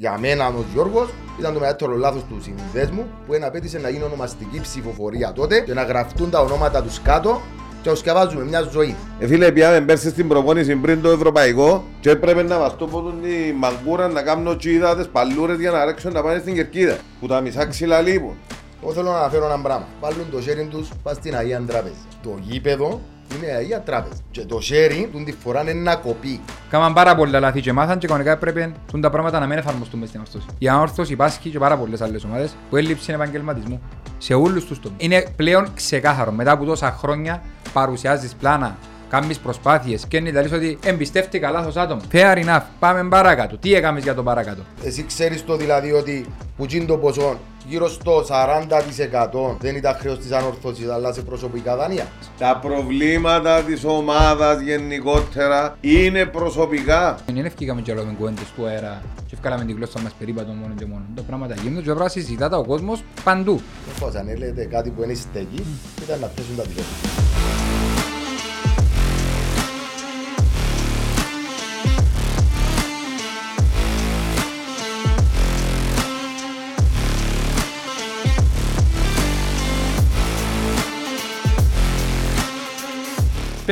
Για μένα ο Γιώργος ήταν το μεγαλύτερο λάθος του συνδέσμου που ένα απέτησε να γίνει ονομαστική ψηφοφορία τότε και να γραφτούν τα ονόματα τους κάτω και να σκευάζουμε μια ζωή. Ε, φίλε, πιάμε πέρσι στην προπόνηση πριν το ευρωπαϊκό και έπρεπε να μας το πούν τη μαγκούρα να κάνουν τσίδατες παλούρες για να ρέξουν να πάνε στην κερκίδα. Που τα μισά ξύλα λείπουν. Εγώ θέλω να αναφέρω ένα πράγμα. Βάλουν το χέρι τους πας στην Αγία Τράπεζα. Το γήπεδο είναι η Αγία Τράπεζα. Και το χέρι του τη φορά είναι ένα κοπί. Κάμαν πάρα πολλά λάθη και μάθαν και κανονικά έπρεπε τούν τα πράγματα να μην εφαρμοστούν μες στην ορθώση. Η ανόρθωση υπάρχει και πάρα πολλές άλλες ομάδες που έλλειψη επαγγελματισμού σε όλους τους τομείς. Είναι πλέον ξεκάθαρο μετά από τόσα χρόνια παρουσιάζεις πλάνα κάνεις προσπάθειες και είναι δηλαδή ότι εμπιστεύτηκα λάθος άτομο. Fair enough. Πάμε παρακάτω. Τι έκαμες για το παρακάτω; Εσύ ξέρεις το δηλαδή ότι που γίνει το ποσό γύρω στο 40% δεν ήταν χρέος της ανορθώσης αλλά σε προσωπικά δάνεια. Τα προβλήματα της ομάδας γενικότερα είναι προσωπικά. Δεν ευκήκαμε και με κουέντες του αέρα και ευκάλαμε την γλώσσα μας περίπατο μόνο και μόνο. Τα πράγματα γίνονται και πρέπει να συζητάται ο κόσμος παντού. Πώς αν έλεγε κάτι που είναι στέκει ήταν να θέσουν τα δικά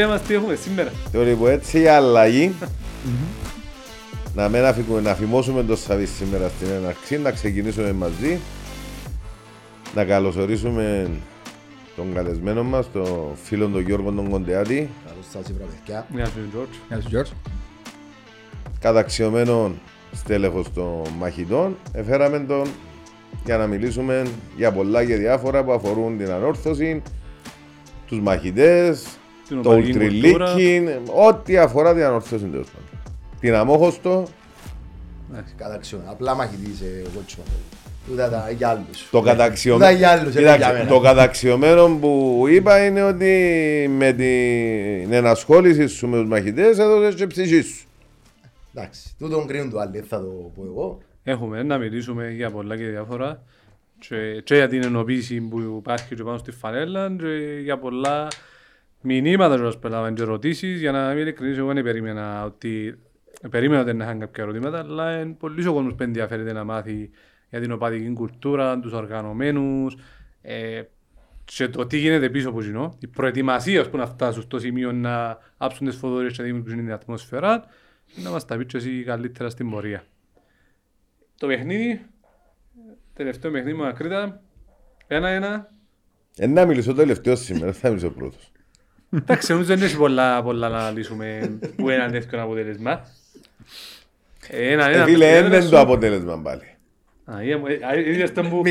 μας τι έχουμε σήμερα. Το λοιπόν έτσι η αλλαγή να μην αφηγούμε, να φημώσουμε το Σαββί σήμερα στην έναρξη, να ξεκινήσουμε μαζί, να καλωσορίσουμε τον καλεσμένο μας, τον φίλο τον Γιώργο τον Κοντεάτη, Καλώς σας είπα παιδιά. Γεια σου Τζόρτζ. Γεια σου Γιώργο. καταξιωμένο στέλεχος των μαχητών. Εφέραμε τον για να μιλήσουμε για πολλά και διάφορα που αφορούν την ανόρθωση, τους μαχητές, Την το οπαδική κουλτούρα. ουλτριλίκι, ό,τι αφορά την ανόρθωση τέλος πάντων. Την αμόχωστο, Καταξιόν. Απλά μαχητής ε, εγώ τσιμα. Ούτε τα για άλλους. το Ούτε καταξιωμένο. για άλλους, είναι Κοίταξε, για μένα. το καταξιωμένο που είπα είναι ότι με την ενασχόληση σου με τους μαχητές έδωσες και ψυχή σου. Εντάξει, τούτον κρίνουν το άλλοι, θα το πω εγώ. Έχουμε να μιλήσουμε για πολλά και διάφορα και, και για την ενοποίηση που υπάρχει και πάνω στη φανέλα και για πολλά μηνύματα που μας πελάβαν και ερωτήσεις για να μην ειλικρινής εγώ δεν περίμενα ότι περίμενα ότι να είχαν κάποια ερωτήματα αλλά είναι πολύ ο κόσμος που ενδιαφέρεται να μάθει για την οπαδική κουλτούρα, τους οργανωμένους ε, και το τι γίνεται πίσω από εκείνο, η προετοιμασία που να φτάσουν στο σημείο να άψουν τις φωτορίες και να δημιουργήσουν την ατμόσφαιρα να μας τα πει και εσύ καλύτερα στην πορεία. Το παιχνίδι, τελευταίο παιχνίδι με Ακρίτα, ένα-ένα. Ε, να μιλήσω το τελευταίο σήμερα, δεν θα μιλήσω πρώτος. Εντάξει, νομίζω δεν έχει πολλά, πολλά να αναλύσουμε που είναι εύκολο αποτέλεσμα. Ένα-ένα. Ε, φίλε, δεν είναι το αποτέλεσμα πάλι. Α, είδα μου, ε, α, είδες τον που...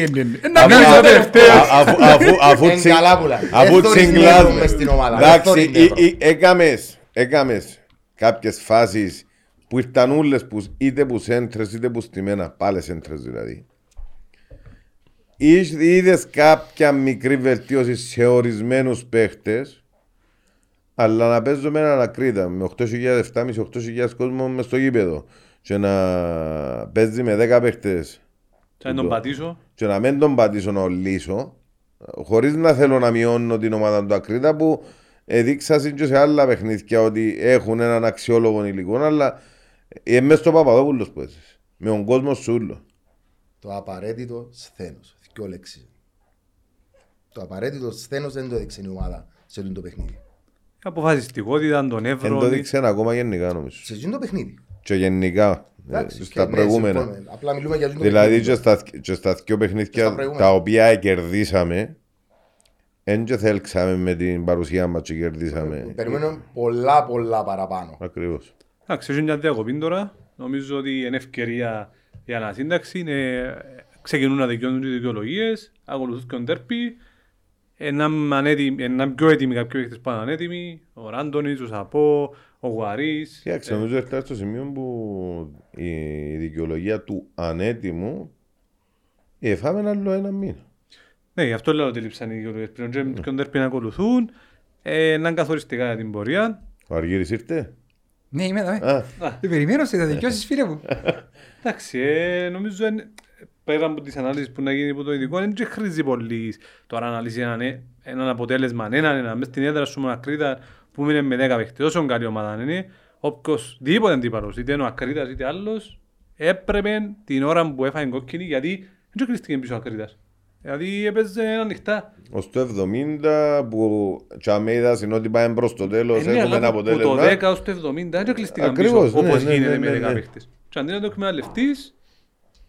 Να Αφού- κάνεις το τελευταίο. α- αφού- αφού- Αφού Εν τσι- καλά που λέει. αφού Εν θωρείς τσιγκλάζουμε. νεύρο μες στην ομάδα. Εν Εντάξει, θωρείς ή- νεύρο. ή- έκαμες, έκαμες κάποιες φάσεις που ήρθαν ούλες που, είτε που σέντρες είτε που στημένα, πάλι σέντρες δηλαδή. Είς- Είδες κάποια μικρή βελτίωση σε ορισμένους παίχτες; Αλλά να παίζω με έναν ακρίτα με 8.000, 7.500-8.000 κόσμο μες στο γήπεδο και να παίζει με 10 παίχτες Θα τον πατήσω. και να μην τον πατήσω να λύσω, χωρίς να θέλω να μειώνω την ομάδα του Ακρίτα που έδειξα και σε άλλα παιχνίδια ότι έχουν έναν αξιόλογο υλικό, αλλά είναι μέσα στο Παπαδόπουλος που έζησε. Με τον κόσμο σου όλο. Το απαραίτητο σθένος. Δυο λέξεις. Το απαραίτητο σθένος δεν το έδειξε η ομάδα σε αυτό το παιχνίδι. Αποφασιστικότητα, τον Δεν εύρο. το δείξε ακόμα γενικά νομίζω. Σε αυτό το παιχνίδι. Και γενικά ε, Εντάξει, και στα ναι, προηγούμενα. συμφωνούμε. Απλά μιλούμε για αυτό το Δηλαδή παιχνίδι. και στα, και στα δυο Στα παιχνίδια προηγούμενα. τα οποία κερδίσαμε, δεν και θέλξαμε με την παρουσία μας και κερδίσαμε. Περιμένουμε πολλά πολλά παραπάνω. Ακριβώς. Εντάξει, έχει μια διακοπή τώρα. Νομίζω ότι είναι ευκαιρία για ανασύνταξη. Είναι... Ξεκινούν να δικαιώνουν τις δικαιολογίες, ακολουθούν και τον τέρπι. Είναι πιο έτοιμοι κάποιοι παίκτες που είναι ανέτοιμοι. Ο Ράντονης, ο Σαπό, ο Γουαρίς. Κοίταξε, νομίζω ότι στο σημείο που η δικαιολογία του ανέτοιμου εφάμε άλλο ένα μήνα. Ναι, γι' αυτό λέω ότι λείψαν οι δικαιολογίες. Πριν και τον τέρπι να ακολουθούν. Ε, να είναι καθοριστικά για την πορεία. Ο Αργύρης ήρθε; Ναι, είμαι εδώ. ε. Α, Δεν περιμένω, σε θα δικαιώσεις φίλε μου. Εντάξει, ε, νομίζω εν- πέρα από τις ανάλυσεις που να γίνει από το ειδικό, δεν και χρήζει πολύ τώρα να αναλύσεις έναν, ε, έναν αποτέλεσμα, έναν ένα, μες στην έδρα σου με Ακρίτα που μείνει με 10 παίχτες, όσο καλή ομάδα είναι, όποιος δίποτε αντίπαλος, είτε είναι ο Ακρίτας είτε άλλος, έπρεπε την ώρα που έφαγε κόκκινη γιατί δεν κλείστηκε πίσω ο Ακρίτας. Δηλαδή έπαιζε ανοιχτά. Ως το 70 που τσάμε είδα είναι ότι πάμε προς το τέλος, Ε, ναι, έχουμε ένα αλλά που αποτέλεσμα. Το 10 ως το 70 δεν κλείστηκαν Ακριβώς, πίσω ναι, όπως ναι, γίνεται ναι, με ναι, 10 ναι. παίχτες. Και αν είναι το εκμεταλλευτείς,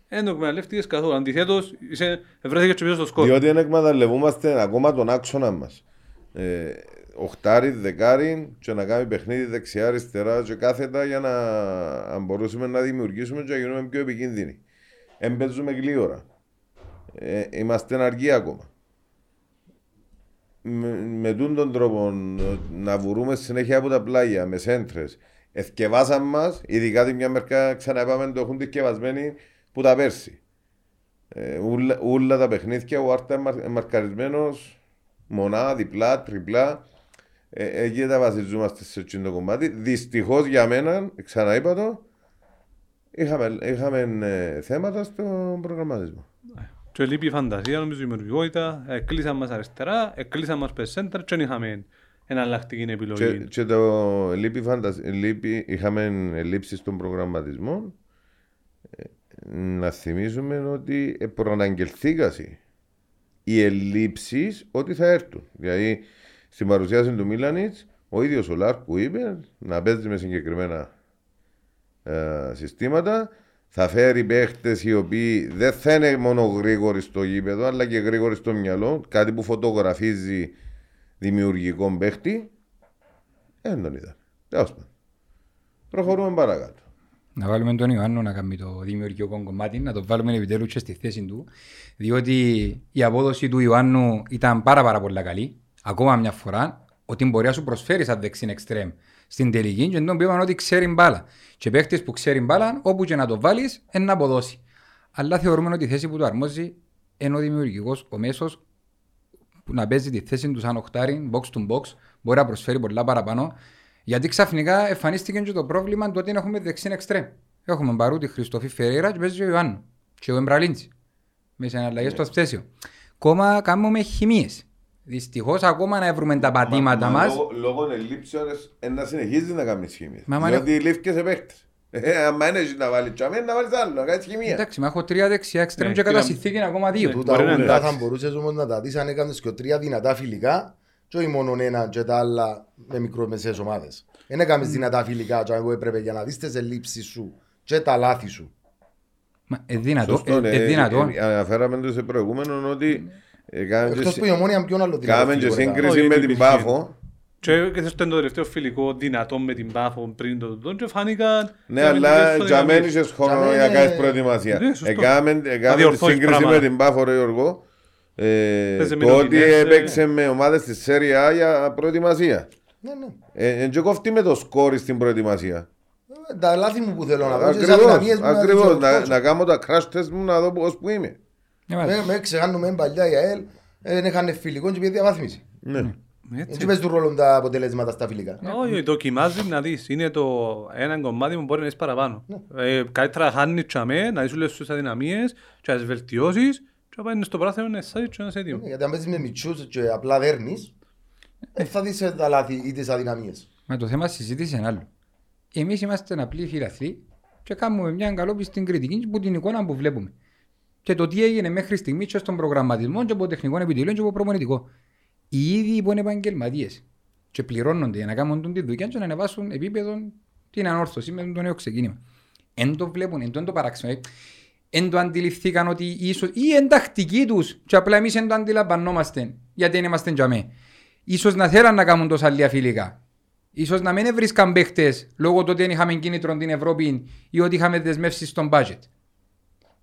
δεν το εκμεταλλευτείς καθόλου. Αντιθέτως, είσαι- βρέθηκες και πίσω στο σκορ. Διότι δεν εκμεταλλευόμαστε ακόμα τον άξονα μας. Ε, οχτάρι, δεκάρι και να κάνει παιχνίδι δεξιά, αριστερά και κάθετα για να αν μπορούσαμε να δημιουργήσουμε και να γίνουμε πιο επικίνδυνοι. Εν παίζουμε γλύωρα. Ε, είμαστε αργοί ακόμα. Με, με τούν τον τρόπο ε, να βουρούμε συνέχεια από τα πλάγια με σέντρες. Εθκευάσαν μας, ειδικά τη μια μερικά ξαναπάμε το έχουν δισκευασμένοι που τα πέρσι. Ε, ούλα, ούλα τα παιχνίδια, ο Άρτα είναι μαρκαρισμένος μονά, διπλά, τριπλά. Ε, εκεί τα βασιζόμαστε σε εκείνο το κομμάτι. Δυστυχώς για μένα, ξαναείπα το, είχαμε, είχαμε ε, θέματα στον προγραμματισμό. Και λείπει η φαντασία, νομίζω η δημιουργικότητα. Εκλείσαν μας αριστερά, εκλείσαν μας πεσέντρα και δεν είχαμε εναλλακτική Και, επιλογή. και το λείπει, φαντασ... λείπει, είχαμε ελλείψεις στον προγραμματισμό. Ε, να θυμίζουμε ότι ε, προαναγγελθήκασαι οι ελλείψεις ότι θα έρθουν. Δηλαδή στην παρουσίαση του Μίλανιτς ο ίδιος ο Λάρκου είπε να παίζει με συγκεκριμένα ε, συστήματα θα φέρει παίχτες οι οποίοι δεν θα είναι μόνο γρήγοροι στο γήπεδο αλλά και γρήγοροι στο μυαλό κάτι που φωτογραφίζει δημιουργικό παίχτη δεν τον είδα. Τέλος πάντων. Προχωρούμε παρακάτω. Να βάλουμε τον Ιωάννο να κάνει το δημιουργικό κομμάτι, να το βάλουμε επιτέλους και στη θέση του, διότι η απόδοση του Ιωάννου ήταν πάρα πάρα πολύ καλή, ακόμα μια φορά, ότι μπορεί να σου προσφέρει σαν δεξιν εξτρέμ στην τελική και τον είπαν ότι ξέρει μπάλα. Και παίχτης που ξέρει μπάλα, όπου και να το βάλεις, είναι να αποδώσει. Αλλά θεωρούμε ότι η θέση που του αρμόζει είναι ο δημιουργικός, ο μέσος, που να παίζει τη θέση του σαν οχτάρι, box to box, μπορεί να προσφέρει πολλά παραπάνω. Γιατί ξαφνικά εμφανίστηκε και το πρόβλημα του ότι έχουμε δεξίν εξτρέμ. Έχουμε Μπαρούτη, Χριστοφή Φεραίρα και παίζει ο Ιωάννου. Και ο Εμπραλίντσι. Μες σε αλλαγές στο θέσιο. Ακόμα κάνουμε χημίες. Δυστυχώς ακόμα να βρούμε τα πατήματα μας. Λόγω, λόγω ελλείψεων ε, να συνεχίζεις να κάνεις σχήμια. Μα, μα, Διότι λήφθηκε σε παίχτες. Ε, άμα δεν έχεις να βάλεις τσαμί, να βάλεις άλλο, να κάνεις σχημία. Εντάξει, μα έχω τρία δεξιά εξτρέμ Ναι, και κατά κύριε- συνθήκη ακόμα δύο. Ναι. Τούτα Μπορεί να είναι ούλα εντάξει. θα μπορούσες όμως να τα δεις αν έκανες και τρία δυνατά φιλικά και όχι μόνο ένα και τα άλλα με μικρομεσαίες ομάδες. Δεν έκαμες δυνατά φιλικά και εγώ έπρεπε για να δεις τις ελλείψεις σου και τα λάθη σου. Μα, ε, δυνατό, Σωστό, ε, ναι. ε, δυνατό. Ε, Αναφέραμε το σε προηγούμενο ότι ε, κάναμε και Εκτός συ- που η ομόνια ποιον άλλο δυνατό κάναμε και φιλικό έκαμε. σύγκριση Όχι, με είναι την υπήρχε. Πάφο. Και και στο το τελευταίο φιλικό δυνατό με την Πάφο πριν το τούτο και φάνηκαν... Ναι, και αλλά αμυντικές για μένα αδυναμίες. είχες χρόνο Για για μένα- κάνεις προετοιμασία. Ναι, σωστό. Έκαμε έκαμε τη διορθώσεις σύγκριση με πράγματα. την Πάφο, ρε Γιώργο. Ε, Παίζε με Το το ότι Udinese. έπαιξε με ομάδες της Serie A για προετοιμασία. Ναι, ναι. Ε, Εν και κόφτει με το σκόρ στην προετοιμασία. Ε, Τα λάθη μου που θέλω να δω και τις Ακριβώς, αδυναμίες μου να τις ακριβώς. Να, διορθώσω. να κάνω τα crash test μου να δω πώς που είμαι. Ναι, μα, Με- Με ξεχάνουμε παλιά η ΑΕΛ, ε, δεν είχαν φιλικό και πήγε διαβάθμιση. Ναι. Έτσι. Έτσι παίζει του ρόλο τα αποτελέσματα στα φιλικά. Όχι, δοκιμάζει να δεις. Είναι το ένα κομμάτι που μπορεί να είσαι παραπάνω. Ε, καλύτερα χάνεις τσαμέ, να δεις όλες τις αδυναμίες και να τις βελτιώσεις και να πάει στο πράθυνο να είσαι και να είσαι έτοιμο. Γιατί αν παίζεις με μητσούς και απλά δέρνεις, ε, θα δεις ε, τα λάθη ή τις αδυναμίες. μα το θέμα συζήτηση είναι άλλο. Εμείς είμαστε απλοί φιλαθλοί και κάνουμε μια καλόπιστη κριτική που την εικόνα που βλέπουμε. Και το τι έγινε μέχρι στιγμής και στον προγραμματισμό και από τεχνικό επιτελείο και από προπονητικό. Οι ίδιοι που είναι επαγγελματίες και πληρώνονται για να κάνουν τη δουλειά και να ανεβάσουν επίπεδο την ανόρθωση με το νέο ξεκίνημα. Εν το βλέπουν, εν το παράξενο. Εν το αντιληφθήκαν ότι ίσως, ή εντακτικοί τους και απλά εμείς εν το αντιλαμβανόμαστε γιατί δεν είμαστε τζαμέ. Ίσως να θέλαν να κάνουν τόσα λίγα φιλικά. Ίσως να μην βρίσκαν παίχτες λόγω του ότι δεν είχαμε κίνητρο την Ευρώπη ή ότι είχαμε δεσμεύσεις στον budget.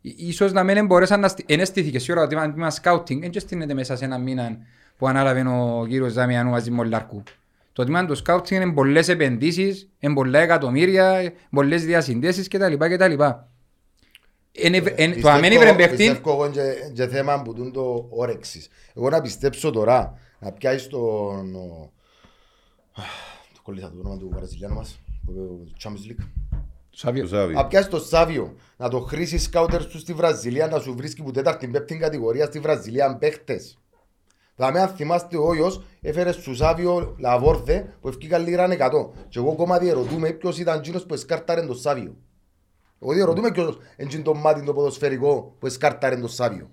Ί- Ίσως να μην μπορέσαν να στηθεί. Ενέστηθηκε σίγουρα ότι ένα σκάουτινγκ δεν στείνεται μέσα σε ένα μήνα που ανάλαβε ο κύριος Ζαμιανού μαζί με ο Λάρκου. Το τμήμα του σκάουτινγκ είναι πολλές επενδύσεις, είναι πολλά εκατομμύρια, πολλές διασυνδέσεις κτλ. κτλ. Είναι- εν- Το Πιστεύω- αμένει βρε παίχτη, Πιστεύω εγώ και, και θέμα που τούν το όρεξης. Εγώ να πιστέψω τώρα, να πιάσεις τον... ο- Το κολλήσα το όνομα του Βραζιλιάνου μας, το Champions League. Σάβιο. Το Σάβι. Να πιάσεις το Σάβιο, να το χρήσεις σκάουτερ σου στη Βραζιλία, να σου βρίσκει που τέταρτη πέπτη κατηγορία στη Βραζιλία παίχτες. Δηλαδή αν θυμάστε ο Όιος έφερε στο Σάβιο Λαβόρδε που ευκήκαν λίγα 100. Και εγώ ακόμα διερωτούμε ποιος ήταν εκείνος που εσκάρταρε το Σάβιο. Εγώ διαρωτούμε ποιος είναι το μάτι το ποδοσφαιρικό που εσκάρταρε το Σάβιο.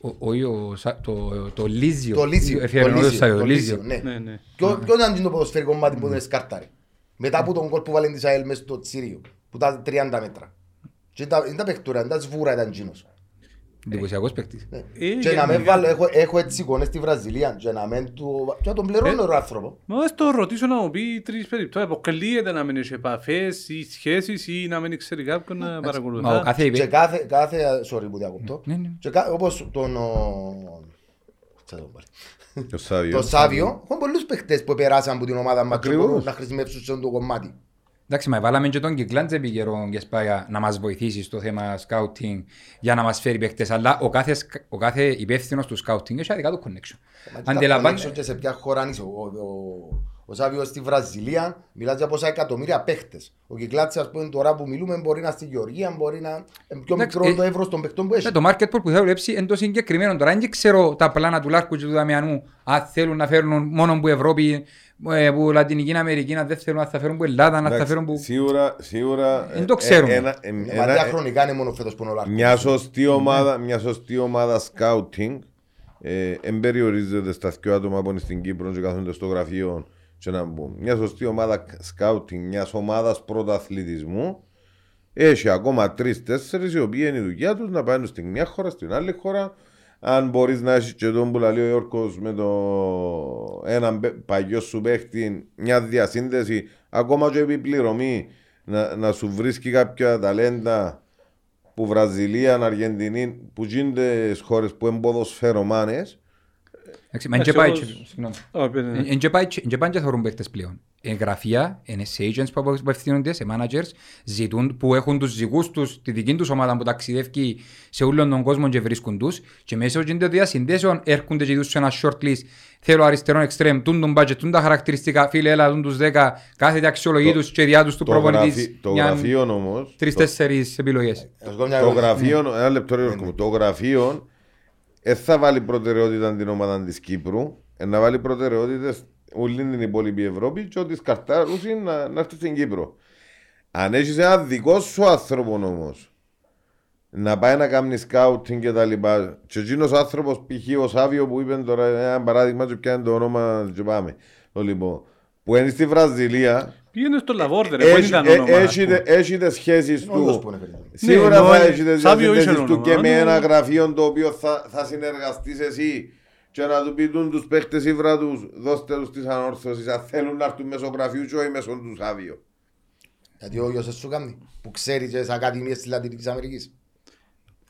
Ο- Όχι, ο Σα- το- το Λίζιο. Το Λίζιο. Έφερε το ο Λίζιο, Σάβιο, το Λίζιο. Λίζιο, ναι. Ναι, ναι. Ποιο ποιο ήταν το ποδοσφαιρικό μάτι που δεν εσκάρταρε. Μετά από τον κόλ που βάλει της ΑΕΛ μες στο Τσίριο, που ήταν 30 μέτρα. Και ήταν ήταν παιχτούρα, ήταν σβούρα ήταν εκείνος. Εντυπωσιακός παίκτης. Ναι. Ε, Και να με γενικά- βάλω, έχω, έχω έτσι εικόνες στη Βραζιλία και να μην του... Και να τον πληρώνω ο άνθρωπο. Μα ας το ρωτήσω να μου πει τρεις περιπτώσεις. Αποκλείεται να μην έχει επαφές ή σχέσεις ή να μην ξέρει κάποιον να Μα ο παρακολουθά. κάθε Και είπε... κάθε, κάθε, sorry που διακοπτώ, Ναι, ναι. και κα, όπως τον, ο... θα τον πάρει. Ο Σάβιο. Το Σάβιο, έχουν πολλούς παίχτες που περάσαν από την ομάδα μας και Ακριβώς. μπορούν να χρησιμεύσουν σε αυτό το κομμάτι. Εντάξει, μα βάλαμε και τον Κυκλάντζε επί καιρό και σπάγια να μας βοηθήσει στο θέμα scouting για να μας φέρει παίκτες, αλλά ο κάθε, σκα- ο κάθε υπεύθυνος του scouting έχει αδικά το connection. Αντιλαμβάνει... Αντιλαμβάνει... και σε ποια χώρα είσαι. Ο, ο, ο Σάβιος στη Βραζιλία μιλάς για πόσα εκατομμύρια παίχτες. Ο Κυκλάτσης ας πούμε τώρα που μιλούμε μπορεί να στη Γεωργία, μπορεί να είναι πιο Εντάξει, μικρό ε, το εύρος των παιχτών που έχει. Ναι, το market pool που θα δουλέψει είναι το συγκεκριμένο. Τώρα δεν ξέρω τα πλάνα του Λάρκου και του Δαμιανού αν θέλουν να φέρουν μόνο που Ευρώπη, ε, που Λατινική Αμερική, αν δεν θέλουν να θα φέρουν που Ελλάδα, αν θα Εντάξει, φέρουν που... Σίγουρα, σίγουρα. Δεν το ε, ξέρουμε. ένα- ε, Μα ένα- διαχρονικά είναι μόνο φέτος που είναι ο Λάρκος. Μια σωστή ομάδα, μια σωστή ομάδα scouting ε, εν περιορίζεται στα δύο άτομα που είναι στην Κύπρο και κάθονται στο γραφείο και να μπουν. Μια σωστή ομάδα scouting μια ομάδα πρωταθλητισμού έχει ακόμα τρει-τέσσερι οι οποίοι είναι η δουλειά τους να πάνε στην μια χώρα, στην άλλη χώρα. Αν μπορείς να έχεις και τον που λέει ο Ιόρκο με το έναν παι- παγιό σου παίχτη, μια διασύνδεση, ακόμα και επιπληρωμή να, να σου βρίσκει κάποια ταλέντα που Βραζιλία, Αργεντινή, που γίνονται στις χώρες που είναι ποδοσφαιρομάνες, Εντάξει, Μα εν και Εντάξει, πάει... όπως- και- συγγνώμη. Ω, πείτε, ναι. Εν και πάει και- εν και πάνε και θεωρούν παίκτες πλέον. Είναι γραφεία, είναι σε agents που απευθύνονται, σε managers, ζητούν, που έχουν τους δικούς τους, τη δική τους ομάδα που ταξιδεύει σε όλον τον κόσμο και βρίσκουν τους και μέσα από την διασυνδέσεων έρχονται και τους σε ένα shortlist. Θέλω αριστερό extreme, τούν τον budget, τούν τα χαρακτηριστικά, φίλε έλα, τούν τους 10, κάθεται αξιολογεί Το- τους και διά τους του το, προπονητής. γραφεί- το μια- γραφείο όμως, το, Τρεις-τέσσερις επιλογές. Να σου πω μια το ερώτηση. γραφείο, ένα λεπτό ρε Γιώργο μου, το γραφείο δεν θα βάλει προτεραιότητα την ομάδα της Κύπρου, ε, να βάλει προτεραιότητες όλη την υπόλοιπη Ευρώπη και ότι σκαρτάρουσει να, να έρθει στην Κύπρο. Αν έχεις ένα δικό σου άνθρωπο όμως, να πάει να κάνει σκάουτινγκ και τα λοιπά. Και εκείνος ο άνθρωπος π.χ. ο Σάβιο που είπε τώρα ένα παράδειγμα και πιάνει το όνομα και πάμε. Το λοιπόν, που είναι στη Βραζιλία, Πήγαινε στο Λαβόρδε, ρε, που δεν έχει, ήταν ε, όνομα. ας έχετε, πούμε. έχετε σχέσεις Είναι όντως που του. είναι περίπου. Σίγουρα Ναι, θα ενώ, έχετε Σάβιο διαθέσεις είχε του όνομα, και με ναι. ένα γραφείο το οποίο θα, θα συνεργαστείς εσύ και να του πειτούν τους παίχτες ήβρα τους, δώστε τους τις ανόρθωσεις, αν θέλουν να έρθουν μέσω γραφείου και όχι μέσω τους Σάβιο. Γιατί ο γιος σου κάνει, που ξέρει και τις ακαδημίες της Λατινικής Αμερικής.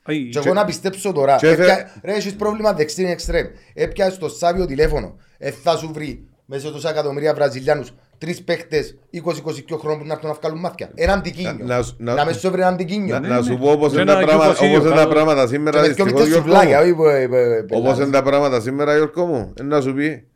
Αϊ, Και εγώ να πιστέψω τώρα, και φε- έπια- ρε έχεις πρόβλημα δεξί εξτρέμ. Έπιασες στο Σάβιο τηλέφωνο, ε, θα σου βρει μέσα στους εκατομμύρια Βραζιλιάνους τρεις παίχτες 20-22 χρόνων που να έρθουν να βγάλουν μάτια. Ένα αντικίνιο. Να- να- Να, να- με σου βρει ένα αντικίνιο. Να, Και να σου πω όπως Ναι, είναι τα ένα πράγματα- εικοσίλιο, όπως είναι τα καλό. πράγματα σήμερα με δυο δυστυχώς μητές Γιώργο σουβλάκια, μου. όχι που, ε, ε, ε, Όπως είναι τα πράγματα σήμερα Γιώργο μου, ε, να σου πει,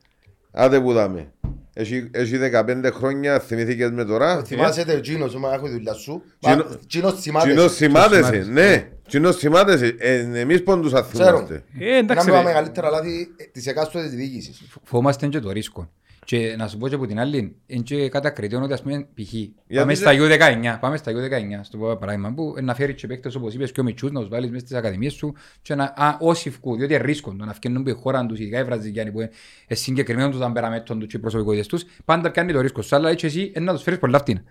άντε που δάμε. Έχει, έχει 15 χρόνια, θυμηθήκες με τώρα. Θυμάσαι το Τζίνος, μα έχω τη δουλειά σου. Τζίνο- Μα, Τζίνος θυμάται. Κοινός θυμάτεσαι, θυμάτεσαι. ναι. Κοινός θυμάτεσαι. Ε, εμείς πόντους θα Ξέρω. θυμάστε. Ε, Ένα εντάξει, από τα ρε. μεγαλύτερα λάθη ε, της εκάστοτε διοίκησης. Φοβόμαστε και το ρίσκο. Και να σου πω και από την άλλη, είναι και κατακριτέων ότι ας πούμε π.χ. Γιατί Πάμε δεν- στα U19, πάμε στα U19, στο πω παράδειγμα, που να φέρεις και παίκτες όπως είπες και ο Μιτσούς να τους βάλεις μέσα στις ακαδημίες σου και να, α, όσοι φκούν, διότι ρίσκονται να φκένουν που η χώρα τους, ειδικά οι Βραζιλιάνοι που είναι συγκεκριμένων τους αμπεραμέτων τους και οι προσωπικότητες τους, πάντα πιάνει το ρίσκο σου, αλλά έτσι εσύ ε, να τους φέρεις πολλά φτύνα.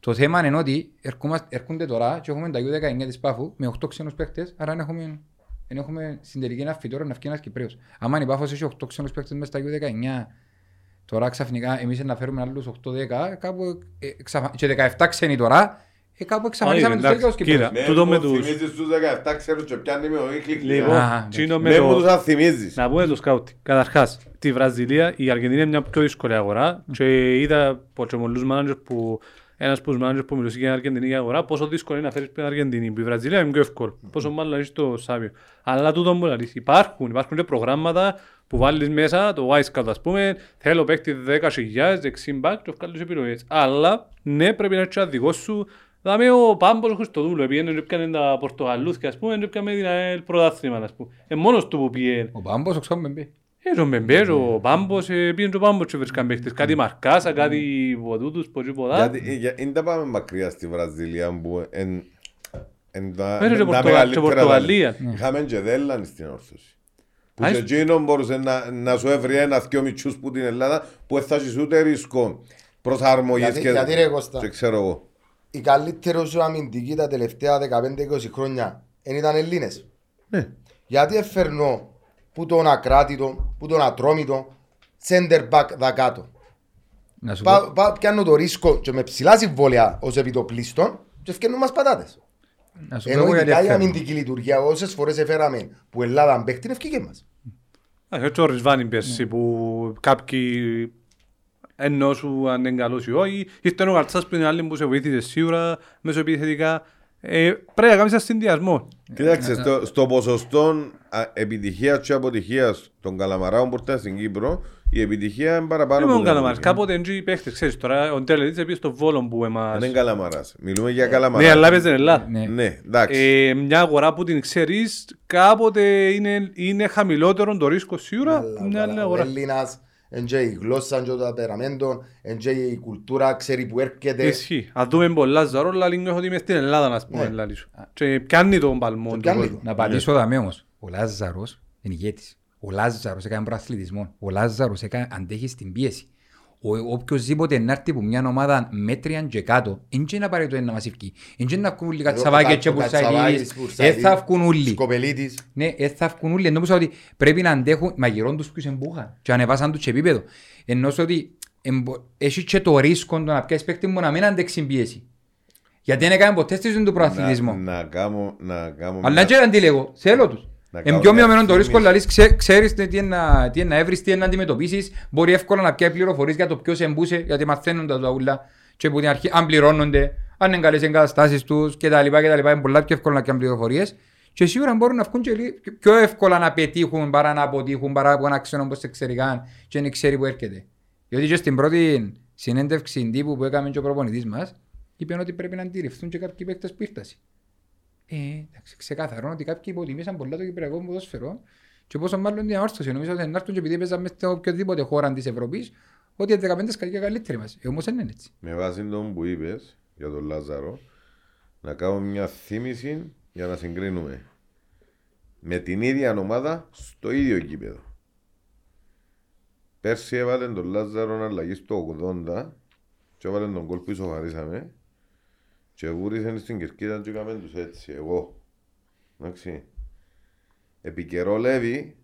Το θέμα είναι ότι ερχόμαστε- έρχονται τώρα και έχουμε τα U19 της Πάφου με 8 ξένους παίκτες, άρα δεν έχουμε, δεν έχουμε στην τελική ένα φυτόρο να φύγει ένας Κυπρέος. Άμα η Πάφος έχει 8 ξένους παίκτες μέσα στα U19, τώρα ξαφνικά εμείς να φέρουμε άλλους 8-10, κάπου ε, εξαφα- και 17 ξένοι τώρα, ε, κάπου εξαφανίσαμε Αϊ, τους τελικούς εντάξει, Κυπρέους. κοίτα. Ναι, τούτο με λοιπόν, τους- θυμίζεις τους 17 ξέρουν και πιάνει με ο Ίκλικ. Λοιπόν, Α, εντάξει. τσίνο με Με μου τους το... αν θυμίζεις. Να πούμε το σκάουτι. Καταρχάς, τη Βραζιλία, η Αργεντινή είναι μια πιο δύσκολη αγορά και είδα από και πολλούς managers που ένας από τους managers που μιλούσε για την Αργεντινή αγορά πόσο δύσκολο είναι να φέρεις την Αργεντινή. Που η Βραζιλία είναι πιο εύκολο. Πόσο μάλλον έχεις το Σάβιο. Αλλά τούτο μου λέει, υπάρχουν, υπάρχουν και προγράμματα που βάλεις μέσα, το Wisecout ας πούμε, θέλω παίκτη 10.000, δεξί back και βγάλεις επιλογές. Αλλά ναι, πρέπει να έχεις ένα δικό σου Δάμε ο Πάμπος ο Χριστοδούλου, πήγαινε και έπιανε τα Πορτογαλούθια, ας πούμε, και έπιανε την ΑΕΛ πρωτάθλημα, ας πούμε. Ε, μόνος του που πήγαινε. Ο Πάμπος, ο Ξόμπεμπε. Ε, ο Μπεμπέ, ο Πάμπος, ε, πήγαινε και ο Πάμπος και βρίσκαν παίχτες. Κάτι Μαρκάσα, κάτι Βοδούτους, πολύ πολλά. Γιατί ε, για- δεν τα πάμε μακριά στη Βραζιλία που εν, Εν τα- Μέχρι και τα Πορτογα- μεγαλύτερα και Πορτογαλία. ταλέντα. Είχαμε και Δέλλαν στην όρθωση. Που Α, και είσαι- εκείνο μπορούσε να, να σου έβρει ένα δυο μητσούς που την Ελλάδα που θα έχεις ούτε ρίσκο προσαρμογής Γιατί- και, γιατί ρε Κώστα; και ξέρω εγώ. Η καλύτερη σου αμυντική τα τελευταία 15-20 χρόνια δεν ήταν Ελλήνες. Ναι. Γιατί εφερνώ που τον ακράτητο, που τον ατρόμητο, center back δακάτω. Να σου πω, Πα- πα- Πιάνω το ρίσκο και με ψηλά συμβόλαια ως επιτοπλίστων και ευκαινούν μας πατάτες. Να σου πω Ενώ εγώ γιατί ειδικά η έφερνω. αμυντική λειτουργία όσες φορές έφεραμε που Ελλάδα παίχτη ευκήκε μας. Α, Έτσι ο Ρισβάνι πέρσι που κάποιοι ενώ σου αν είναι καλός ή όχι. Ήρθε ο Καρτσάς πριν άλλη που σε βοήθησε σίγουρα μέσω επιθετικά. Ε, πρέπει να κάνεις ένα συνδυασμό. Κοίταξε, στο, στο ποσοστό επιτυχίας και αποτυχίας των καλαμαράων που ήρθαν στην Κύπρο, η επιτυχία είναι παραπάνω Δεν από μόνο την καλά μας. αποτυχία. Κάποτε είναι οι παίχτες. Ξέρεις τώρα, ο Ντέλετης επίσης στο Βόλο που εμάς... Δεν είναι καλαμαράς. Μιλούμε για καλαμαρά. Ναι, αλλά έπαιζε Ελλάδα. Ναι. Ναι, εντάξει. Ε, μια αγορά που την ξέρεις, κάποτε είναι, είναι χαμηλότερο το ρίσκο σίγουρα. Μια άλλη Ο αγορά. Έλληνας, εν και η γλώσσα και το ταπεραμέντο, εν και η κουλτούρα ξέρει που έρχεται. Ισχύει. Αν δούμε πολλά ζαρόλα, λίγο έχω ότι είμαι στην Ελλάδα, να πούμε, Ναι. λάλη σου. Και πιάνει τον παλμό. Και του πιάνει κόσμου. το. Να πατήσω δαμέ όμως. Ο Λάζαρος είναι ηγέτης. Ο Λάζαρος έκανε προαθλητισμό. Ο Λάζαρος έκανε, αντέχεις στην πίεση. Ο, οποιοςδήποτε να έρθει από μια ομάδα μέτριαν και κάτω, δεν είναι απαραίτητο να μας ευκεί. Δεν είναι να βγουν όλοι κατσαβάκια και πουρσαγίδες. Δεν θα βγουν όλοι. Σκοπελίτης. Ναι, δεν θα βγουν όλοι. Νομίζω ότι πρέπει να αντέχουν μαγειρών τους ποιους εμπούχαν και ανεβάσαν τους σε επίπεδο. Ενώ ότι εμπο- έχει και το ρίσκο το να πιάσεις παίκτη μου να μην αντέξει πίεση. Γιατί δεν έκανε ποτέ στη ζωή του προαθλητισμό. να, να κάνω, να κάνω Αλλά μια- και αντιλέγω, θέλω τους. Να Είναι κάνω πιο μια μειωμένο το ρίσκο, θύμηση. δηλαδή ξέ, ξέρεις τι είναι να, τι είναι να έβρεις, τι είναι να αντιμετωπίσεις. Μπορεί εύκολα να πιάει πληροφορίες για το ποιος εμπούσε, γιατί μαθαίνουν τα ούλα και από την αρχή αν πληρώνονται, αν είναι καλές εγκαταστάσεις τους κτλ. κτλ. Είναι πολλά πιο εύκολα να πιάνουν πληροφορίες. Και σίγουρα μπορούν να βγουν και λί- πιο εύκολα να πετύχουν παρά να αποτύχουν, παρά από ένα ξένο όπως εξαιρικά και δεν ξέρει που έρχεται. Γιατί και στην πρώτη συνέντευξη τύπου που έκαμε και ο προπονητής μας, είπε ότι πρέπει να αντιληφθούν και κάποιοι παίκτες που ήρθαν. Ε, εντάξει, ξεκαθαρό ότι κάποιοι υποτιμήσαν πολλά το κυπριακό ποδόσφαιρο και πόσο μάλλον την αόρθωση. Νομίζω ότι να έρθουν και επειδή παίζαμε σε οποιοδήποτε χώρα της Ευρώπης, ότι οι 15 σκαλιά καλύτεροι μας. Ε, όμως δεν είναι έτσι. Με βάση το που είπες για τον Λάζαρο, να κάνω μια θύμηση για να συγκρίνουμε με την ίδια ομάδα στο ίδιο κήπεδο. Πέρσι έβαλε τον Λάζαρο αλλαγή στο 80 και έβαλε τον κόλ που ισοφαρίσαμε και βούρισε στην κερκίδα και έκαμε τους έτσι, εγώ. Εντάξει. Επικαιρολεύει,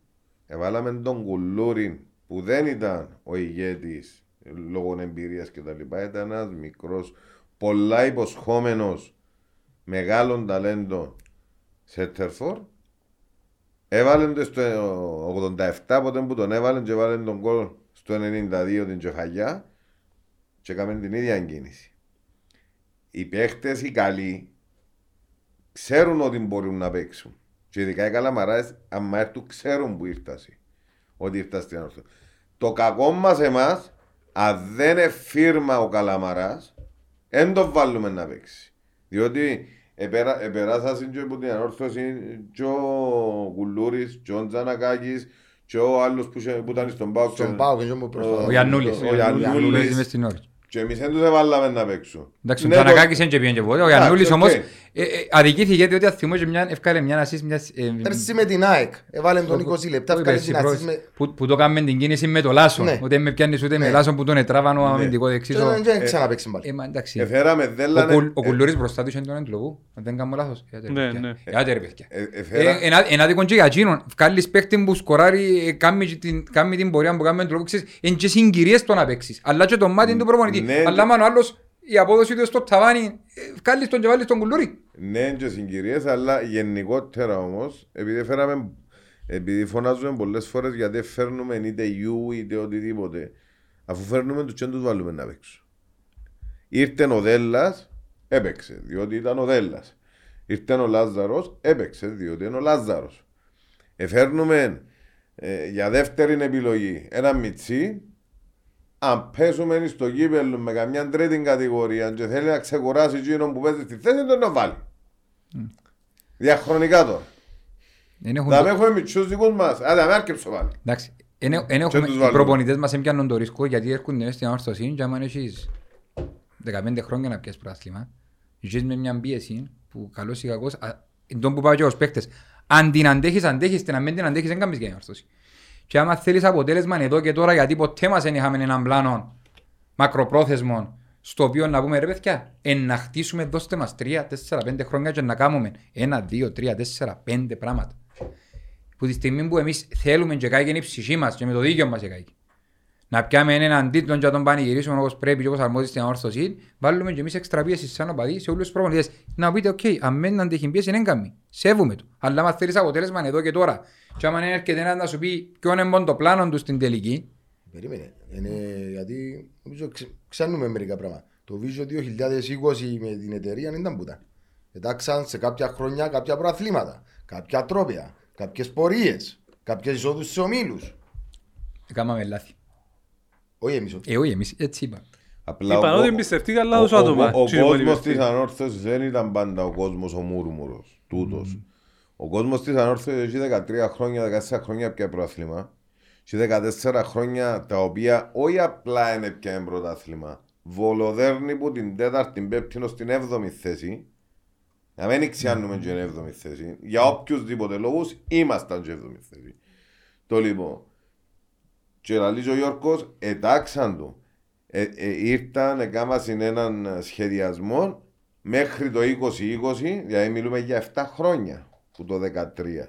έβαλαμε τον Κουλούριν που δεν ήταν ο ηγέτης λόγω εμπειρίας και τα λοιπά, ήταν ένας μικρός, πολλά υποσχόμενος, μεγάλων ταλέντων σε Τερφόρ. Έβαλε το στο 87 ποτέ που τον έβαλε και έβαλε τον κόλ στο 92 την κεφαλιά και έκαμε την ίδια κίνηση. Οι παίχτες οι καλοί ξέρουν ότι μπορούν να παίξουν. Και ειδικά οι καλαμαράες, άμα έρθουν, ξέρουν που ήρθασαι. Ότι ήρθα στην όρθο. Το κακό μας εμάς, αν δεν είναι φίρμα ο καλαμαράς, δεν το βάλουμε να παίξει. Διότι επερα, επεράσασαν και από την ανόρθωση και ο Κουλούρης, και ο Τζανακάκης, και ο άλλος που, είχε- που ήταν στον Πάο. Στον Πάο και στον που προσπαθώ. Ο Γιαννούλης. Ο Παίζει μες Γιαννούλης. στην όρη. Και εμείς δεν τους έβαλαμε να παίξουν. Εντάξει, ο Ναι, το- Τζανακάκης δεν και πήγαινε και ποτέ. Ο Γιαννούλης οκ. όμως ε, ε, αδικήθηκε διότι αν θυμώ και μια, ευκάλε μια ασίστ μιας... ε, Πέρσι με την ΑΕΚ. Έβαλε τον 20 λεπτά. που Ευκάλε είπες, την η ασίστ πρώτη, με... που, που το κάνουμε την κίνηση με το Λάσο. Ναι. Ούτε με πιάνεις ούτε με Ναι. Λάσο που τον ετράβαν ο αμυντικό Και δεξής. ο- δεν- δεν ξαναπαίξει πάλι. Ε, μα εντάξει. Εφέραμε Ο, δέλανε... Κουλ- ο Κουλούρης μπροστά του είχε τον εντλογού. Αν δεν κάνω λάθος. Ελάτε, ρε Ναι, παιδιά. ναι. Ελάτε, ρε παιδιά. ε, εφέρα- Ε, ένα- Ένα δίκον και για εκείνον. Βγάλεις παίχτη που σκοράρει, ε, κάνει και την- κάνει την πορεία που κάνει με τον τρόπο, ξέρεις, είναι και συγκυρίες το να παίξεις. Αλλά και το μάτι του προπονητή. Ναι. Αλλά άμα ο άλλος η απόδοση του στο ταβάνι, ε, βγάλεις τον και βάλεις τον κουλούρι. Ναι, και συγκυρίες, αλλά γενικότερα όμως, επειδή φέραμε, επειδή φωνάζουμε πολλές φορές γιατί φέρνουμε είτε γιου είτε οτιδήποτε, αφού φέρνουμε τους και δεν τους βάλουμε να παίξουν. Ήρθε ο Δέλλας, έπαιξε, διότι ήταν ο Δέλλας. Ήρθε ο Λάζαρος, έπαιξε, διότι είναι ο Λάζαρος. Εφέρνουμε ε, για δεύτερη επιλογή ένα μιτσί, αν πέσουμε στο γήπεδο με καμιά τρίτη κατηγορία και θέλει να ξεκουράσει εκείνον που παίζει στη θέση, τον να βάλει. Διαχρονικά τώρα. Δεν έχουν Θα το- έχουμε μητσούς δικούς μας. Άντε, με άρκεψω πάλι. Εντάξει. Εν- εν έχουμε- τους Οι βάλουμε. προπονητές μας έμπιανουν το ρίσκο γιατί έρχονται στην ανόρθωση και άμα έχεις 15 χρόνια να πιάσεις πράθλημα ζεις με μια πίεση που καλός ή κακός, α, εν τόν που πάω και ως παίκτες. Αν την αντέχεις, αντέχεις, την αν μην την αντέχεις, δεν κάνεις για διόρθωση. Και άμα θέλεις αποτέλεσμα εδώ και τώρα, γιατί ποτέ μας δεν είχαμε έναν πλάνο μακροπρόθεσμο, στο οποίο να πούμε ρε παιδιά, εν να χτίσουμε, δώστε μας τρία, τέσσερα, πέντε χρόνια και να κάνουμε ένα, δύο, τρία, τέσσερα, πέντε πράγματα. Που τη στιγμή που εμείς θέλουμε και κάγει η ψυχή μας και με το δίκαιο μας κάγει. Να πιάμε έναν τίτλο και να τον πανηγυρίσουμε όπως πρέπει και όπως αρμόζει στην Ανόρθωση, βάλουμε και εμείς έξτρα πίεσης σαν οπαδί σε όλους τους προπονητές. Να πείτε, οκ, αν δεν αντέχει πίεση, δεν κάνει. Σέβουμε το. Αλλά αν θέλεις αποτέλεσμα εδώ και τώρα, και άμα έρχεται ένας να σου πει ποιον είναι μόνο το πλάνο του στην τελική, Περίμενε. Είναι, γιατί νομίζω ξε, ξέρουμε μερικά πράγματα. Το Vision 2020 με την εταιρεία δεν ήταν που ήταν. Εντάξαν σε κάποια χρόνια κάποια προαθλήματα, κάποια τρόπια, κάποιες πορείες, κάποιες εισόδους στους ομίλους. έκαναμε λάθη. Όχι εμείς. Ε, όχι εμείς, έτσι είπα. Απλά Είπαν ο- ότι ο- εμπιστευτήκαν ο- λάθος ο- άτομα. Ο Τι είναι πολύ κόσμος της εμπιστευτεί. ανόρθωσης δεν ήταν πάντα ο κόσμος ο μούρμουρος, τούτος. Ο κόσμος της ανόρθωσης έχει 13 χρόνια, 14 χρόνια πια πρωτάθλημα. Και 14 χρόνια τα οποία όχι απλά είναι πια ένα πρωτάθλημα. Βολοδέρνει που την τέταρτη πέμπτη ως την έβδομη θέση. Να μην ξιάνουμε και την έβδομη θέση. Για οποιουσδήποτε λόγους ήμασταν και έβδομη θέση. Το λοιπόν. Και λαλείς ο Γιώργος, ετάξαν του. Ε, ε, ήρθαν, έκαναν έναν σχεδιασμό μέχρι το 2020, δηλαδή μιλούμε για 7 χρόνια που το 13.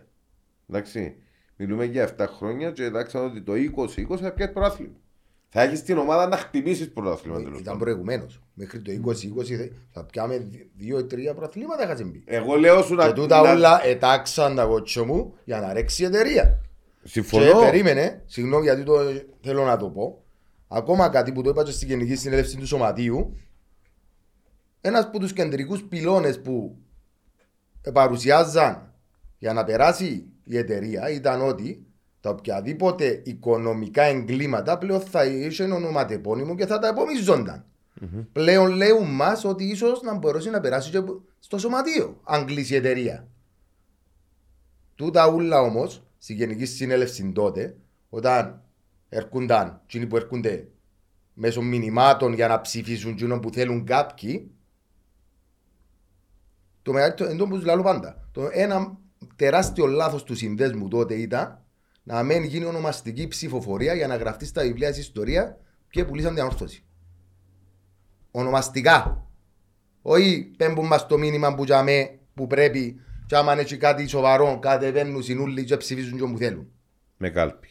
Εντάξει, μιλούμε για 7 χρόνια και ετάξαν ότι το 2020 θα πιάσει πρωτάθλημα. Θα έχεις την ομάδα να χτυπήσεις πρωτάθλημα τέλος Ήταν πάντων. προηγουμένως. Μέχρι το 2020 θε- θα πιάμε δύο ή τρία προαθλήματα είχα μπει. Εγώ λέω σου να. Και τούτα να- όλα ετάξαν τα κότσο μου για να ρέξει η εταιρεία. Και Συμφωνώ. περίμενε, συγγνώμη γιατί το θέλω να το πω. Ακόμα κάτι που το είπα και στην Γενική Συνέλευση του Σωματείου, ένας από τους κεντρικούς πυλώνες που παρουσιάζαν για να περάσει η εταιρεία ήταν ότι τα οποιαδήποτε οικονομικά εγκλήματα πλέον θα είχε ονοματεπώνυμο και θα τα επομιζονταν Πλέον λέουν μας ότι ίσως να μπορέσει να περάσει και στο σωματείο αν κλείσει η εταιρεία. Τούτα ούλα όμως στη Γενική Συνέλευση τότε, όταν έρχονταν, εκείνοι που έρχονται μέσω μηνυμάτων για να ψηφίσουν εκείνο που θέλουν κάποιοι, το μεγαλύτερο, εντό που λέω πάντα, το ένα τεράστιο λάθος του συνδέσμου τότε ήταν να μην γίνει ονομαστική ψηφοφορία για να γραφτεί στα βιβλία της ιστορίας και πουλήσαν την ανόρθωση. Ονομαστικά. Όχι πέμπουν μας το μήνυμα που, τζαμέ, που πρέπει και άμα έχει κάτι σοβαρό κατεβαίνουν συνούλοι και ψηφίζουν και όπου θέλουν. Με κάλπη.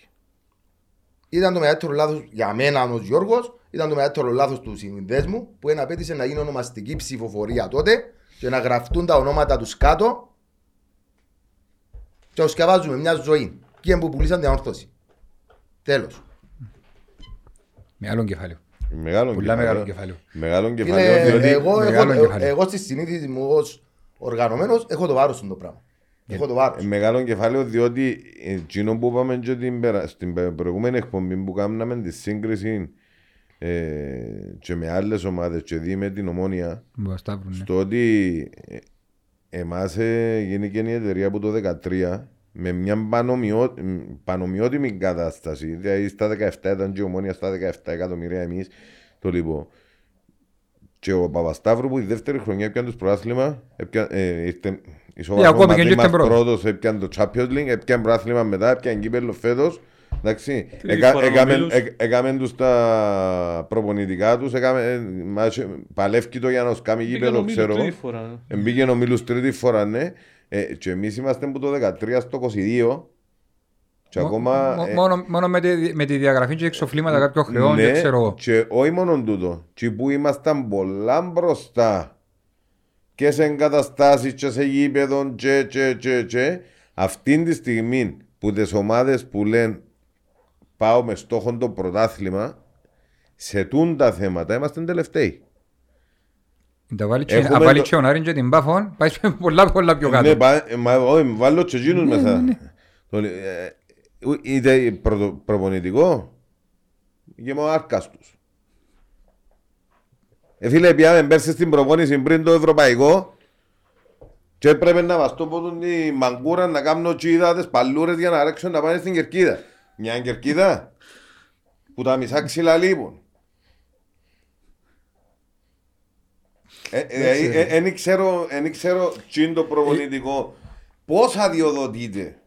Ήταν το μεγαλύτερο λάθος για μένα ο Γιώργος, ήταν το μεγαλύτερο λάθος του συνδέσμου που ένα απέτησε να γίνει ονομαστική ψηφοφορία τότε και να γραφτούν τα ονόματα τους κάτω και να σκευάζουμε μια ζωή. Και που πουλήσαν την ανόρθωση. Τέλος. Μεγάλο κεφάλαιο. Μεγάλο Πολλά μεγάλο κεφάλαιο. Μεγάλο κεφάλαιο. Φίλε, διότι- εγώ, μεγάλο έχω, κεφάλαιο. εγώ στη συνείδηση μου ως οργανωμένος έχω το βάρος στο πράγμα. Έχω το βάρος. Ε, Μεγάλο κεφάλαιο διότι ε, εκείνο που είπαμε και την, περα- στην πε- προηγούμενη εκπομπή που κάναμε τη σύγκριση ε, και με άλλες ομάδες και δει με την ομόνια Μπορεί να σταύρουν, ναι. στο ότι ε, εμάς ε, γίνηκε η εταιρεία από το 2013 με μια πανομοιό, μ, πανομοιότιμη κατάσταση δηλαδή στα 17 ήταν και η ομόνια στα 17 εκατομμύρια εμείς το λοιπόν και ο Παπασταύρου που η δεύτερη χρονιά έπιανε το πρωτάθλημα έπια- ε, ήρθε ισόβαθμο ακόμα και μαζί ήρθε μας πρώτος. πρώτος έπιανε το Champions League έπιανε πρωτάθλημα μετά έπιανε κύπελλο φέτος εντάξει Τρίτη Εκα- φορά έκαμε- ομίλους. εκ- έκαμε τους τα προπονητικά τους έκαμε, ε, μας- παλεύκει το για να τους κάνει Πήγαινε γήπεδο ο Μίλος ξέρω τρίτη εγώ. φορά. Μπήκε ο Μίλους τρίτη φορά, ναι. Ε, και εμείς είμαστε από το 13 στο 22 και Μο- ακόμα... μο- ε, Μόνο, μόνο με, τη, με τη διαγραφή και εξοφλήματα κάποιων χρεών, ναι, δεν ξέρω εγώ. και όχι μόνο τούτο. Και που ήμασταν πολλά μπροστά και σε εγκαταστάσεις και σε γήπεδο και, και, και, και αυτή τη στιγμή που τις ομάδες που λένε πάω με στόχο το πρωτάθλημα σε τούν τα θέματα είμαστε τελευταίοι. Τα βάλει και- Έχουμε αν βάλει το- και ο Νάριν και την Πάφον, πάει σε πολλά πολλά πιο Ναι, κάτω. πα- ε, μα, όχι, βάλω και εκείνους μέσα. Το λέ- ε, ου- Είτε πρωτο- προπονητικό και με ο άρκας τους. Ε, φίλε, πιάμε πέρσι στην προπόνηση πριν το ευρωπαϊκό και έπρεπε να μας το πω τη μαγκούρα να κάνω τσίδα τις παλούρες για να ρέξουν να πάνε στην κερκίδα. Μια κερκίδα που τα μισά ξύλα λείπουν. Δεν ξέρω, εν ξέρω τι είναι το προπονητικό. Πώς αδειοδοτείται.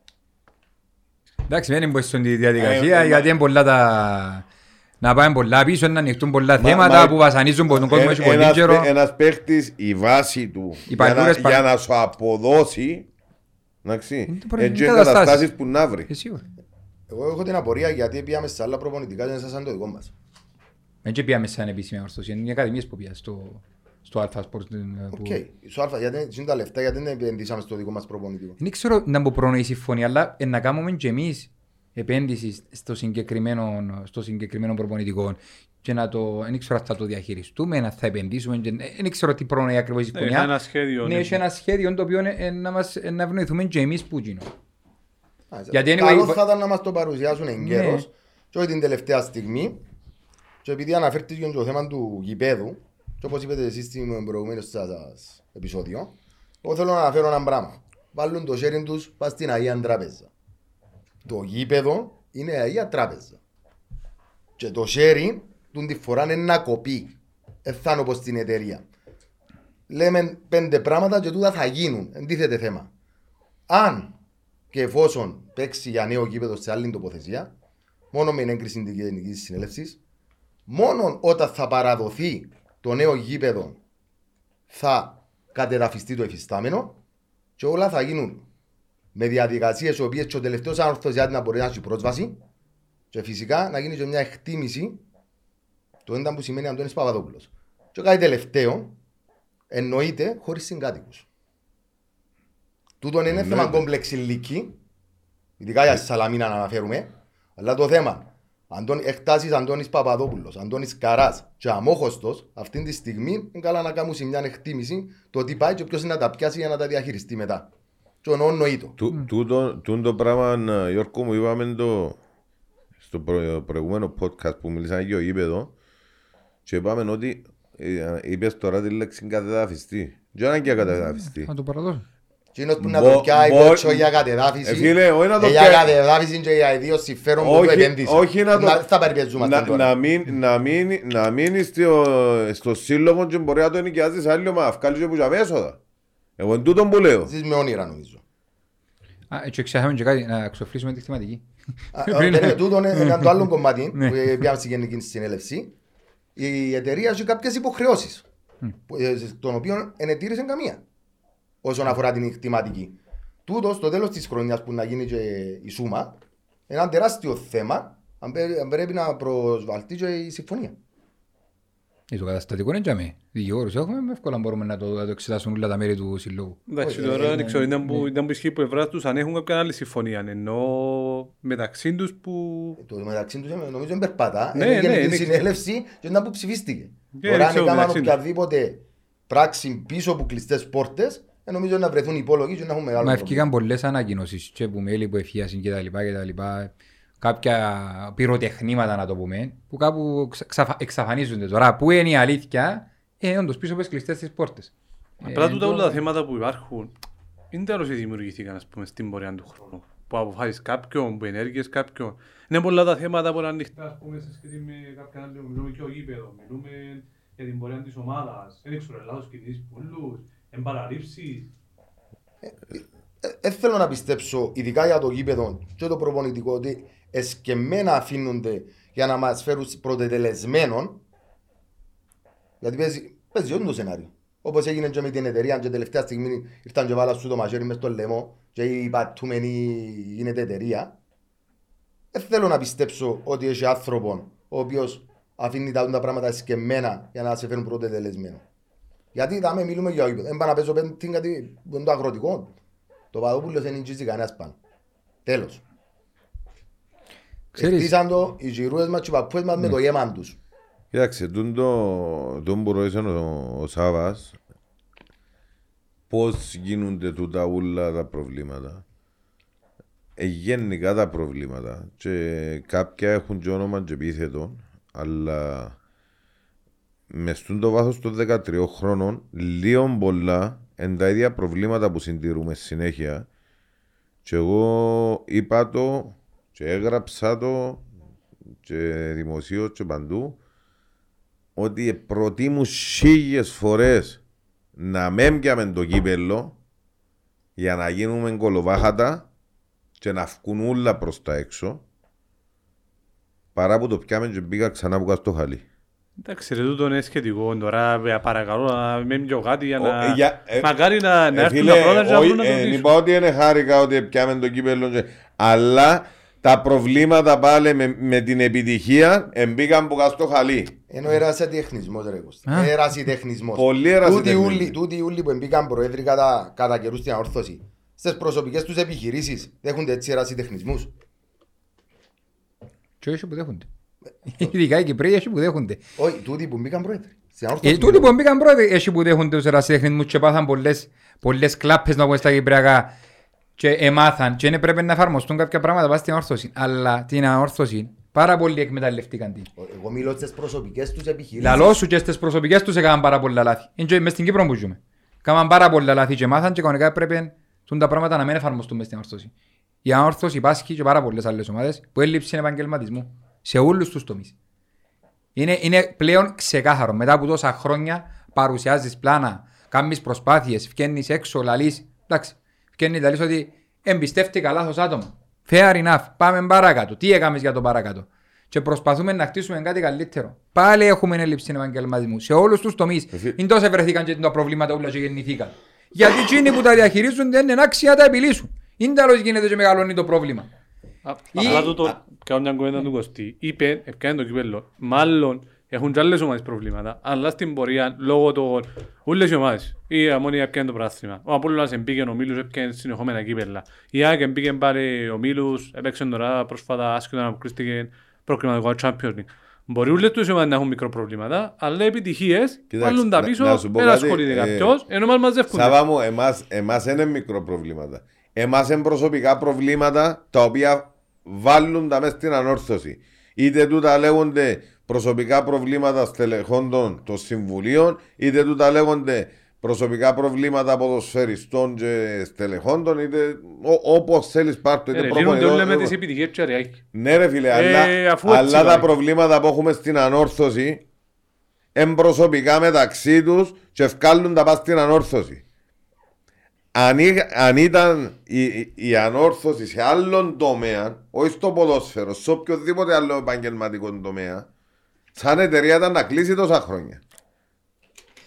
Εντάξει, δεν είναι πως στη διαδικασία, Ε, γιατί είναι πολλά τα... Να πάμε πολλά πίσω, να ανοιχτούν πολλά Μα- θέματα μα- που βασανίζουν τον κόσμο έχει πολύ Ένας, καιρό. παί- ένας παίχτης, η βάση του, Οι για να, παλιούρες πα- για να σου αποδώσει, εντάξει, Είναι το πρωί- έτσι είναι καταστάσεις καταστάσεις. που να βρει. Ε, σίγουρα. Εγώ έχω την απορία γιατί πήγαμε σε άλλα προπονητικά και δεν σαν το δικό μας. Δεν και πήγαμε σαν επίσημη ορθώση, είναι οι ακαδημίες που πήγα στο, στο Alpha Sports. ε, που- Οκ. Σου αλφα, γιατί είναι τα λεφτά, γιατί δεν επενδύσαμε στο δικό μας προπονητικό. Δεν ξέρω να μπω πρόνοη η συμφωνία, αλλά ε, να κάνουμε και εμείς επένδυση στο συγκεκριμένο, στο συγκεκριμένο προπονητικό και να το, δεν ξέρω αν θα το διαχειριστούμε, να θα επενδύσουμε, και- ε, δεν ξέρω τι πρόνοη ακριβώς η Ναι, συμφωνία. είχα ένα σχέδιο, Ναι, ναι. έχει ένα σχέδιο το οποίο ε, ε, να, μας, ε, να ευνοηθούμε και εμείς που γίνω. Α, Γιατί Καλό anyway- θα ήταν να μας το παρουσιάσουν εγκαίρως Ναι. και όχι την τελευταία στιγμή και επειδή αναφέρθηκες και το θέμα του γηπέδου και όπως είπατε εσείς στην προηγούμενη σας επεισόδιο εγώ θέλω να αναφέρω ένα πράγμα. Βάλουν το sharing τους πας στην Αγία Τράπεζα. Το γήπεδο είναι η Αγία Τράπεζα. Και το sharing του τη φορά είναι να κοπεί. Δεν θα είναι όπως στην εταιρεία. Λέμε πέντε πράγματα και τούτα θα γίνουν. Αντίθετε θέμα. Αν και εφόσον παίξει για νέο γήπεδο σε άλλη τοποθεσία, μόνο με έγκριση της Γενικής Συνέλευσης, μόνο όταν θα παραδοθεί το νέο γήπεδο θα κατεδαφιστεί το εφιστάμενο και όλα θα γίνουν με διαδικασίες οι οποίες και ο τελευταίος ανορθωσιάτη να μπορεί να έχει πρόσβαση και φυσικά να γίνει και μια εκτίμηση το έντα που σημαίνει Αντώνης Παπαδόπουλος. Και κάτι τελευταίο εννοείται χωρίς συγκάτοικους. Τούτον είναι θέμα κόμπλεξ ηλική, ειδικά για Σαλαμίνα να αναφέρουμε, αλλά το θέμα, Αντών, εκτάσεις Αντώνης Παπαδόπουλος, Αντώνης Καράς και Αμόχωστος, αυτή τη στιγμή είναι καλά να κάνουν σε μια εκτίμηση το τι πάει και ποιος είναι να τα πιάσει για να τα διαχειριστεί μετά. Και ο νοεί το. Του- τούτο- Τούν το πράγμα, ε, Γιώργο μου, είπαμε το, στο προ- προηγούμενο podcast που μιλήσαμε για το γήπεδο και είπαμε ότι ε, είπες τώρα τη λέξη κατεδαφιστή. Δεν είναι και κατεδαφιστή. Να το παραδώσω. Εκείνος που να Μπο- το πιάει μπο- κότσο για κατεδάφιση, Ε, φίλε, όχι να το ε, για πιάει. κατεδάφιση και για ιδίως συμφέρον που το Όχι, επένδυσε. όχι να το... Θα περιπέζουμε να, τώρα. να, μην, να, μην, να μείνει στο, στο σύλλογο και μπορεί να το νοικιάζεις άλλη ομάδα. Αυκάλει και που για έσοδα. Εγώ είναι τούτον που λέω. Ζεις με όνειρα νομίζω. Α, έτσι ξέχαμε και κάτι, να ξοφλήσουμε τη θεματική. Α, α, Πριν- περίμενε, τούτο είναι ένα το άλλο κομμάτι Ναι. που ε, πήγαμε στη Γενική Συνέλευση. Η εταιρεία έχει κάποιες υποχρεώσεις, των οποίων δεν τήρησε καμία όσον αφορά την εκτιματική. Τούτος στο τέλος της χρονιάς που να γίνει και η σούμα, ένα τεράστιο θέμα αν πέ- αν πρέπει να προσβαλτεί και η συμφωνία. Ε, Το καταστατικό είναι για μέ. Δικηγόρους έχουμε, με εύκολα μπορούμε να το, να το εξετάσουν όλα τα μέρη του συλλόγου. Εντάξει, Όχι, τώρα ε, δεν ξέρω, ήταν που, ναι. ήταν που ισχύει που ευρά τους αν έχουν κάποια άλλη συμφωνία. Ενώ μεταξύ τους που... Το μεταξύ τους νομίζω είναι περπατά. Ναι, είναι ναι, γενική είναι- συνέλευση και ήταν που ψηφίστηκε. Ναι, Τώρα αν ξέρω, έκαναν μεταξύ τους. οποιαδήποτε πράξη πίσω από κλειστές πόρτες, νομίζω να βρεθούν υπόλογοι και να έχουν μεγάλο Μα πρόβλημα. ευκήκαν πολλές ανακοινώσεις και που μέλη που εφίασαν και τα λοιπά και τα λοιπά. Κάποια πυροτεχνήματα να το πούμε, που κάπου ξα- ξαφα- εξαφανίζονται τώρα. Πού είναι η αλήθεια, ε, όντως πίσω από τις κλειστές τις πόρτες. Απλά Ε, τούτα το- όλα τα θέματα που υπάρχουν είναι τέλος δημιουργήθηκαν ας πούμε, στην πορεία του χρόνου. Που αποφάσεις κάποιον, που ενέργειες κάποιον. Είναι πολλά τα θέματα που είναι ανοιχτά. Ας πούμε, σε σχέση με κάποιον άλλο, μιλούμε και ο γήπεδο, μιλούμε για την πορεία της ομάδας. Δεν ξέρω, Ελλάδος κινήσεις πολλούς, εμπαραλήψεις. Δεν θέλω να πιστέψω, ειδικά για το γήπεδο και το προπονητικό, ότι εσκεμμένα αφήνονται για να μας φέρουν πρωτετελεσμένων. Γιατί παίζει, παίζει όντω το σενάριο. Όπως έγινε και με την εταιρεία, και τελευταία στιγμή ήρθαν και βάλαν σου το μαχαίρι μες στο λαιμό, και η πατούμενη γίνεται εταιρεία. Δεν θέλω να πιστέψω ότι έχει άνθρωπο ο οποίος αφήνει τα, τα πράγματα εσκεμμένα για να σε φέρουν πρωτετελεσμένο. Γιατί δάμε μιλούμε για γήπεδο. Δεν πάω να παίζω πέντε κάτι που είναι το αγροτικό. Το Παδόπουλος δεν εγγύζει κανένας πάνω. Τέλος. Ξέρεις, Χτίσαν το οι γυρούες μας και οι παππούες μας με το γέμα τους. Κοίταξε, τούν το, τον που ρώτησε ο, ο Σάβας, πώς γίνονται τούτα όλα τα προβλήματα. Ε, γενικά τα προβλήματα και κάποια έχουν και όνομα και επίθετο, αλλά μες στον το βάθος των 13 χρόνων, λίγο πολλά είναι τα ίδια προβλήματα που συντηρούμε συνέχεια και εγώ είπα το και έγραψα το και δημοσίως και παντού ότι προτιμούν χίλιες φορές να μην πιάμε το κύπελο για να γίνουμε κολοβάχατα και να βγουν όλα προς τα έξω παρά που το πιάμε και μπήκα ξανά που κάτω στο χαλί. Εντάξει, ρε, τούτο είναι σχετικό. Τώρα ε, παρακαλώ να μην πιω κάτι για Ο- να... ε, για- ε, Μακάρι να, να Ε, έρθουν φίλε, τα πρώτα και να όχι, βρουν να ε, το λύσουν. είπα ότι είναι χάρηκα ότι πιάμε το κύπελο και- αλλά τα προβλήματα πάλι με, με την επιτυχία εμπήκαν που κάτω στο χαλί. Ενώ ερασιτεχνισμός ρε Κώστα. Α. Ερασιτεχνισμός. Πολύ Τούτοι ερασιτεχνισμό. ούλοι- Τούτοι ούλοι που μπήκαν προέδροι κατά, κατά καιρούς στην αόρθωση. Στις προσωπικές τους επιχειρήσεις δέχονται έτσι ερασιτεχνισμούς. Και όχι που δέχονται. Ειδικά οι Κυπρέοι έχει που δέχονται. Όχι, τούτοι που μπήκαν πρόεδροι. Στην Ε, αόρθωση. τούτοι που μπήκαν πρώτοι έχει που δέχονται τους ερασιτεχνισμούς και πάθαν πολλές, πολλές κλάπες να πούμε στα Κυπριακά και εμάθαν και είναι πρέπει να εφαρμοστούν κάποια πράγματα πάνω στην αόρθωση. Αλλά την αόρθωση πάρα πολλοί εκμεταλλευτήκαν την. Εγώ μιλώ στις προσωπικές τους επιχειρήσεις. Λαλό σου και στις προσωπικές τους έκαναν πάρα πολλά λάθη. Είναι και μες στην Κύπρο που ζούμε. Κάμαν πάρα πολλά λάθη και μάθαν και κανονικά πρέπει τούν τα πράγματα να μην εφαρμοστούν μες στην αόρθωση. Η αόρθωση υπάρχει και πάρα πολλές άλλες ομάδες που έλλειψη επαγγελματισμού σε όλους τους τομείς. Είναι, είναι πλέον ξεκάθαρο. Μετά από τόσα χρόνια παρουσιάζεις πλάνα, κάνεις προσπάθειες, βγαίνεις έξω, λαλείς. Εντάξει, βγαίνεις λαλείς ότι εμπιστεύτηκα λάθος άτομα. Fair enough. Πάμε παρακάτω. Τι έκαμες για το παρακάτω; Και προσπαθούμε να χτίσουμε κάτι καλύτερο. Πάλι έχουμε έλλειψη επαγγελματισμού σε όλους τους τομείς. Εφι- Είναι τόσο βρεθήκαν και τα προβλήματα όλα και γεννηθήκαν. Γιατί εκείνοι που τα διαχειρίζονται είναι άξια να τα επιλύσουν. Είναι τέλο γίνεται και μεγαλώνει το πρόβλημα. Α, Ή- Απλά τούτο, κάνω μια κουβέντα του Κωστή. Είπε, ευκαιρία το κυπέλλο, μάλλον έχουν και άλλες ομάδες προβλήματα, αλλά στην πορεία, λόγω των όλες οι ομάδες, η Αμμόνια έπιανε το πράθυμα, ο Απόλλωνας εμπήκε ο Μίλους, έπιανε συνεχόμενα κύπελλα, η ΑΕΚ εμπήκε πάλι ο Μίλους, έπαιξε τώρα πρόσφατα άσχετο να αποκλείστηκε προκριματικό Champions League. Μπορεί όλες τους οι ομάδες να έχουν μικροπροβλήματα, αλλά επιτυχίες Κοιτάξτε, βάλουν τα να- πίσω, να σου πω δεν κάτι, ασχολείται ε, κάποιος, ενώ μας μαζεύκονται. Σάβα μου, εμάς, εμάς είναι μικρό προβλήματα. Εμάς είναι προσωπικά προβλήματα τα οποία βάλουν τα μέσα στην ανόρθωση. Είτε τούτα λέγονται προσωπικά προβλήματα στελεχόντων των συμβουλίων, είτε τούτα λέγονται προσωπικά προβλήματα ποδοσφαιριστών και στελεχόντων, είτε όπως θέλεις πάρ' το, Ε, είτε ρε, Γίνονται όλα με προπονητών. τις επιτυχίες και ρεάκι. Ναι, ρε φίλε, Ε, αλλά, αφού έτσι αλλά τα πάει. προβλήματα που έχουμε στην ανόρθωση εμπροσωπικά μεταξύ τους και ευκάλλουν τα πα στην ανόρθωση. Αν, εί- αν ήταν η, η- η ανόρθωση σε άλλον τομέα, όχι στο ποδόσφαιρο, σε οποιοδήποτε άλλο επαγγελματικό τομέα, σαν εταιρεία ήταν να κλείσει τόσα χρόνια.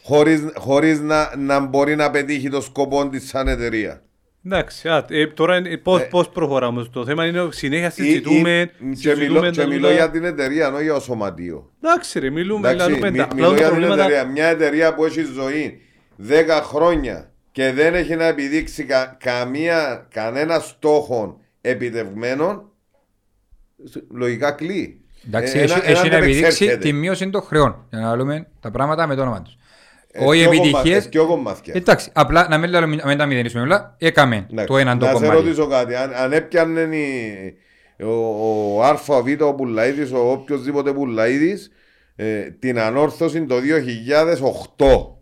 Χωρίς, χωρίς να, να μπορεί να πετύχει το σκοπό της σαν εταιρεία. Εντάξει, α, ε, τώρα ε, πώς, Ε, πώς προχωράμε. Το θέμα; Είναι συνέχεια Ή- συζητούμε. ή- και συζητούμε μιλώ, τα και μιλώ τούτα. για την εταιρεία, όχι για το σωματείο. Εντάξει ρε, μιλούμε, Εντάξει, λαλούμε μι- τα. Απλά μιλώ τα για την προβλήματα... εταιρεία. Μια εταιρεία που έχει ζωή 10 χρόνια και δεν έχει να επιδείξει κα- καμία, κανένα στόχο επιτευγμένο, λογικά κλεί. Εντάξει, Ε, έχει, ένα- έχει έναν να επιδείξει επεξέρχεται. τη μείωση των χρεών. Για να λέμε τα πράγματα με το όνομα τους. Ε, Όχι πιο κομμα- επιτυχίε. ε, πιο κομμάτιας. Εντάξει, απλά να μην, λέμε- να μην τα μηδενίσουμε όλα. Έκαμε Εντάξει, το έναν το να σε κομμάτι. ρωτήσω κάτι. Αν, αν έπιανε η- ο, ο Α, Β, ο Πουλαίδης, ο οποιοδήποτε Πουλαίδης, ε, την ανόρθωση το 2008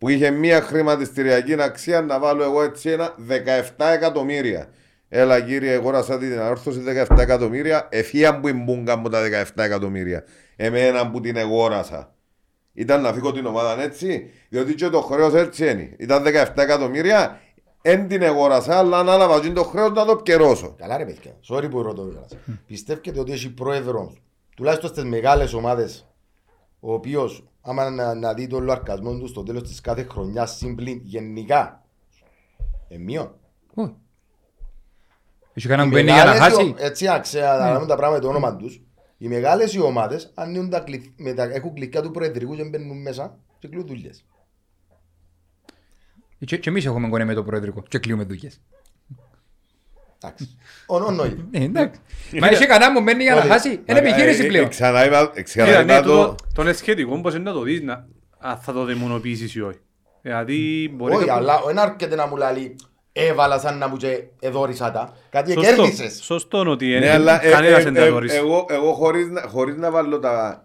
που είχε μία χρηματιστηριακή αξία να βάλω εγώ έτσι ένα 17 εκατομμύρια. Έλα κύριε, αγόρασα την ανόρθωση 17 εκατομμύρια. Εφίαν που η μπούγκα μου τα 17 εκατομμύρια. Εμένα που την αγόρασα. Ήταν να φύγω την ομάδα έτσι, διότι και το χρέος έτσι είναι. Ήταν 17 εκατομμύρια, δεν την αγόρασα, αλλά ανάλαβα και το χρέος να το πιερώσω. Καλά ρε παιδιά, sorry που ρωτώ κιόλας. Πιστεύετε ότι έχει πρόεδρος, τουλάχιστον στις μεγάλες ομάδες, ο οποίος άμα να, να δει τον λοαρκασμό του στο τέλος της κάθε χρονιάς συμπλήν γενικά, εμείων. Όχι. Έχει κανέναν που μπαίνει για να χάσει; Έτσι να ξέρω, να λέμε τα πράγματα το όνομα τους. Οι μεγάλες οι ομάδες ανοίγουν τα κλει- με τα, έχουν κλικιά του προεδρικού και μπαίνουν μέσα και κλείνουν δουλειές. Και, και εμείς έχουμε γονεί με το προεδρικό και κλείουμε δουλειές. Εντάξει. Ονόνοη. Ε, εντάξει. Μα έχει κανέναν που μπαίνει για να Όχι. χάσει. Είναι επιχείρηση Ε, ε, πλέον. Ξανά είπα, ε, ξανά Κοίτα, ναι, είπα τούτο- το. τον εσχετικό πώς είναι να το δεις, να, αν θα το δαιμονοποιήσεις ή όχι. Δηλαδή μπορεί Όχι, να- αλλά δεν αρκετά να μου λέει έβαλα σαν να μου και εδόρισα τα. Κάτι Σωστό, κέρδισες. σωστό ότι Ναι, είναι- αλλά ε, κανένας ε, δεν ε, τα γνωρίζει. εγώ, εγώ χωρίς, να- χωρίς να βάλω τα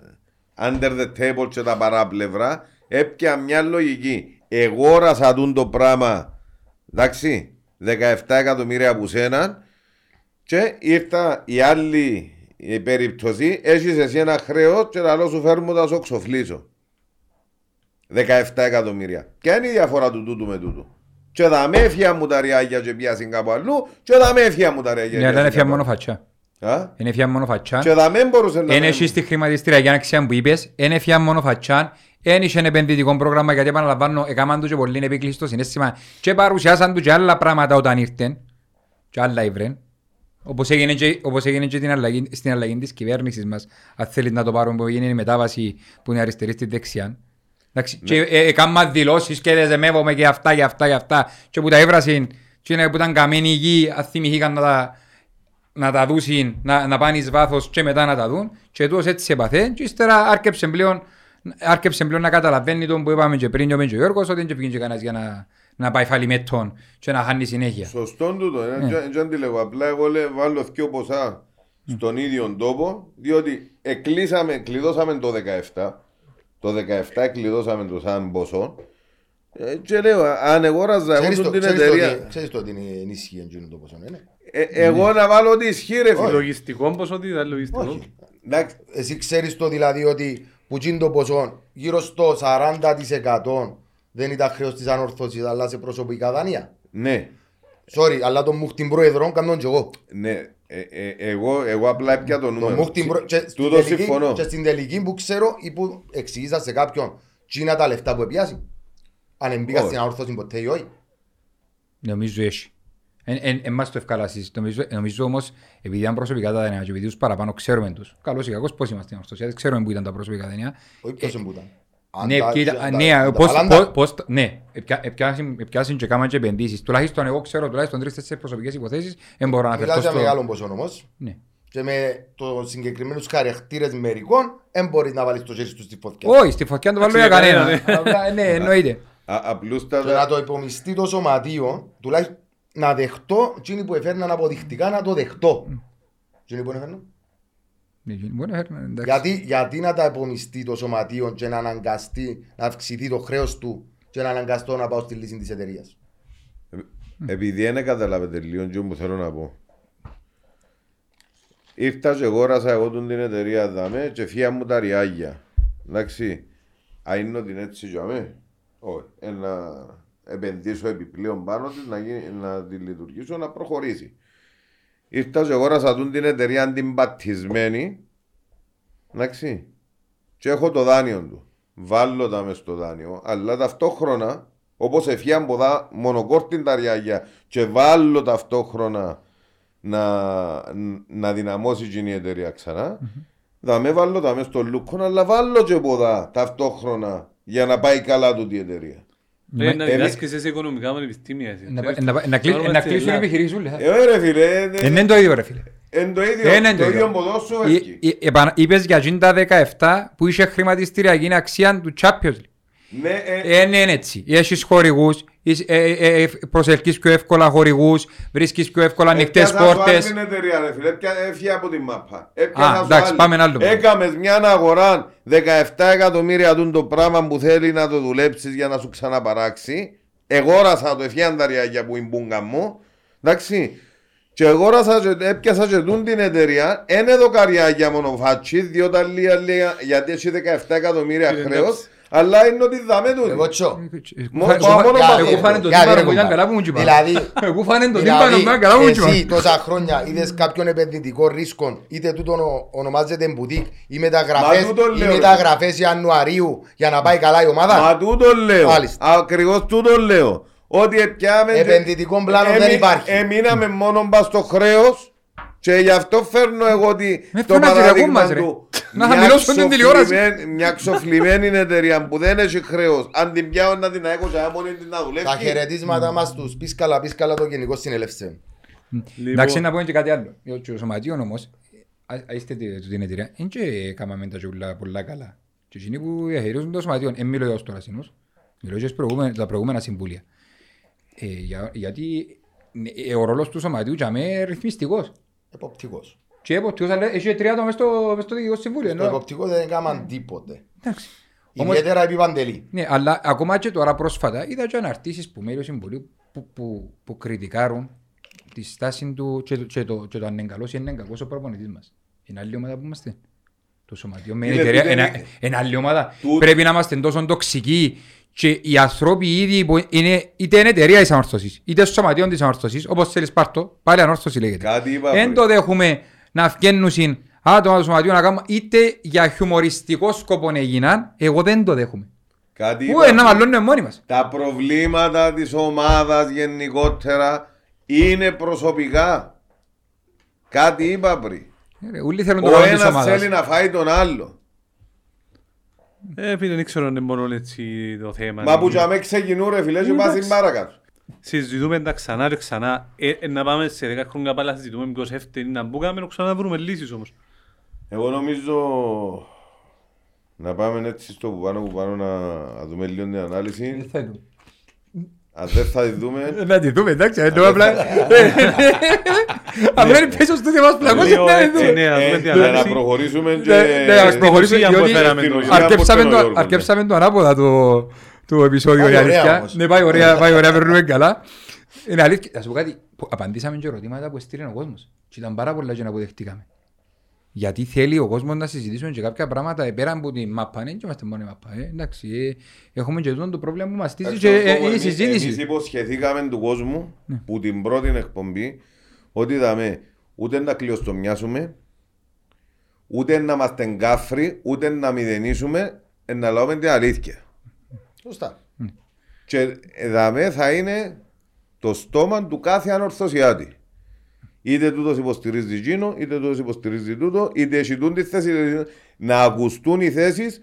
under the table και τα παράπλευρα, έπια μια λογική. Εγόρασα τούν το πράγμα, εντάξει, 17 εκατομμύρια από σένα και ήρθα η άλλη η περίπτωση, έχεις εσύ ένα χρέος και λαλό σου φέρνω τα σου ξοφλήσω. 17 εκατομμύρια. Ποια είναι η διαφορά του τούτου με τούτου; Και θα με έφυγα μου τα ριάγια και πιάσει κάπου αλλού και θα με έφυγα μου τα ριάγια. Ναι, αλλά είναι πιάσει φιά μόνο κάπου φατσά. αλλού. Α; Είναι φιά μόνο φατσά. Και θα με μπορούσε να... Είναι εσύ στη χρηματιστήρια αξία που είπες, είναι φιά μόνο φατσάν, δεν είχε επενδυτικό πρόγραμμα γιατί επαναλαμβάνω, έκαναν του και πολύ επίκληση στο συνέστημα και παρουσιάσαν του και άλλα πράγματα όταν ήρθαν και άλλα ήβρεν. Όπως έγινε και, όπως έγινε και την αλλαγή, στην αλλαγή της κυβέρνησης μας, αν θέλεις να το πάρουμε που έγινε η μετάβαση που είναι αριστερή στη δεξιά. Εντάξει, και ε, έκανα δηλώσεις και δεσμεύομαι και αυτά και αυτά και αυτά και που τα έβρασαν και είναι που ήταν καμένοι γη, αν θυμηθήκαν να τα, να τα δούσουν, να, να πάνε εις βάθος και μετά να τα δουν και τούτος έτσι έπαθε και ύστερα άρκεψε πλέον, άρκεψε πλέον να καταλαβαίνει τον που είπαμε και πριν και ο Μέντζο Γιώργος ότι δεν πήγαινε κανένας για να, να πάει φαλιμέτων και να χάνει συνέχεια. Σωστό τούτο, ε, Ναι. δεν δεν τη λέγω. Απλά εγώ λέω, βάλω δύο ποσά στον ίδιο τόπο, διότι εκλείσαμε, κλειδώσαμε το 17. Το 17 κλειδώσαμε το σαν ποσό. Ε, και λέω, αν αγόραζα εγώ Ξέρεις τον το- την ξέρεις το εταιρεία, ότι- Ξέρεις το ότι είναι ενίσχυε εκείνο το ποσό, είναι. ε, εγώ να βάλω ότι ισχύει ρε φίλε. Λογιστικό ποσότητα, λογιστικό; Όχι. Εντάξει, Εσύ ξέρεις το δηλαδή ότι που γίνει το ποσό γύρω στο 40% δεν ήταν χρέος της ανόρθωσης αλλά σε προσωπικά δάνεια. Ναι, Sorry, αλλά το μου την πρόεδρο κάνω και εγώ. ναι. Ε, ε, εγώ, εγώ απλά έπια το Το νούμερο. μου την προ... και, στην Τούτο τελική, συμφωνώ. και στην τελική που ξέρω ή που εξηγήσα σε κάποιον τι είναι τα λεφτά που επιάσει. Αν εμπήκα Όχι. στην ανόρθωση ποτέ ή όχι. Νομίζω έχει. Εν, εν, εν μας το ευκαλάσεις. Νομίζω, νομίζω όμως, επειδή ήταν προσωπικά τα δανεία και επειδή τους παραπάνω ξέρουμε τους, καλώς ή κακώς πώς είμαστε στην ορθωσία, ξέρουμε που ήταν τα προσωπικά δανεία. Όχι ποιος εμπούταν. Αν Ναι, τα- κοίτα, τα- ναι, τα- πώς, τα παλάντα. πώς, πώς, ναι, επιά- επιάσουν επιάσουν και κάμαν και επενδύσεις. Τουλάχιστον εγώ ξέρω, τουλάχιστον τρεις-τέσσερις προσωπικές υποθέσεις, δεν μπορώ να Μιλάς φερθώ για στο... μεγάλο ποσό όμως. Ναι. Και με το συγκεκριμένους χαρακτήρες μερικών δεν μπορείς να βάλεις το χέρι σου στη φωτιά. Όχι, στη φωτιά να το βάλω για Εντάξει, κανένα. κανένα, Απλά, Ναι, εννοείται. Α- Και να Απλούστατα, το υπομειστεί το σωματείο, τουλάχιστον να δεχτώ εκείνοι που έφερναν αποδεικτικά να το δεχτώ. Εκείνοι που έφερναν. Ναι, μπορεί να φέρνει, εντάξει. Γιατί, γιατί να τα υπομειστεί το σωματείο και να αναγκαστεί να αυξηθεί το χρέος του και να αναγκαστώ να πάω στη λύση της εταιρείας. επειδή δεν καταλάβετε λίγο τι που θέλω να πω. Ήρθα και αγόρασα εγώ τον την εταιρεία δάμε και φύγα μου τα ριάγια. Εντάξει, αν είναι ότι είναι έτσι για μέ. Όχι, ε, να επενδύσω επιπλέον πάνω της, να, γίνει, να τη λειτουργήσω, να προχωρήσει. Ήρθα και αγόρασα τον την εταιρεία την πατισμένη. Εντάξει, και έχω το δάνειο του. Βάλω τα μες στο δάνειο, αλλά ταυτόχρονα, όπως εφιάν ποδά μονοκόρτην τα ριάγια, και βάλω ταυτόχρονα να, να δυναμώσει εκείνη η εταιρεία ξανά, θα με βάλω τα μες στο λούκο, αλλά βάλω και ποδά ταυτόχρονα για να πάει καλά του η εταιρεία. Ε, να ε, διδάσκεσαι σε οικονομικά πανεπιστήμια. εσύ. Να- να- να κλει- Να κλείσουν οι επιχειρήσεις ούλες. Ε, ρε φίλε, Ε, Δεν είναι το ίδιο ρε φίλε. είναι το ίδιο, Δεν είναι το το ίδιο ίδιο. ποδόσφαιρο Ε, έφυγε. ε, επανα- Είπες για εκείνη τα 17 που είχε χρηματιστηριακή αξία του Champions League. Ναι, ε, Ε, ναι, είναι έτσι. Έχεις χορηγούς, είσαι- ε, ε, ε, προσελκύεις πιο εύκολα χορηγούς, βρίσκεις πιο εύκολα ανοιχτές Έπιασα σου πόρτες. άλλη την εταιρεία, ρε φίλε. Έπια- Έφυγε από την μάπα. Α, Έπιασα σου εντάξει, άλλη. πάμε ένα άλλο. Έκαμες μια αγορά 17 εκατομμύρια του το πράγμα που θέλει να το δουλέψεις για να σου ξαναπαράξει. Εγόρασα το εφιάν τα ριάγια που είναι μπούγκα μου. Εντάξει. Και εγόρασα και έπιασα και τούν την εταιρεία. Εν εδώ καριάγια μόνο φάτσις, διότι λίγα λίγα, γιατί έχει 17 εκατομμύρια Ε, χρέος. Εντάξει. Αλλά είναι ότι δάμε Εγώ τούτο. τσο. Μόνο- Φάνε- μόνο Εγώ- πάθος. Εγώ φάνε το Γιατί, τύμπανο ρε, που ήταν κομπάρε. καλά που μου τσιπάνε. Δηλαδή, Εγώ φάνε το Δηλαδή, τύμπανο που ήταν καλά που μου εσύ τσιπάνε. τόσα χρόνια είδες κάποιον επενδυτικό ρίσκο, είτε τούτο ονο- ονομάζεται μπουτίκ, ή μεταγραφές, Μα τούτο ή λέω, ρε. μεταγραφές Ιανουαρίου για να πάει καλά η ομάδα. Μα τούτο λέω. Μάλιστα. Ακριβώς τούτο λέω. Ότι επιάμε... Επενδυτικό πλάνο δεν υπάρχει. Εμείναμε μόνο μπας στο χρέος και γι' αυτό φέρνω εγώ ότι Με το φέρνω να παράδειγμα μας, ρε. του Να μια χαμηλώσω την τηλεόραση. ξοφλημένη- μια ξοφλημένη εταιρεία που δεν έχει χρέος αν την πιάω να την έχω και μόνη την να Τα δουλεύει χαιρετίσματα μας τους πίσκαλα πίσκαλα το γενικό συνελεύσεων. Λοιπόν, Εντάξει, να πω και κάτι άλλο. Ε, Και ο Σωματείων όμως, α- α, είστε τη- του την εταιρεία, δεν και έκαναμε τα τζούλα πολλά καλά. Και εκείνοι που διαχειρίζουν το Σωματείων, δεν μιλώ για ως τώρα συνούς, μιλώ και στις προηγούμενα- τα προηγούμενα συμβούλια. Ε, για- Γιατί ναι, ε, ο ρόλος του Σωματείου για μέ είναι ρυθμιστικός. Εποπτικός. Και εποπτικός, αλλά έχει τρία άτομα μες στο μες στο Διοικητικό Συμβούλιο. Το ενώ- εποπτικό δεν έκαναν τίποτε. Εντάξει. Όμως- Ιδιαίτερα επί Παντελή. Ναι, αλλά ακόμα και τώρα πρόσφατα είδα και αναρτήσεις που μέλη του Συμβουλίου που, που, που κριτικάρουν τη στάση του και, το- και, το, και το αν είναι καλός ή αν είναι κακός ο προπονητής μας. Είναι άλλη ομάδα που είμαστε. το σωματείο με Είναι εταιρεία, τούτο ένα, είναι- ένα άλλη ομάδα. Τούτο- Πρέπει να είμαστε τόσο τοξικοί και οι άνθρωποι ήδη που είναι, είτε είναι εταιρεία της ανορθώσης, είτε σωματείο της ανορθώσης, όπως θέλεις πάρ' το, πάλι ανόρθωση λέγεται. Κάτι είπα Δεν πριν. το δέχουμε να βγαίνουν άτομα του σωματείου να κάνουν είτε για χιουμοριστικό σκοπό έγιναν, εγώ δεν το δέχομαι. Κάτι Πού είπα είναι να πριν. μαλώνουμε μόνοι μας; Τα προβλήματα της ομάδας γενικότερα είναι προσωπικά. Κάτι είπα πριν. Ε, ρε, Όλοι θέλουν το Ο καλό της ένας ομάδας. θέλει να φάει τον άλλο. Ε, φίλε, δεν ξέρω αν είναι μόνο έτσι το θέμα. Μα που τζαμέ ξεκινούν ρε φίλε και πας στην παρακάτω. Συζητούμε τα ξανά και ξανά. Ε, ε, να πάμε σε 10 χρόνια πάλι να συζητούμε ποιος έφταιγε να μπούκαμε να ξαναβρούμε λύσεις όμως. Εγώ νομίζω να πάμε έτσι στο που πάνω που πάνω να να δούμε λίγο την ανάλυση. Αν δεν θα τη δούμε, Να τη δούμε, εντάξει, δεν το απλά. Απλά είναι πίσω στο μας πλακώσει Λίγο να τη έτσι, δούμε. ναι, να δούμε τι ε, να ανάλυση. προχωρήσουμε Ναι, και... ναι, ας προχωρήσουμε ουσία που διότι φέραμε στην το- ουσία. αρκεψαμε από το- τον Γιώργο, αρκεψαμε το ανάποδα το το επεισόδιο Πάει η ωραία αλήθεια. όμως. Ναι, πάει ωραία, πάει ωραία, περνούμε καλά. Είναι αλήθεια. Θα σου πω κάτι, που απαντήσαμε και ερωτήματα που έστειλε ο κόσμος. Και ήταν πάρα πολλά και να αποδεχτήκαμε. Γιατί θέλει ο κόσμος να συζητήσουμε και κάποια πράγματα πέρα από την μάπα. Δεν είμαστε μόνο η μάπα. ε. Εντάξει, ε, έχουμε και τούτο το πρόβλημα που μας στήσει και Εντάξει, ε, όμως, η εμείς- συζήτηση. Εμείς υποσχεθήκαμε του κόσμου Ναι. που την πρώτη εκπομπή ότι δαμε ούτε να κλειοστομιάσουμε ούτε να είμαστε γκάφροι ούτε να μηδενίσουμε ε, να λέμε την αλήθεια. Σωστά. Και δαμε θα είναι το στόμα του κάθε ανορθωσιάτη. Είτε τούτος υποστηρίζει εκείνο, είτε τούτος υποστηρίζει τούτο, είτε εσυτούν τη θέση, είτε- να ακουστούν οι θέσεις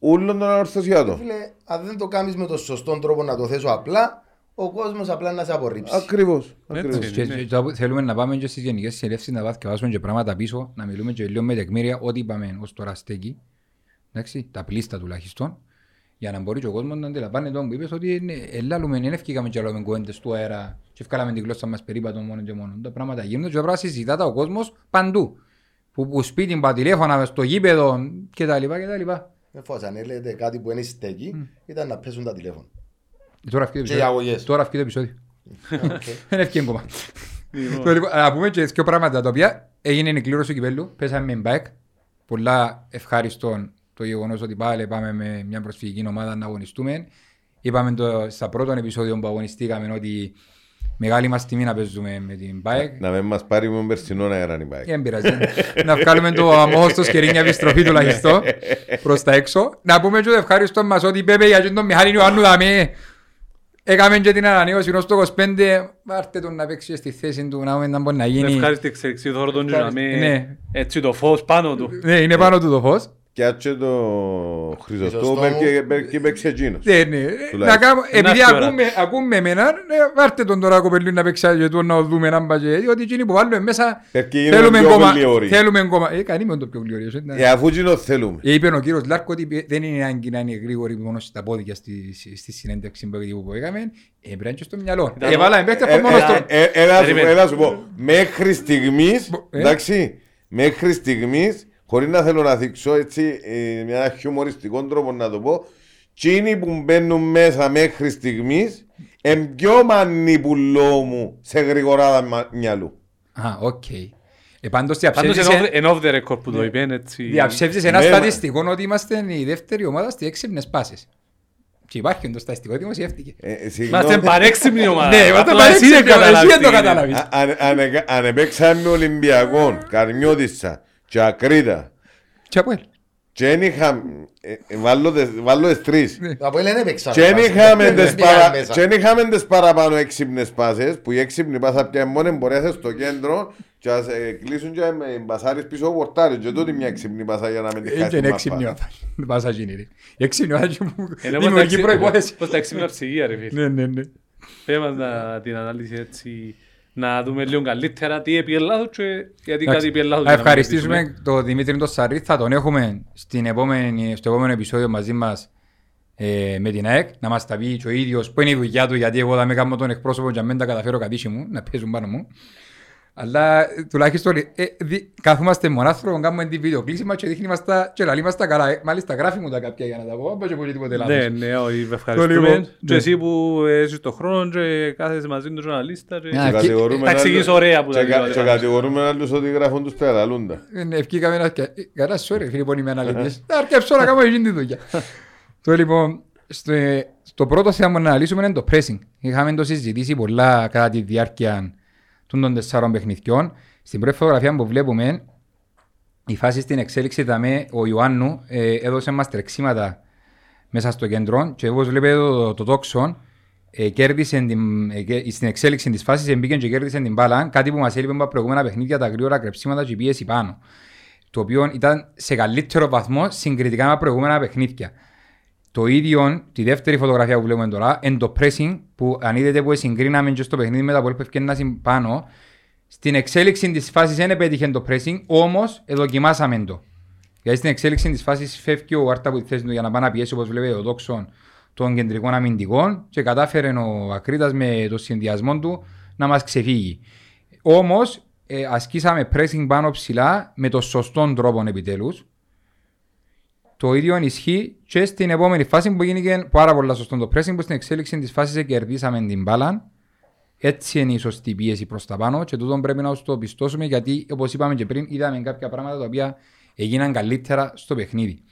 όλων των ανορθωσιάτων. Φίλε, αν δεν το κάνεις με τον σωστό τρόπο να το θέσω απλά, ο κόσμος απλά να σε απορρίψει. Ακριβώς. Έτσι ακριβώς. Και- ναι. και το που θέλουμε να πάμε και στις γενικές συνελεύσεις να βάθουμε και πράγματα πίσω, να μιλούμε και λίγο με τεκμήρια, ό,τι είπαμε ως τώρα στέκει. Εντάξει, τα πλήστα τουλάχιστον. Για να μπορεί και ο κόσμος να αντιλαμβάνει το που είπες ότι είναι, ελάλουμε, δεν ευκήκαμε και λέμε κουβέντες του αέρα και ευκάλαμε την γλώσσα μας περίπατο μόνο και μόνο. Τα πράγματα γίνονται και πρέπει να συζητάται ο κόσμος παντού. Που, που σπίτι, πα τηλέφωνα, στο γήπεδο κτλ. κτλ. Εφόσον έλεγε κάτι που είναι στέκει, ήταν να πέσουν τα τηλέφωνα. Τώρα αυκεί το Και οι επεισόδιο. αγωγές. Τώρα αυκεί το επεισόδιο. Δεν ευκεί ακόμα. Λοιπόν, Το λοιπόν, Να πούμε και δύο πράγματα τα οποία έγινε η κλήρωση του κυπέλου. Πέσαμε με μπακ. Πολλά ευχάριστο το γεγονός ότι πάλι πάμε με μια προσφυγική ομάδα να αγωνιστούμε. Είπαμε το, στα πρώτο επεισόδιο που αγωνιστήκαμε ότι μεγάλη μας τιμή να παίζουμε με την μπακ. Να μην μας πάρει με περσινό αέρα η μπάκ. Δεν πειράζει. να βγάλουμε το αμόχωστο σκερίνια επιστροφή τουλάχιστον προς τα έξω. Να πούμε και το ευχάριστο μας ότι είπε για τον Μιχάλη Ιωάννου δαμε. Έκαμε και την ανανέωση ως το 25. Βάρτε τον να παίξει στη θέση του να δούμε να μπορεί να γίνει. Ευχάριστη εξέλιξη τώρα τον Ευχάριστη, Τζαμί. ναι. Έτσι το φως πάνω του. Ναι, είναι πάνω του το φως. Και άτσε το Χρυσοστό Χρυσοστόμου. και παίξει εκείνος. Ναι, ναι. Να Τουλάχιστον. κάνουμε, επειδή Να έρθει η ώρα. ακούμε, ακούμε εμένα, ναι, βάρτε τον τώρα κοπελί να παίξει και του να δούμε να μπαζε, διότι εκείνοι που βάλουμε μέσα Perquè γίνονται θέλουμε πιο κόμμα. γλυόροι. Θέλουμε κόμμα. Ε, κανεί με το πιο γλυόριο. ε, Ε, αφού εκείνο θέλουμε. Ε, Είπε ο κύριος Λάρκο ότι δεν είναι ανάγκη να είναι γρήγοροι μόνο στα πόδια στη, στη συνέντευξη που που έκαμε. Ε, πρέπει να είναι και στο μυαλό. Ήταν Ε, ο- βάλαμε παίχτε Ε, από μόνο ε, στο... ε, ε, Έλα σου πω, Περίμενε. έλα σου πω. Μέχρι στιγμής, Μπο- ε. εντάξει, μέχρι στιγμής, χωρίς να θέλω να δείξω έτσι ε, μια χιουμοριστικό τρόπο να το πω, Τσίνοι που μπαίνουν μέσα μέχρι στιγμής, είναι πιο μανιπουλό μου σε γρηγοράδα μα- μυαλού. Α, οκ. Ε, πάντως Πάντως διαψεύδησε- εν off the record που το είπε έτσι. διαψεύδησε ένα Ναι, μα- στατιστικό ότι είμαστε η δεύτερη ομάδα στις έξυπνες πάσες. Και υπάρχει το στατιστικό, δημοσιεύτηκε. Ε, ε, Είμαστε συγγνώμη. παρέξιμη ομάδα. Ναι, είμαστε Απλά εσύ παρέξυπνοι, δεν καταλάβεις εσύ δεν τι το γίνεται. καταλάβεις. Α- αν- αν- Αν επέξαμε Ολυμπιακό, Καρμιώτισσα και Ακρίτα, Και από ελ. και δεν είχαμε, ε, ε, βάλω τις- βάλω τις τρεις, Από ελ δεν έπαιξαν. Και δεν βάση. είχαμε Δεν τις πήγαν παρα- μέσα. και δεν είχαμε τις παραπάνω έξυπνες πάσες που η έξυπνη πάσα πια μόνο μπορείς να είσαι στο κέντρο και να σε κλείσουν και με μπασάρεις πίσω από πορτάρι και τότε μια έξυπνη πάσα για να μην τη Έτσι χάσει είναι την έξυπνη μάπα. ομάδα. Δεν πάσα γίνει ρε. Η έξυπνη ομάδα και μου Είναι όπως τα δημιουργεί έξι- προϋπόθεση. όπως τα έξυπνα ψυγεία ρε φίλε. Ναι, ναι, ναι. Πες μας να- την ανάλυση έτσι να δούμε λίγο καλύτερα τι επί λάθος και γιατί Εντάξει. κάτι επί λάθος. Να για να μην ευχαριστήσουμε κερδίσουμε. τον Δημήτρη τον Σαρή. Θα τον έχουμε στην επόμενη, στο επόμενο επεισόδιο μαζί μας ε, με την ΑΕΚ. Να μας τα πει και ο ίδιος που είναι η δουλειά του γιατί εγώ θα με κάνω τον εκπρόσωπο και αν δεν τα καταφέρω κατήσι μου να παίζουν πάνω μου. Αλλά ε, τουλάχιστον ε, δι- κάθομαστε μονάθρο, κάνουμε τη βιντεοκλήση μας και δείχνει μας τα και λαλεί μας τα καλά. Ε, Μάλιστα γράφει μου τα κάποια για να τα πω, δεν πω και τίποτε Ναι, λάθος. ναι, όχι, λοιπόν, ευχαριστούμε. Και ναι. εσύ που έχεις τον χρόνο και κάθεσαι μαζί με τον ζουρναλίστα. και- Α, Και και- κατηγορούμε τα εξηγείς άλλους- ωραία που τα και κα- λέω, Και δηλαδή. κατηγορούμε άλλους ότι γράφουν τους πελαλούντα. Ε, ναι, Ευκήκαμε ένα και... ε, Καλά, sorry, φίλοι, που είμαι αναλυτής. Θα αρκέψω να κάνω εκείνη τη δουλειά. Το λοιπόν, στο, στο πρώτο θέμα που να αναλύσουμε είναι το pressing. Είχαμε το συζητήσει πολλά κατά τη διάρκεια των των τεσσάρων παιχνιδιών. Στην πρώτη φωτογραφία που βλέπουμε, η φάση στην εξέλιξη ήταν ο Ιωάννου ε, έδωσε μας τρεξίματα μέσα στο κέντρο και όπως βλέπετε το, το τόξον ε, κέρδισε την, ε, και- στην εξέλιξη της φάσης μπήκε και κέρδισε την μπάλα κάτι που μας έλειπε από προηγούμενα παιχνίδια τα γρήγορα κρεψίματα και η πίεση πάνω το οποίο ήταν σε καλύτερο βαθμό συγκριτικά με προηγούμενα παιχνίδια. Το ίδιο, τη δεύτερη φωτογραφία που βλέπουμε τώρα, είναι το pressing που αν είδατε που συγκρίναμε και στο παιχνίδι με τα που έφυγε πάνω, στην εξέλιξη της φάσης δεν επέτυχε το pressing, όμως δοκιμάσαμε το. Γιατί στην εξέλιξη της φάσης φεύγει ο Άρτα από τη θέση του για να πάει να πιέσει όπως βλέπετε ο Δόξον των κεντρικών αμυντικών και κατάφερε ο Ακρίτας με το συνδυασμό του να μας ξεφύγει. Όμως ε, ασκήσαμε pressing πάνω ψηλά με το σωστό τρόπο επιτέλους. Το ίδιο ισχύει και στην επόμενη φάση που γίνηκε πάρα πολύ σωστό το pressing που στην εξέλιξη της φάσης κερδίσαμε την μπάλα. Έτσι είναι η σωστή πίεση προς τα πάνω και τούτο πρέπει να το πιστώσουμε γιατί όπως είπαμε και πριν είδαμε κάποια πράγματα τα οποία έγιναν καλύτερα στο παιχνίδι.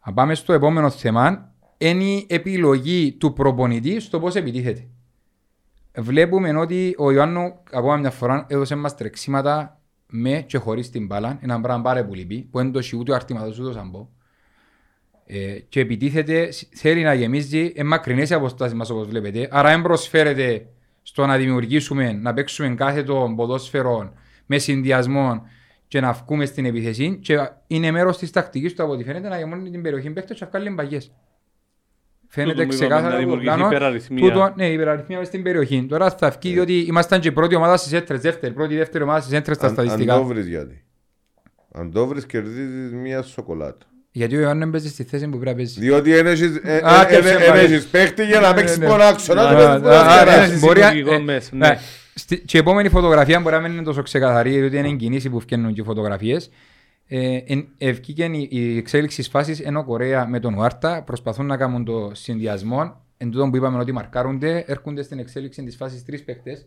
Αν πάμε στο επόμενο θέμα, είναι η επιλογή του προπονητή στο πώς επιτίθεται. Βλέπουμε ότι ο Ιωάννου ακόμα μια φορά έδωσε μας τρεξίματα με και χωρίς την μπάλα, ένα πράγμα πάρα πολύ λυπή, που δεν το έχει ούτε ο αρτηματός ούτε ο Σαμπό. Ε, και επιτίθεται, σ- θέλει να γεμίζει ε, μακρινές οι αποστάσεις μας όπως βλέπετε, άρα δεν προσφέρεται στο να δημιουργήσουμε, να παίξουμε κάθε το ποδόσφαιρο με συνδυασμό και να βγούμε στην επιθεσή και είναι μέρος της τακτικής του από ό,τι φαίνεται να γεμώνει την περιοχή παίχτες και να βγάλει μπαγιές. Φαίνεται Τούτο που είπαμε, ξεκάθαρα να από το δημιουργηθεί πλάνο. υπεραριθμία. Τούτο, ναι, υπεραριθμία μες στην περιοχή. Τώρα θα βγει διότι ήμασταν και η πρώτη ομάδα στις έτρες, δεύτερη, πρώτη, δεύτερη ομάδα στις έτρες στα Αν- Αν το στατιστικά. βρεις γιατί. Αν το βρεις κερδίζεις μία σοκολάτα. Γιατί ο Ιωάννου παίζει στη θέση που πρέπει να παίζει. Διότι δεν έχεις- ε, Α, ε, και ε, σε ε, πάρει. έχεις παίχτη για να Ναι, παίξεις ναι. πονάξονα Α, και α, παίζεις α, ποδοσφαιρά. α, συλλογικό μέσα, ναι. Ε, στη- Και η επόμενη φωτογραφία μπορεί να μην είναι τόσο ξεκαθαρή, διότι είναι κινήσει που φτιάχνουν και φωτογραφίες. Ε, εν- ευκήκε η- η εξέλιξη της φάσης ενώ Κορέα με τον Ουάρτα προσπαθούν να κάνουν το συνδυασμό. Εν τούτο που είπαμε ότι μαρκάρονται, έρχονται στην εξέλιξη της φάσης τρεις παίχτες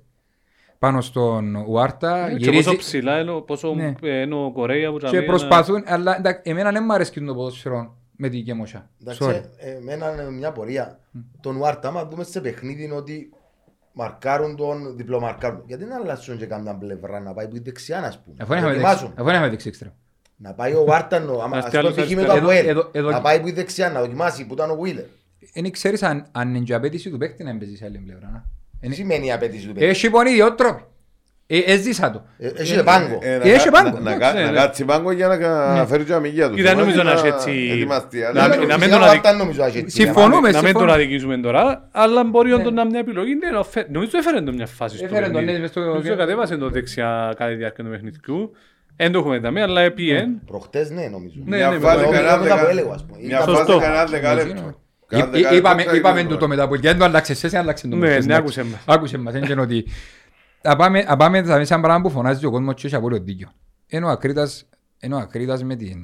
πάνω στον Ουάρτα. Και γυρίζει- πόσο ψηλά είναι, ο- πόσο Ναι. ε, είναι ο Κορέα που και τζαμί, προσπαθούν, αλλά εντάξει, εμένα δεν μου αρέσει το ποδόσφαιρο με την Κεμοσιά. Εντάξει, Sorry. ε, εμένα είναι μια πορεία. Τον Ουάρτα, άμα δούμε σε παιχνίδι είναι ότι μαρκάρουν τον, διπλομαρκάρουν. Γιατί να αλλάσουν και καμιά πλευρά να πάει που είναι δεξιά, ας πούμε. Αφού Να είχαμε δοκιμάσουν. Δείξει- αφού είχαμε δείξει έξτρα. Να πάει ο Βάρτα, νο- άμα Ας ας κι άλλος πούμε π.χ. με αριστερά. το Εδώ- Αβουέλ, εδώ- εδώ- να πάει που είναι δεξιά, να δοκιμάσει που ήταν ο Βουίλερ. Δεν ξέρεις αν, αν είναι και η απέτηση του παίκτη να παίζει σε άλλη πλευρά. να. Τι Είναι- σημαίνει η απέτηση του παίκτη. Έχει πονεί δύο τρόποι. Ε, έζησα το. Ε, Έχει πάγκο. Ε, να Έχει κα- πάγκο. να- να Εντάξει, κα- ναι, Να ναι. κάτσει πάγκο για να κα- φέρει και αμυγεία του. Κοίτα, νομίζω να έχει έχει έτσι- ετοιμαστεί. να- Αλλά- να μην Φυσικά τον ο αδικ- Βάρτα νομίζω έχει έτσι. Συμφωνούμε. Να μην τον συμφωνώ. αδικήσουμε τώρα, αλλά μπορεί Ναι. όντως να είναι μια επιλογή. Ναι, να φε- Νομίζω έφερε τον μια φάση στο Έφερε τον, παιχνίδι. ναι, μες στο- Νομίζω κατέβασε το δεξιά κατά τη διάρκεια του παιχνιδιού. Δεν το έχουμε δαμεί, αλλά έπιεν. Προχτές ναι νομίζω. Ναι, Μια ναι, φάση βέβαια. κανένα Μετά που δεκα- έλεγα, ας πούμε. Μια Ήταν φάση σωστό. κανένα δεκάλεπτο. Κανένα Εί- δεκάλεπτο Είπαμε, θα είπαμε ήταν του το μετά που δεν το άλλαξε εσύ, άλλαξε το Ναι, μες, ναι, εντάξει. άκουσε μας. Άκουσε μας, δεν είναι ότι... Θα πάμε, θα πάμε θα μέσα πράγμα που φωνάζει ο κόσμος και έχει απόλυτο δίκιο. Ενώ ο Ακρίτας, ενώ ο Ακρίτας με, την,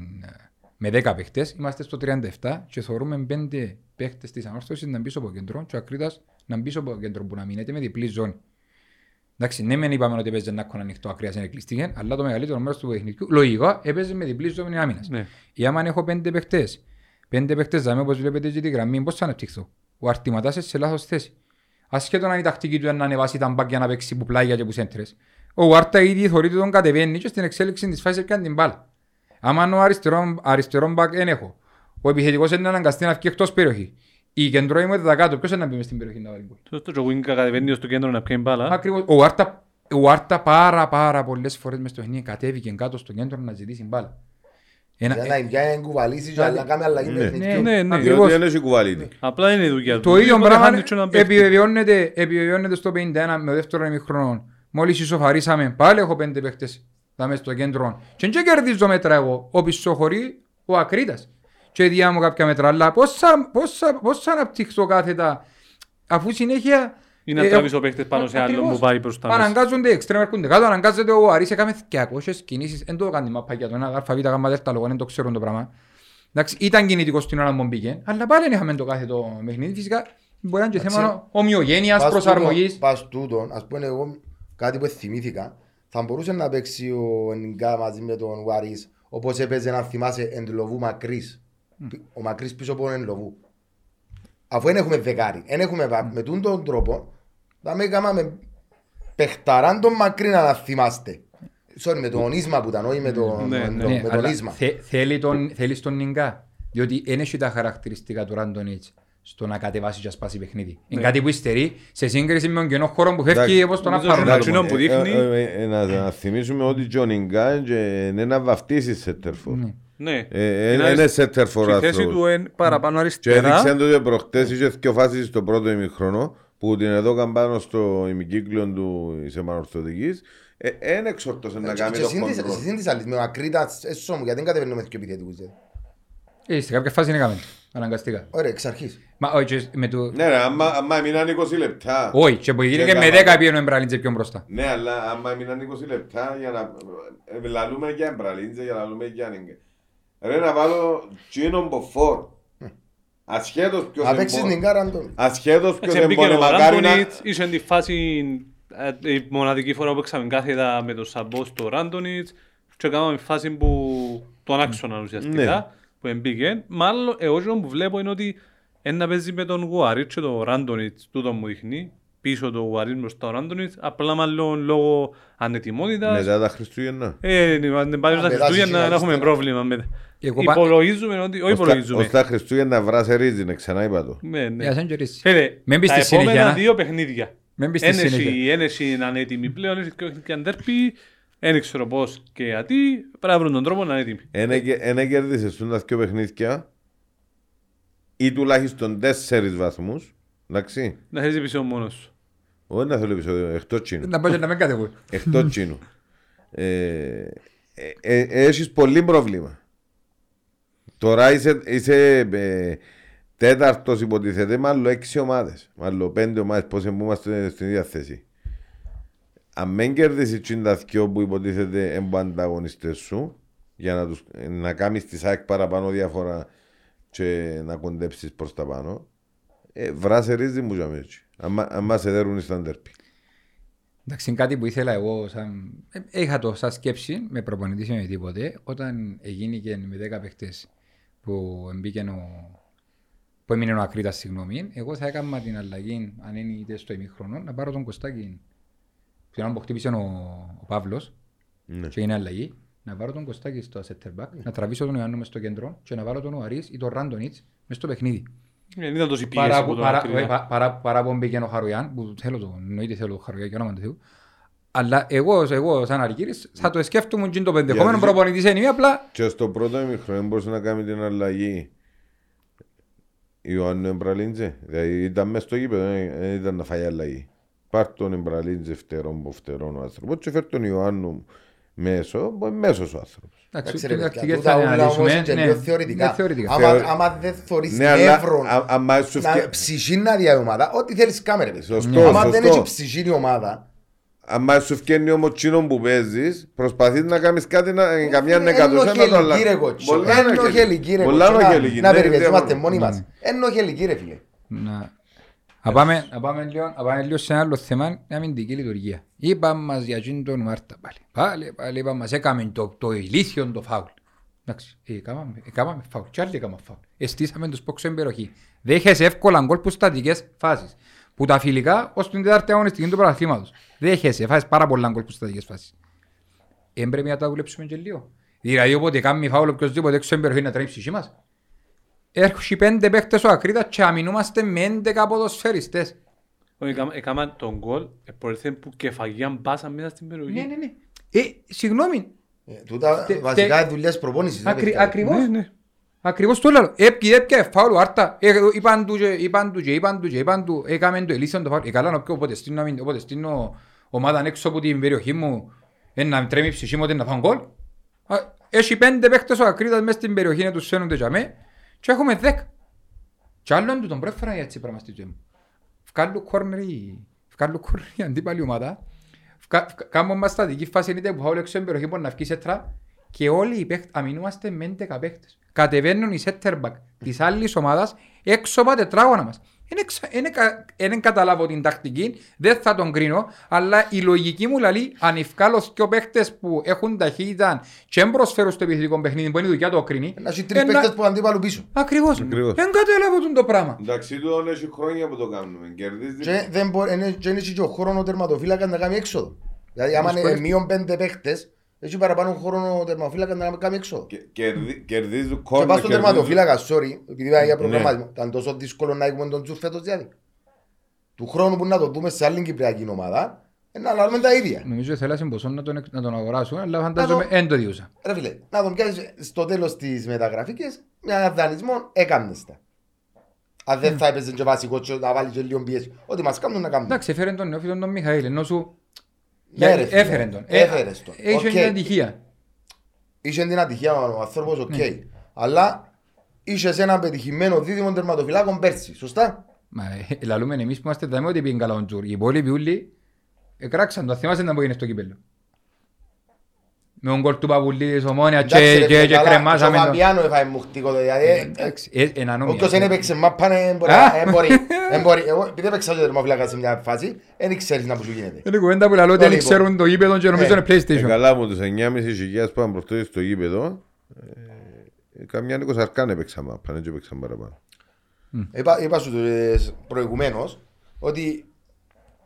με 10 παίχτες, είμαστε στο 37 και θεωρούμε 5 παίχτες της ανόρθωσης να μπει στο κέντρο και ο Ακρίτας να μπει στο κέντρο που να μείνεται με διπλή ζώνη. Εντάξει, ναι, μεν είπαμε ότι έπαιζε να έχουν ανοιχτό ακρίας είναι κλειστήκε, αλλά το μεγαλύτερο μέρος του παιχνιδιού, λογικά, έπαιζε με διπλή ζώνη άμυνας. Ναι. Ή άμα έχω πέντε παίχτες, πέντε παίχτες δάμε όπως βλέπετε και τη γραμμή, πώς θα αναπτυχθώ; Ο αρτηματάς είναι σε λάθος θέση. Ασχέτως αν η τακτική του είναι να ανεβάσει τα μπακ για να παίξει που πλάγια και που σέντρες. Ο Άρτα ήδη θωρείται τον κατεβαίνει και στην εξέλιξη της φάσης έκανε την μπάλα. Άμα ο αριστερό, αριστερό μπακ δεν έχω, ο επιθετικός είναι αναγκαστεί να βγει εκτός περιοχή. Η κεντρό είμαι τα κάτω, ποιος είναι να μπει μες στην περιοχή να βάλει γκολ; Σωστό, και ο Wing κατεβαίνει στο κέντρο να πιέει μπάλα. Ακριβώς. Ο Άρτα, ο Άρτα πάρα πάρα πολλές φορές μες στο παιχνίδι κατέβηκε κάτω στο κέντρο να ζητήσει μπάλα. Ένα, Για να- για να εγκουβαλήσει και να κάνει αλλαγή Ναι. παιχνιδιού. Ναι, ναι. Ακριβώς. Διότι δεν έχει κουβαλίτη. Απλά είναι η δουλειά του. Το ίδιο Οπότε πράγμα χάνει και έναν παίχτη. επιβεβαιώνεται, επιβεβαιώνεται στο 51 με το δεύτερο ημιχρόνο. Μόλις ισοφαρίσαμε, πάλι έχω πέντε παίχτες δάμε στο κέντρο. Και δεν κερδίζω μέτρα εγώ. Ο πισωχωρεί ο Ακρίτας. Και διά μου κάποια μέτρα. Αλλά πώς θα, πώς θα, πώς θα αναπτυχθώ κάθετα αφού συνέχεια Ή να Ε, τραβήσω παίχτες πάνω σε άλλον ακριβώς. που πάει προς τα μέσα. Αναγκάζονται οι εξτρέμ έρχονται κάτω, αναγκάζεται ο Αρής, έκαμε 200 κινήσεις, δεν το κάνει μάπα για τον ΑΒ, γάμα δέλτα λόγω, δεν το ξέρουν το πράγμα. Εντάξει, ήταν κινητικός στην ώρα που μπήκε, αλλά πάλι δεν είχαμε το κάθε το παιχνίδι. Φυσικά μπορεί να είναι και Εντάξει, θέμα ομοιογένειας, Πας προσαρμογής. τούτον- Πας τούτον, ας πούμε εγώ κάτι που θυμήθηκα, θα μπορούσε να παίξει ο Ενικά μαζί με τον Βαρύς, όπως έπαιζε να θυμάσαι εν Λοβού Μακρύς. Ο Μακρύς πίσω από τον εν Λοβού. Αφού δεν έχουμε δεκάρι, δεν έχουμε βα- με τούν τον τρόπο, θα με κάναμε παιχταράν τον Μακρύ να θυμάστε. Sorry, με τον Ίσμα που ήταν, όχι με τον, Ναι, με ναι. τον- Ναι, με τον αλλά Ίσμα. θε- θέλει τον- Θέλεις τον Νιγκά, διότι δεν έχει τα χαρακτηριστικά του Ράντονιτς στο να κατεβάσει και να σπάσει παιχνίδι. Είναι κάτι που υστερεί σε σύγκριση με τον κενό χώρο που φεύγει Εντάξει, όπως τον νομίζω αφάρουν. εντάξει, να το είναι πούμε. που δείχνει- Ε, ε, ε, να, να θυμίσουμε ότι και ο Νιγκά είναι ένα βαφτίσης σέντερφορ. Ναι. Ε, Είναι Είναι σέντερφορ Στη θέση άνθρωπος. του είναι παραπάνω Και αριστερά. έδειξε το ότι προχτές είχε δύο φάσεις στο πρώτο ημιχρόνο που την εδώ πάνω στο ημικύκλιο του της επανορθωτικής δεν εξορτώσε να κάνει Και το συν της- κοντρόλ. συν της άλλης, με ο Μακρύ ήταν έσω μου, γιατί δεν κατεβαίνουμε πιο επιθετικούς. ε. Ε, σε κάποια φάση είναι κάμε, αναγκαστικά. Ωραία, εξ αρχής. Μα όχι, και με το... Ναι ρε, άμα άμα έμειναν 20 λεπτά. Όχι, και που γίνει και με έκανα. 10 πήγαινε ο Εμπραλίντζε πιο μπροστά. Ναι, αλλά άμα έμειναν 20 λεπτά για να... ε, Λαλούμε για εμπραλίντζε, για να λαλούμε για νίγκε. Ρε να βάλω τσίνον μποφόρ. Ασχέτως ποιος Να παίξεις την εμπο- κάρα Αντώνη. Ασχέτως ποιος Εντάξει, μπήκε εμπόνε, ο μακάρι να... Ράντονιτς, είχε τη φάση, ε, η μοναδική φορά που παίξαμε κάθετα με τον Σαμπό στο Ράντονιτς και κάναμε φάση που τον άξοναν ουσιαστικά, Ναι. που εμπήκε. Μάλλον εγώ αυτό που βλέπω είναι ότι ένα παίζει με τον Γουαρίτ και τον Ράντονιτς, τούτο μου δείχνει, πίσω το Γουαρίτ μπροστά ο Ράντονιτς, απλά μάλλον λόγω ανετοιμότητας. Μετά τα Χριστούγεννα. Ε, ναι, πάμε στα μετά Χριστούγεννα να στις έχουμε Χριστούγεννα. πρόβλημα. με- Εγώ πα- Υπολογίζουμε ότι, όχι Ως τα- υπολογίζουμε. Ως τα Χριστούγεννα βράσερίζι, είναι ξανά είπα το. Ναι, ναι. Για σαν γερίσει. Φίλε, Μην πεις τα στη συνέχεια, επόμενα να. δύο παιχνίδια. Μην πεις στη συνέχεια. Ένεση, ένεση είναι ανέτοιμη πλέον, ένεση και όχι και αν τέρπει, δεν ξέρω πώς και γιατί, πρέπει να βρουν τον τρόπο να είναι έτοιμοι. Ένα κέρδισες τα δυο παιχνίδια ή τουλάχιστον τέσσερις βαθμούς. Εντάξει. Να θέλεις πίσω μόνος σου. Όχι να θέλω επεισόδιο, εκτός τσίνου. Να πάω και να με κατεβούν. Εκτός τσίνου. Ε, ε, ε, Έχεις πολύ πρόβλημα. Τώρα είσαι, είσαι ε, τέταρτος υποτίθεται με άλλο έξι ομάδες. Με άλλο πέντε ομάδες πώς είμαστε στην ίδια θέση. Αν δεν κερδίσεις τσιν τα δυο που υποτίθεται εμπο ανταγωνιστές σου για να, τους, να κάνεις της ΣΑΚ παραπάνω διαφορά και να κοντέψεις προς τα πάνω ε, βράσε ρίζι μου για μέσα. Αν μας σε δέρουν στα ντέρπι. Εντάξει, είναι κάτι που ήθελα εγώ, σαν... ε, είχα το σαν σκέψη, με προπονητή με τίποτε, όταν εγίνηκε με 10 παίχτες που μπήκε ο... που έμεινε ο Ακρίτας, συγγνώμη, εγώ θα έκανα την αλλαγή, αν είναι είτε στο ημίχρονο, να πάρω τον Κωστάκη. Στην ώρα που χτύπησε ο, ο Παύλος Ναι. και είναι αλλαγή, να πάρω τον Κωστάκη στο center back, να τραβήσω τον Ιωάννου μες στο κέντρο και να βάλω τον Οαρής ή τον Ράντονιτς μες στο παιχνίδι. Δεν ήταν τόση πίεση Παρά, από που- τον παρά, Ακρίδα. ε, πα- παρά, παρά που μπήκε ο Χαρουιάν, που θέλω το, εννοείται θέλω το Χαρουιάν και όνομα του Θεού. Αλλά εγώ, εγώ σαν Αρκύρης, θα το σκέφτομαι και το πεντεχόμενο Γιατί- προπονητής είναι απλά Και στο πρώτο ημιχρόνο μπορούσε να κάνει την αλλαγή Ιωάννου Εμπραλίντζε. Δηλαδή ήταν μέσα στο γήπεδο, δεν δεν ήταν να φάει αλλαγή. Πάρ' τον Εμπραλίντζε φτερόν που φτερόν ο άνθρωπος και φέρ' τον Ιωάννου μέσω, που είναι μέσος ο άνθρωπος. Εντάξει, Εντάξει, ρε την παιδιά, τακτική τούτα θα όλα όμως αναλύσουμε. είναι και ναι, λίγο ναι, θεωρητικά. θεωρητικά. Άμα- Θεωρ- Άμα δεν θωρείς Ναι, αλλά νεύρο α- άμα σου να φκε- ψυχείς να δει η ομάδα, ό,τι θέλεις κάμερε. παιδί. Σωστό, Άμα δεν σωστό. έχει ψυχή η ομάδα, άμα σου φκένει όμως τσίνο που παίζεις, προσπαθείς να κάνεις κάτι, να, καμιά Εν νεκατοσία να το οχελική, αλλάξεις. ρε κότσο. Πολλά Εν οχελική. οχελική, ρε Πολλά κότσο. Να- οχελική, Να ναι, περιπετούμαστε διαφωνώ. μόνοι μας. Εν οχελική, ρε φίλε. Να- Να πάμε, να πάμε λίγο, να πάμε λίγο σε ένα άλλο θέμα, μια αμυντική λειτουργία. Είπαμε μας για εκείνον τον Μάρτα πάλι. Πάλι, πάλι είπαμε μας έκαμε το, το ηλίθιο το φάουλ. Εντάξει, ε, έκαμε, έκαμε φάουλ. Και άλλοι έκαμε φάουλ. Εστίσαμε τους πόξο στην περιοχή. Δέχεσαι εύκολα γκολ που στατικές φάσεις. Που τα φιλικά ως την τετάρτη αγωνιστική του πρωταθλήματος. Δέχεσαι, φάσεις πάρα πολλά γκολ που στατικές φάσεις. Εν πρέπει να τα δουλέψουμε και λίγο. Δηλαδή όποτε κάνει φάουλ οποιοςδήποτε έξω στην περιοχή να τρέχει η ψυχή μας. Έρχονται πέντε παίχτες ο Ακρίτας και αμυνούμαστε με 11 ποδοσφαιριστές. Όχι, έκαμα- έκαμα τον γκολ, προέρθε που κεφαγιά μπάσα μέσα στην περιοχή. Ναι, ναι, ναι. Ε, συγγνώμη. Ε, Τούτα Τε- βασικά τε- είναι δουλειές προπόνησης. ρε Ακρι, παιδιά. ακριβώς. Ναι, ναι. Ακριβώς το λέω. Έπιε, έπιε, φάουλ ο Άρτα. Ε, είπαν του και είπαν του και είπαν του και είπαν του. Έκαμε το ελίσσον το φάουλ. Ε, καλά να πιω, όποτε στείλω, αμυν- όποτε στείλω ομάδα έξω από την περιοχή μου ε, να τρέμει η ψυχή μου ότι να φάω γκολ. Α, Έχει πέντε παίχτες ο Ακρίτας μες στην περιοχή να τους σένονται για μέ και έχουμε δέκα. Και άλλον του τον πρόφερα έτσι πράγμα στη ζωή μου. Βγάλου κόρνερ η- βγάλουν κόρνη η αντίπαλη ομάδα, βγα- βγα- κάνουν μας στατική φάση είτε που φάουλ έξω στην περιοχή μπορεί να βγει σέτρα και όλοι οι παίχτες, αμυνούμαστε με 11 παίχτες. Κατεβαίνουν οι center back της άλλης ομάδας έξω από τα τετράγωνα μας. Δεν καταλάβω την τακτική, δεν θα τον κρίνω, αλλά η λογική μου λέει αν ευκάλω και παίχτες που έχουν ταχύτητα και δεν προσφέρουν στο επιθετικό παιχνίδι που είναι η δουλειά του κρίνει, Να έχει τρεις ένα- παίκτες που αντίπαλου πίσω. Ακριβώς. Ακριβώς. Δεν καταλάβω τον το πράγμα. Εντάξει, τούτον έχει χρόνια που το κάνουμε. Κερδίζεις. Και δεν μπορεί, είναι- και είναι και ο χρόνος ο τερματοφύλακας να κάνει έξοδο. Δηλαδή άμα είναι μείον πέντε παίκτες, έχει παραπάνω χρόνο ο τερματοφύλακας να κάνει έξοδο. Και- κερδί- Κερδίζει Και κόρνερ. πας στον κερδίζει- τερματοφύλακα, sorry, επειδή είπα για Ναι. προγραμματισμό, ήταν τόσο δύσκολο να έχουμε τον Τζου φέτος δηλαδή. Του χρόνου που να το δούμε σε άλλη κυπριακή ομάδα, ε, να λάβουμε τα ίδια. Νομίζω ότι θέλασαν ποσό να τον, εκ- να τον αγοράσουν, αλλά φαντάζομαι δεν το διούσα. Ρε φίλε, να τον πιάσεις στο τέλος της μεταγραφικής, μια δανεισμό έκαμνες τα. Αν δεν θα έπαιζε και βασικός και να βάλει και λίγο πίεση. Ό,τι μας κάνουν να κάνουν. Εντάξει, έφερε τον νεόφιλον τον Μιχαήλ, ενώ σου Ναι, ρε φίλε, έφερε τον. Ε, έφερες τον. Έχει Οκ. μια ατυχία. Είχε την ατυχία ο άνθρωπος, οκ. Ναι. Αλλά είσαι σε ένα πετυχημένο δίδυμο τερματοφυλάκων πέρσι, σωστά; Μα ε, λαλούμε εμείς που είμαστε τα ότι πήγαν καλά ο Τζουρ. Οι υπόλοιποι ούλοι εκράξαν το. Θυμάσαι να που έγινε στο κύπελλο. Με τον κόλ του Παπουλή της Ομόνια Εντάξει, ρε και- φίλε, και και καλά, κρεμάσαμε και ο το. Φαμπιάνο έφαγε μουχτικό, δηλαδή. ε, Εντάξει, ε, εν ανομία. Όποιος δεν έπαιξε μάπα, δεν μπορεί. Α. δεν μπορεί, δεν μπορεί. Εγώ, επειδή έπαιξα και τερματοφυλάκα σε μια φάση, δεν ξέρεις να που σου γίνεται. Είναι κουβέντα που λαλώ ότι δεν Λοιπόν. ξέρουν το γήπεδο και νομίζω Ε, είναι Ε, PlayStation. καλά μου τους 9,5 χιλιάδες που είχαν προχτώσει στο γήπεδο. ε, Καμιά νοίκος αρκάν έπαιξα μάπα, δεν έπαιξαν παραπάνω. Είπα, είπα σου ε, προηγουμένως ότι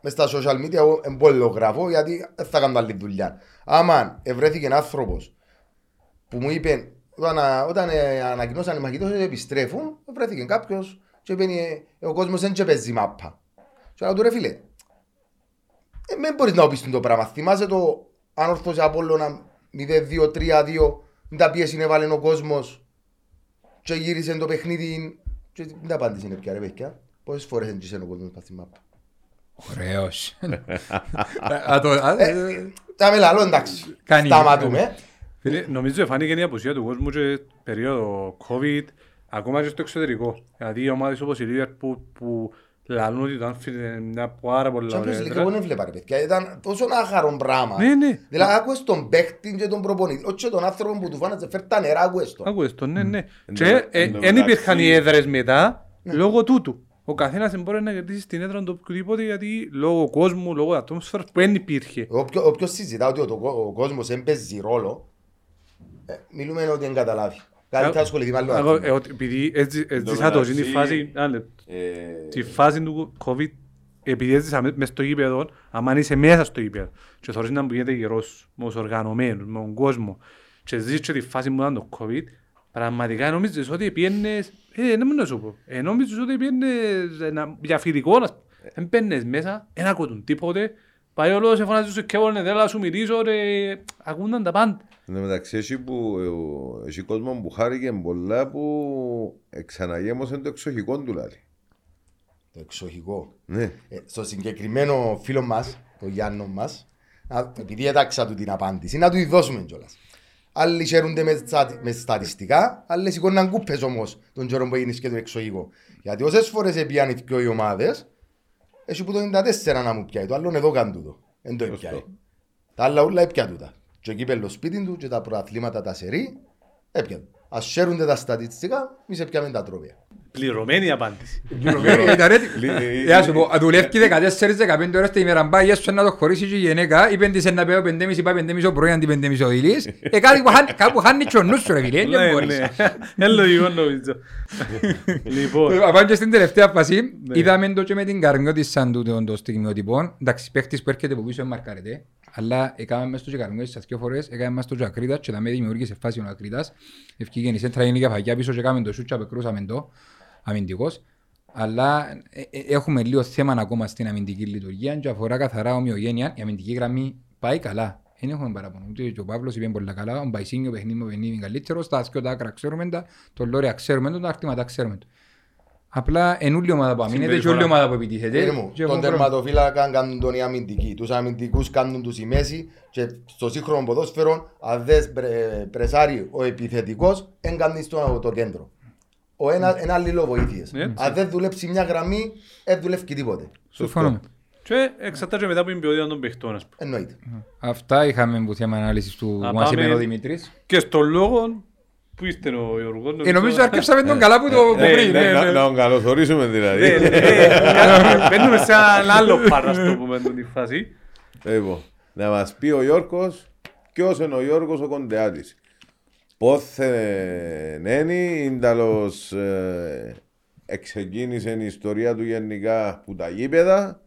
μες στα social media εγώ δεν μπορώ να το γράφω γιατί δεν θα κάνω άλλη δουλειά. Άμα ευρέθηκε ένα άνθρωπος που μου είπε όταν, όταν ε, ανακοινώσαν οι μαχητές ότι επιστρέφουν, βρέθηκε κάποιος και είπε ε, ο κόσμος δεν και παίζει μάπα. Και λέω του ρε φίλε, ε, δεν μπορείς να πεις το πράγμα. Θυμάσαι το αν ορθώσει Απόλλωνα 0-2-3-2 μην τα πίεση έβαλε ο κόσμος και γύρισε το παιχνίδι και μην τα απάντησε είναι πια ρε παιδιά. Πόσες φορές έντυσε ο κόσμος πας στη μάπα. Ωραίος. Α, το- α, ε, Τα με λαλό εντάξει. Κάνει. Σταματούμε. Φίλε, νομίζω φάνηκε η απουσία του κόσμου και περίοδο COVID, ακόμα και στο εξωτερικό. Δηλαδή οι ομάδες όπως η Liverpool που λαλούν ότι το Anfield είναι μια πάρα πολύ Champions ωραία League έδρα. εγώ δεν βλέπα ρε παιδιά. Ήταν τόσο άχαρο πράγμα. Ναι, ναι. Δηλαδή άκουες τον παίχτη και τον προπονητή. Όχι και τον άνθρωπο που του φάνατσε φέρ τα νερά άκουες τον. Άκουες το, ναι, ναι. Εν Και τω- ε, εν τω δεν υπήρχαν οι μεταξύ- έδρες μετά λόγω τούτου. Ο καθένας δεν μπορεί να κερδίσει την έδρα του οποιοδήποτε γιατί λόγω κόσμου, λόγω ατμόσφαιρας που δεν υπήρχε. Όποιο- Όποιος συζητά ότι ο, το- ο κόσμος δεν παίζει ρόλο, ε, μιλούμε ότι δεν καταλάβει. Καλύτερα ασχοληθεί με άλλο Εγώ, άθλημα. ε, ότι επειδή έτσι Εν τω έζησα το, είναι η μεταξύ, φάση, ένα λεπτό. Ε, Τη φάση του COVID, επειδή έζησα μες στο γήπεδο, άμα είσαι μέσα στο γήπεδο και θωρείς να μου γίνεται γερός, με τους οργανωμένους, με τον κόσμο και ζεις και τη φάση που ήταν το COVID, πραγματικά νομίζεις ότι πιένες, ε, δεν μου να σου πω, ε, νομίζεις ότι πιένες ένα- για φιλικό, ας πούμε. δεν μπαίνεις μέσα, δεν ακούν τίποτε, πάει όλος σε φωνάζεις σου και έβολε, θέλω να σου μιλήσω, ρε, ακούνταν τα πάντα. Εν τω μεταξύ έχει, που, ε, έχει κόσμο που χάρηκε πολλά που ξαναγέμωσε το εξοχικό του δηλαδή. Το εξοχικό. Ναι. Ε, στο συγκεκριμένο φίλο μας, το Γιάννο μας, να- επειδή έταξα του την απάντηση, να του τη δώσουμε κιόλας. Άλλοι χαίρονται με, στα- με στατιστικά, άλλοι σηκώναν κούπες όμως τον καιρό που έγινε και το εξωγικό. Γιατί όσες φορές έπιαν οι δυο οι ομάδες, έχει που το 94 να μου πιάει, το άλλο εδώ καν τούτο. Δεν το Σωστό. έπιάει. Τα άλλα όλα έπια τούτα. Και εκεί πέλο σπίτι του και τα προαθλήματα τα σερί, έπια. Ας χαίρονται τα στατιστικά, εμείς έπιαμε τα τρόπια. Πληρωμένη απάντηση. Ήταν έτοιμο. Ε, ας σου πω, δουλεύει 14-15 ώρες την ημέρα πάει, έσου να το χωρίσει και η γυναίκα, είπε της να πάει 5.30 πάει 5.30 ο πρωί αντί 5.30 ο ήλις. Ε, κάτι που χάνει- κάπου χάνει και ο νους σου ρε φίλε, δεν Ναι, μπορείς. ναι. Είναι λογικό νομίζω. Λοιπόν, Πάμε και στην τελευταία φάση, είδαμε το και με την καρμιό της σαν τούτο το στιγμιότυπο. Εντάξει, παίχτης που έρχεται από πίσω μαρκάρεται, αλλά έκαμε μέσα στο και καρμιό της δύο φορές, έκαμε μέσα στο και ακρίτας και με δημιούργησε φάση ο ακρίτας. Ευκήγε η σέντρα είναι για φαγιά πίσω και έκαμε το σούτ και απεκρούσαμε το, αμυντικός. Αλλά ε, ε, έχουμε λίγο θέμα ακόμα στην αμυντική λειτουργία και αφορά καθαρά ομοιογένεια. Η αμυντική γραμμή πάει καλά. Δεν έχουμε παραπονό. Ούτε και ο Παύλος είπε πολύ καλά. Ο Μπαϊσίνιο παιχνίδι με παιχνίδι είναι καλύτερος. Τα ασκιώτα άκρα ξέρουμε τα. Το Λόρια ξέρουμε το. Τα αρτήματα ξέρουμε το. Απλά εν ούλη ομάδα που αμήνεται και Συμπεριφορά. όλη ομάδα που επιτίθεται. Κύριε μου, Και τον έχουμε τερματοφύλακα κάνουν τον οι αμυντικοί. Τους αμυντικούς κάνουν τους οι μέση και στο σύγχρονο ποδόσφαιρο αν δεν πρε- πρεσάρει ο επιθετικός, δεν κάνεις το, το κέντρο. Ο ένα, ένα αλληλό βοήθειες. Έτσι. Αν δεν δουλέψει μια γραμμή, δεν δουλεύει και τίποτε. Συμφωνούμε. Και εξαρτάται μετά από την ποιότητα των παιχτών, ας πούμε. Εννοείται. Αυτά είχαμε που θέμα ανάλυσης του Να που μας είπε πάμε- ο Δημήτρης. Και στον λόγο, πού είστε ο Γιώργος, Ε, νομίζω αρκεύσαμε τον καλά που το που ναι, πριν. ναι, ναι, Να ναι. να τον καλωσορίσουμε δηλαδή. Ε, ε, Μπαίνουμε σε ένα άλλο πάρα στο πούμε την φάση. Λοιπόν, να μας πει ο Γιώργος ποιος είναι ο Γιώργος ο Κοντεάτης. Πόθε νένει, ίνταλος ε, εξεκίνησε η ιστορία του γενικά που τα γήπεδα,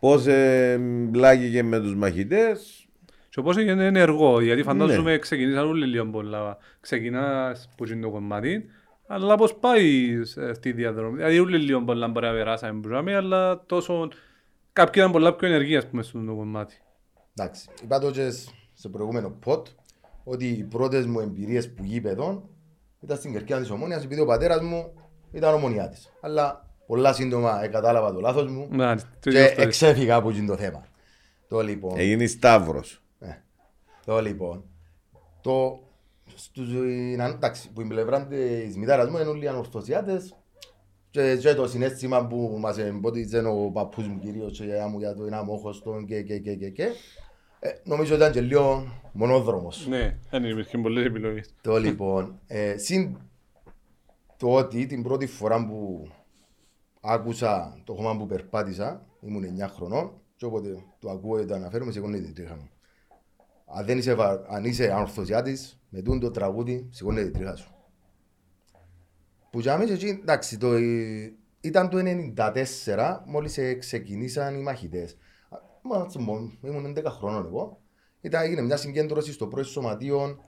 πώς ε, μπλάγηκε με τους μαχητές. Και πώς έγινε ενεργό, γιατί φαντάζομαι Ναι. ξεκινήσαν όλοι λίγο πολλά. Ξεκινάς που είναι το κομμάτι, αλλά πώς πάει σε αυτή τη διαδρομή. Δηλαδή όλοι λίγο πολλά μπορεί να περάσαμε που ζάμε, αλλά τόσο... Κάποιοι ήταν πολλά πιο ενεργοί, ας πούμε, στο κομμάτι. Εντάξει, είπα το και στο προηγούμενο πότ ότι οι πρώτες μου εμπειρίες που γήπεδο ήταν στην κερκίδα της Ομόνιας επειδή ο πατέρας μου ήταν ομονιάτης. Αλλά πολλά σύντομα ε, κατάλαβα το λάθος μου Μάλιστα, το και ίδιο αυτό. εξέφυγα από εκείνο το θέμα. Το λοιπόν, Έγινε Σταύρος. ε, το λοιπόν, το, στους, είναι, εντάξει, που η πλευρά της μητέρας μου είναι όλοι ανορθωσιάτες και, και το συνέστημα που μας εμπότιζε ο παππούς μου κυρίως και η γιαγιά μου για το ένα μόχωστο και και και και και ε, νομίζω ήταν και λίγο μονόδρομος. Ναι, δεν υπήρχε πολλές επιλογές. Το λοιπόν, ε, συν το ότι την πρώτη φορά που άκουσα το χώμα που περπάτησα, ήμουν 9 χρονών και όποτε το ακούω ή το αναφέρομαι, σηκώνεται η τρίχα μου. Αν, δεν είσαι, βα- αν είσαι ανορθωσιάτης, με τούν το τραγούδι, σηκώνεται η τρίχα σου. Που για μέσα εκεί, εντάξει, το, ε, ήταν το 1994, μόλις ε, ξεκινήσαν οι μαχητές. Α, Μα, τσιμώ, ήμουν 11 χρονών εγώ. Ήταν, έγινε μια συγκέντρωση στο πρώτο σωματείο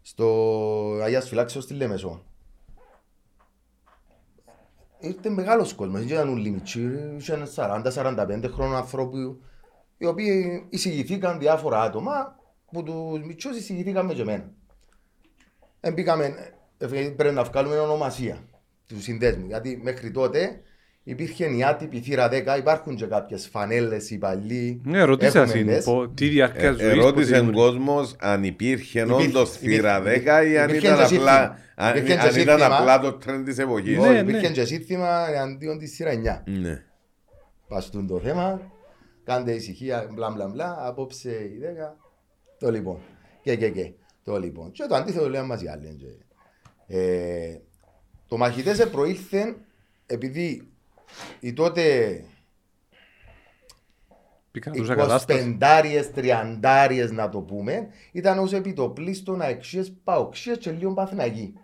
στο Αγίας Φυλάξεως στη Λέμεσο. Ήρθε μεγάλος κόσμος, δεν ήταν όλοι μητσί, είχαν 40-45 χρόνων ανθρώπου οι οποίοι εισηγηθήκαν διάφορα άτομα που τους μητσούς εισηγηθήκαμε και εμένα. Εμπήκαμε, ε, πρέπει να βγάλουμε ονομασία τους συνδέσμους, γιατί μέχρι τότε υπήρχε η άτυπη θύρα 10, υπάρχουν και κάποιες φανέλες, οι παλιοί. Ναι, ρωτήσα έχουμε είναι, λες. πο- τι διάρκεια Ε, ζωής... ερώτησε πότε ο κόσμος αν υπήρχε Υπήρχε, όντως θύρα υπήρχε, 10 ή αν υπήρχε ήταν και απλά, σύνθημα. αν, Υπήρχε και αν ήταν σύνθημα. απλά το τρέντ της εποχής. Όχι, Ναι, υπήρχε ναι. και σύνθημα εναντίον της θύρα 9. Ναι. Παστούν το θέμα, κάντε ησυχία, μπλα μπλα μπλα, απόψε η 10. Το λοιπόν. Και και και. Το λοιπόν. Και το αντίθετο λέμε μας οι άλλοι. και. Ε, το μαχητές προήλθεν επειδή οι τότε Πικρατούσα κατάσταση. 25 τριαντάριες να το πούμε, ήταν ως επιτοπλίστων αεξίες παοξίες και λίγο παθηναγοί.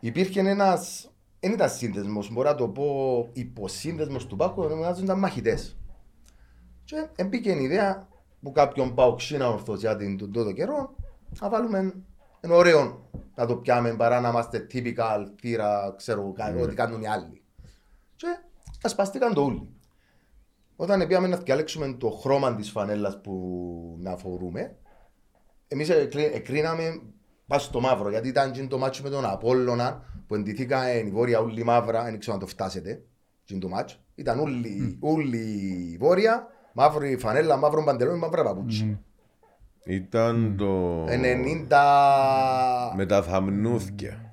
Υπήρχε ένας, δεν ήταν σύνδεσμος, μπορώ να το πω υποσύνδεσμος του Πάκου, ονομάζονταν μαχητές. Και έμπηκε η ιδέα που κάποιον παοξίνα ορθωσιάτη τον τότε καιρό, να βάλουμε ένα ωραίο να το πιάμε παρά να είμαστε typical θύρα, ξέρω, κα- ό,τι κάνουν οι άλλοι. Και ασπαστήκαν το όλοι. Όταν πήγαμε να διαλέξουμε το χρώμα της φανέλας που να φορούμε, εμείς εκρίναμε πα στο μαύρο. Γιατί ήταν και το μάτσο με τον Απόλλωνα που εντυθήκα η βόρεια όλη μαύρα, δεν ξέρω αν το φτάσετε. Και το μάτσο. Ήταν όλη, όλη η βόρεια, μαύρη φανέλα, μαύρο παντελόνι, μαύρα παπούτσι. Ήταν το... 90. Με τα θαμνούθκια.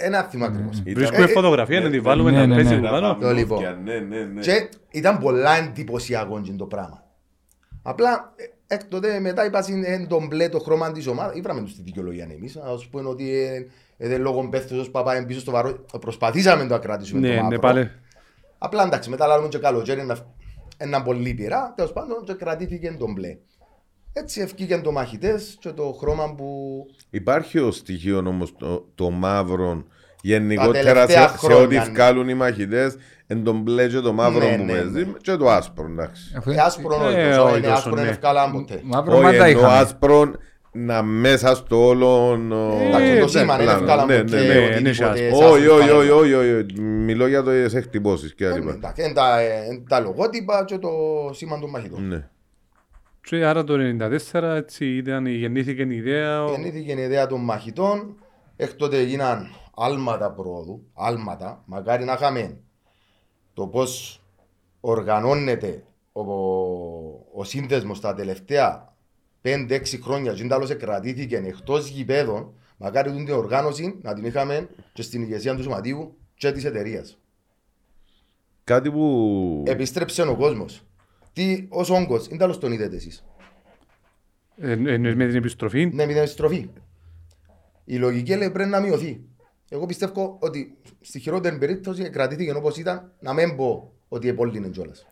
Ένα θυμά ακριβώς. Βρίσκουμε φωτογραφία να τη βάλουμε ναι, να ναι, παίζει ναι. που πάνω. Το λοιπόν. Ναι, ναι, ναι. Και ήταν πολλά εντυπωσιακό και το πράγμα. Απλά ε, εκ τότε μετά είπα είναι το μπλε το χρώμα της ομάδας. Ήβραμε τους τη δικαιολογία εμείς. Α σου πούμε ότι ε, ε, λόγω πέφτου παπά πίσω στο βαρό. Προσπαθήσαμε να το κρατήσουμε το Ναι, μαύρο. ναι, πάλι. Απλά εντάξει, μετά λάβουμε και καλοκαίρι ένα, ένα πολύ πειρά. Τέλος πάντων και κρατήθηκε το μπλε. Έτσι ευκήκαν το μαχητές και το χρώμα που. Υπάρχει ο στοιχείο όμως το, το μαύρο γενικότερα τελευταία σε, σε ό,τι χρόνια, ναι. βγάλουν οι μαχητές εν τον μπλε και το μαύρο Ναι, που ναι, παίζει ναι. και το άσπρο εντάξει. Αφού- Ε, άσπρο Ε, νόητο. όχι Είναι τόσο, άσπρο, ναι. είναι ευκάλα ποτέ. Μαύρο Όχι μάτα εννοώ είχαμε. άσπρο να μέσα στο όλο. Εντάξει, το σήμα είναι πλάνο. ευκάλα Ναι, ποτέ. ναι, ναι. ναι, οτιδήποτε είναι σε Όχι, άσπρη όχι, φανέλα. όχι, όχι, όχι. Μιλώ για το εκτυπώσεις και Ε, άλλα. Εντάξει, είναι τα, ε, είναι τα λογότυπα και το σήμα των μαχητών. Ναι. Και άρα το 1994 έτσι ήταν, γεννήθηκε η ιδέα. ο- Γεννήθηκε η ιδέα των μαχητών. Εκ τότε έγιναν άλματα πρόοδου. Άλματα. Μακάρι να είχαμε το πώς οργανώνεται ο, ο σύνδεσμος τα τελευταία 5-6 χρόνια. Και τέλο κρατήθηκε εκτός γηπέδων. Μακάρι την οργάνωση να την είχαμε και στην ηγεσία του σωματείου και της εταιρείας. Κάτι που... Επιστρέψε ο κόσμος. Τι, ως όγκος, είναι τέλος τον είδετε εσείς. Ε, Εννοείς με την επιστροφή. Ναι, με την επιστροφή. Η λογική λέει πρέπει να μειωθεί. Εγώ πιστεύω ότι στη χειρότερη περίπτωση κρατήθηκε όπως ήταν να μην πω ότι επόλυνε κιόλας.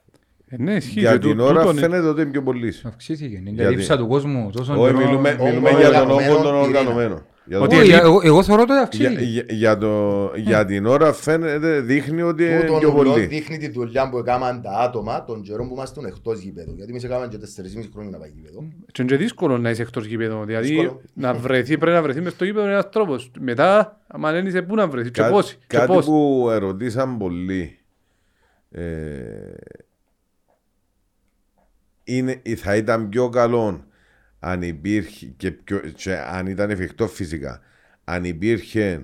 Ε, Ναι, ισχύει. Για Και την τού- ώρα τούτον- φαίνεται ότι είναι πιο πολύς. Αυξήθηκε. Είναι η Γιατί; λήψα του κόσμου τόσο Όχι, καιρό. μιλούμε, όγκο μιλούμε για τον οργανωμένο, όγκο των πυρήνα. Οργανωμένων. Για, Ότι το- Όχι, ελεί- εγώ- Εγώ θεωρώ ότι για, αυξήθηκε. για, για, το, για την ώρα φαίνεται, δείχνει ότι είναι Τούτον πιο ουλό πολύ. δείχνει τη δουλειά που έκαναν τα άτομα των καιρών που ήμασταν εκτός γήπεδου. Γιατί εμείς έκαναμε και 4,5 χρόνια να πάει γήπεδο. Και είναι και δύσκολο να είσαι εκτός γήπεδο. Δηλαδή Δύσκολο. να βρεθεί, πρέπει να βρεθεί μες στο γήπεδο ένας τρόπος. Μετά, άμα δεν είσαι πού να βρεθείς και Κά- πώς. Και κάτι πώς. που ερωτήσαν πολλοί ε, είναι, θα ήταν πιο καλό αν υπήρχε και, πιο, και αν ήταν εφικτό φυσικά αν υπήρχε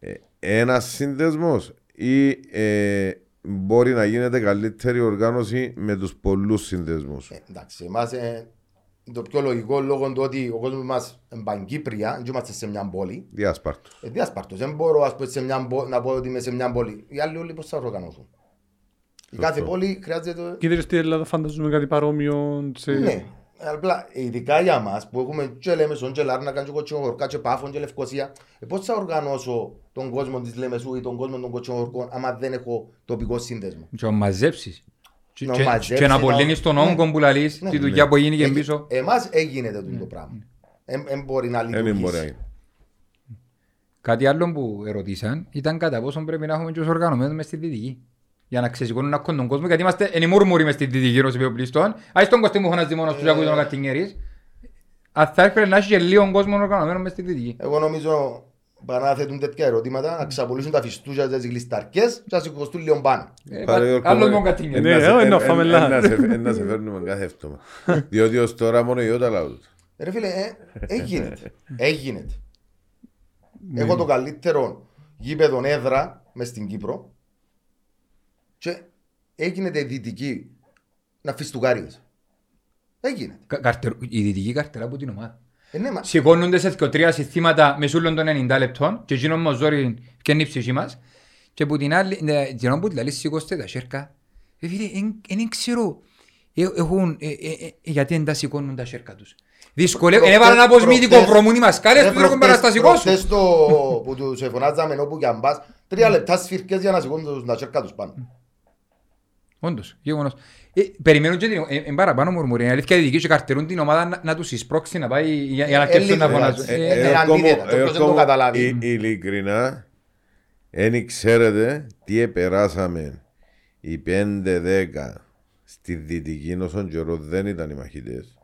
ε, ένας σύνδεσμος ή ε, μπορεί να γίνεται καλύτερη οργάνωση με τους πολλούς συνδεσμούς. Ε, εντάξει, εμάς ε, το πιο λογικό λόγω του ότι ο κόσμος μας είναι Παγκύπρια, δεν είμαστε σε μια πόλη. Διάσπαρτος. Ε, διάσπαρτος. Δεν μπορώ ας πούμε, σε μια, πο- να πω ότι είμαι σε μια πόλη. Οι άλλοι όλοι πώς θα οργανωθούν. Η κάθε πόλη χρειάζεται... Κοίταξε στην Ελλάδα φανταζούμε κάτι παρόμοιο. σε- Ναι. Απλά ειδικά για μας που έχουμε και Λέμεσον και Λάρνακα και Κοτσινογορκά και Πάφων και Λευκοσία ε, πώς θα οργανώσω τον κόσμο της Λέμεσου ή τον κόσμο των Κοτσινογορκών άμα δεν έχω τοπικό σύνδεσμο; Και να μαζέψεις. Και- Να και- μαζέψεις, Και να να- απολύνεις τον Ναι. όγκο που λαλείς, Ναι. τη δουλειά που έγινε και Ε, πίσω. Εμάς έγινε τούτο το πράγμα. Δεν μπορεί να Δεν μπορεί να λειτουργήσει. είναι. Κάτι άλλο που ερωτήσαν ήταν κατά πόσο πρέπει να έχουμε και τους οργανωμένους μες στη Δυτική. Για να ξεσηκώνουν ακόμα τον κόσμο, γιατί είμαστε εν οι μουρμουροι μες στη Δυτική ως βιοπλιστών. Ας τον Κωστή μου φωνάζει μόνος τους και ακούει τον Καττινιέρης. Αν θα έπρεπε να έχει και λίγο κόσμο οργανωμένο μες στη Δυτική. Εγώ νομίζω παρά να θέτουν τέτοια ερωτήματα να ξαπολύσουν τα φιστούζια τις γλισταρκές και να σηκωστούν λίγο πάνω. Ε, Πάρε, πα- Γιώργο, Άλλος ε, μόνο Καττινιέρης. Ναι, να σε- ε, να ε, φάμε ε, λάθος. να σε- ε, Να σε φέρνουμε κάθε εύτομα. Διότι ως τώρα μόνο η Ιώτα λαού. Ρε φίλε, ε, έγινε. Έγινε. Έχω το καλύτερο γήπεδο έδρα μες στην Κύπρο και έγινε η δυτική να φιστουκάριες. Έγινε. Κα- καρτερ- Η Δυτική καρτερά από την ομάδα. Ε, ναι, μα- Σηκώνονται σε δυο τρία συστήματα μεσούλων των 90 λεπτών και εκείνο μας ζόρι και είναι η ψυχή μας. Και που την άλλη, ναι, την ώρα που τη λαλείς σηκώστε τα σέρκα, ε, φίλε, δεν ξέρω ε, έχουν, ε, ε, ε, γιατί δεν τα σηκώνουν τα σέρκα τους. Δυσκολεύει, Προχτές- έβαλαν να αποσμητικό προχτές- βρωμούν οι μασκάλες Ρε, που δεν έχουν προχτές- παραστασικό σου. προχτές το που τους φωνάζαμε όπου και αν πας, τρία λεπτά σφυρκές για να σηκώνουν τα σέρκα τους πάνω. Όντως, γεγονός. Ε, περιμένουν και την, ε, ε, παραπάνω μουρμουρή. Είναι αλήθεια οι δικοί και καρτερούν την ομάδα να, να τους εισπρώξει να πάει για, για να Ε, αρκέψουν να λίγο, φωνάζουν. ε, Ε, ε, ε, ε, αντίθετα, το ποιος δεν το καταλάβει. ε, Ειλικρινά, δεν ξέρετε τι επεράσαμε οι 5-10 στη δυτική όσον καιρό δεν ήταν οι μαχητές.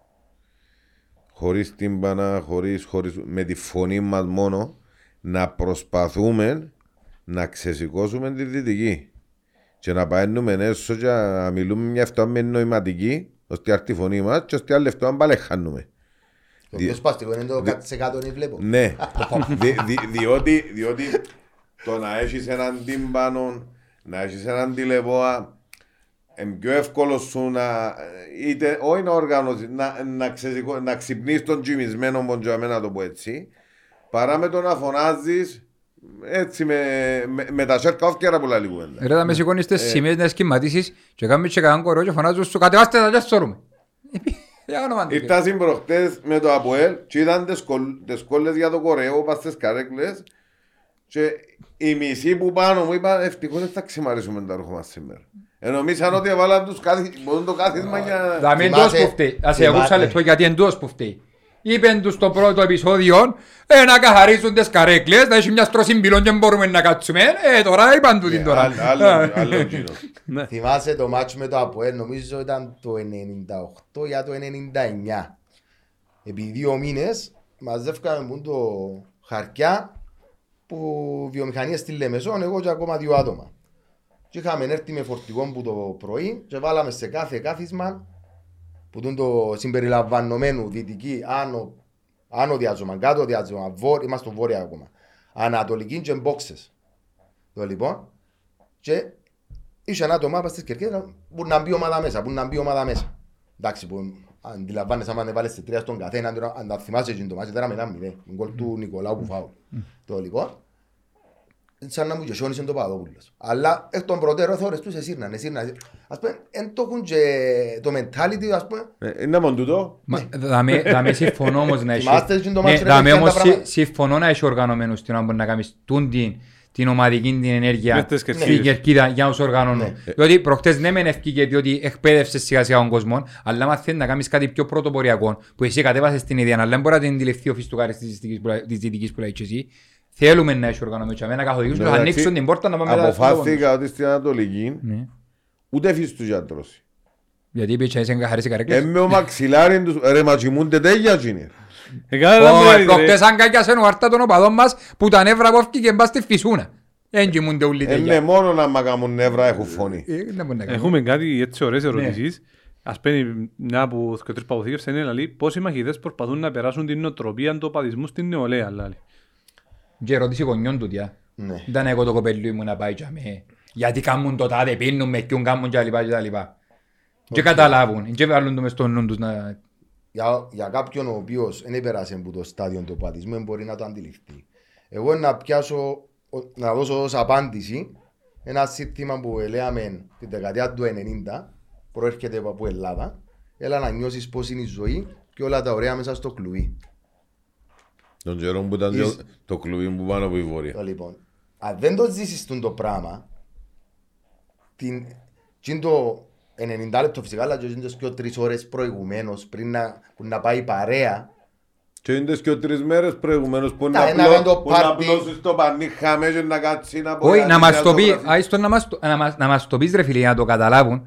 Χωρίς τύμπανα, χωρίς, χωρίς, με τη φωνή μας μόνο, να προσπαθούμε να ξεσηκώσουμε τη δυτική. Και να παίρνουμε έσω και να μιλούμε μια φτώμη νοηματική, ώστε έρθει η φωνή μας και ώστε άλλη φτώμη πάλι χάνουμε. Το πιο σπαστικό είναι το 100% δεν βλέπω. Ναι, δι, δι, διότι, διότι το να έχεις έναν τύμπανο, να έχεις έναν τηλεβόα, είναι πιο εύκολο σου να, είτε, όχι να οργανώσεις, να, να, ξεσηκώ, να ξυπνείς τον τζιμισμένο μποντζαμέ να το πω έτσι, παρά με το να φωνάζεις έτσι με, με, με τα σέρκα όφκερα που λέει κουβέντα. Ρε, θα με σηκώνεις στις σημείες να σχηματίσεις και κάνουμε και κανέναν κορό και φωνάζουν σου κατεβάστες τα και σώρουμε. Για όνομα του Θεού. Ήρθα συμπροχτές με το ΑΠΟΕΛ και είδαν τις κολ- τις κόλλες για το κορεό πας στις καρέκλες και οι μισοί που πάνω μου είπαν ευτυχώς δεν θα ξημαρίσουμε τα ρούχα μας σήμερα. Ενομίσαν ότι έβαλαν τους κάθε, μπορούν το κάθισμα για... Θα μην Θυμάσαι- εντός που φταίει. Ας θυμάσαι. ακούσα λεπτό γιατί εντός που φταίει. Είπεν τους στο πρώτο επεισόδιο ε, να καθαρίσουν τις καρέκλες, να έχει μια στρώση μπυλών και μπορούμε να κάτσουμε. Ε, τώρα είπαν του την τώρα. Άλλο- άλλο- άλλο γύρο. Θυμάσαι το μάτσο με το ΑΠΟΕΛ, νομίζω ήταν το 98 για το 99. Επί δύο μήνες μαζεύκαμε μου το χαρτιά που βιομηχανία στη Λεμεσόν, εγώ και ακόμα δύο άτομα. Και είχαμε έρθει με φορτηγό που το πρωί και βάλαμε σε κάθε κάθισμα που είναι το συμπεριλαμβανομένου δυτική άνω, άνω διάζωμα, κάτω διάζωμα, βόρ, είμαστε στο βόρεια ακόμα. Ανατολική και μπόξες. Το λοιπόν. Και είχε ένα άτομα πας στις κερκές που να μπει ομάδα μέσα, που να μπει ομάδα μέσα. Εντάξει, που αντιλαμβάνεσαι άμα βάλεις σε τρία στον καθένα, τώρα, αν τα θυμάσαι εκείνο το μάτσο, τώρα μετά μηδέ. Γκολ του Νικολάου που φάω. Το λοιπόν. Σαν να μου γεσόνισε το Παπαδόπουλος. Αλλά εκ των προτέρων θόρες τους εσύρναν, εσύρναν. Ας πούμε, εν το έχουν και το mentality, ας πούμε, Ε, Είναι μόνο τούτο. Μα, δαμε- δαμε συμφωνώ όμως να έχει... Θυμάστε εκείνο το Ναι, μάτς, ρε, δαμε παιδιά, όμως τα συ- πράγματα. συμφωνώ να έχει οργανωμένους την ώρα που να κάνεις τούν την, την ομαδική την ενέργεια Μες τις στην κερκίδες. κερκίδα για να τους οργανώνουν. Διότι προχτές ναι μεν ευκήκε διότι εκπαίδευσες σιγά σιγά τον κόσμο, αλλά άμα θέλεις να κάνεις κάτι πιο πρωτοποριακό που εσύ κατέβασες την ιδέα, αλλά δεν μπορεί να την αντιληφθεί ο φιστουκάρης της δυτικής που λέ- της δυτικής που λέει και εσύ, θέλουμε να έχει οργανωμένους και να καθοδηγούς, να Εντάξει, ανοίξουν την πόρτα να πάμε μετά στον Αποφάθηκα ότι στην Ανατολική Ναι. ούτε φύσης τους γιατρός. Γιατί είπε και εσύ εγκαχαρείς οι καρέκλες. Έμε ο μαξιλάριν τους, ρε μα κοιμούνται τέλεια γίνει. Εκάνα Ω, μου, ρε. προχτές αν κάκιασε ο αρτά των οπαδών μας που τα νεύρα που έφυγε μπας στη φυσούνα. Δεν κοιμούνται όλοι Έμε τέτοια. μόνο να μ' κάνουν νεύρα έχουν φωνή. Ε, δεν μπορεί να κάνει. Έχουμε κάτι έτσι ωραίες ερωτήσεις. Ας παίρνει μια από και τρεις παγωθήκες είναι λαλή πώς οι μαχητές προσπαθούν να περάσουν την νοοτροπία του οπαδισμού στην νεολαία λαλή. Και ερώτηση γονιών του τιά. Ναι. Ήταν εγώ το κοπελί μου να πάει για με. Γιατί κάνουν το τάδε, πίνουν με ποιον κάνουν και λοιπά και τα λοιπά. Και καταλάβουν. Και βάλουν το μες στο νου τους να... για, για κάποιον ο οποίος δεν πέρασε από το στάδιο του πατισμού δεν μπορεί να το αντιληφθεί. Εγώ να πιάσω, ο- να δώσω ως απάντηση ένα σύστημα που λέμε την δεκαετία του 90 προέρχεται από Ελλάδα έλα να νιώσεις πώς είναι η ζωή και όλα τα ωραία μέσα στο κλουβί. Τον καιρό που ήταν Εις- το- το κλουβί που πάνω από η βόρεια. Το λοιπόν, αν δεν το ζήσεις τον το πράγμα, την, τι είναι το 90 λεπτό φυσικά, αλλά και είναι και τρεις ώρες προηγουμένως πριν να, που να πάει η παρέα, Και είναι και τρεις μέρες προηγουμένως που Τα, να ένα πλώ- κάνει το που να πάρτι. πλώσεις το πανί χαμές και να κάτσει να Όχι, να μας το πει, ζωγραφεί. άιστο να μας το- να μας- να μας το πεις ρε φίλε για να το καταλάβουν.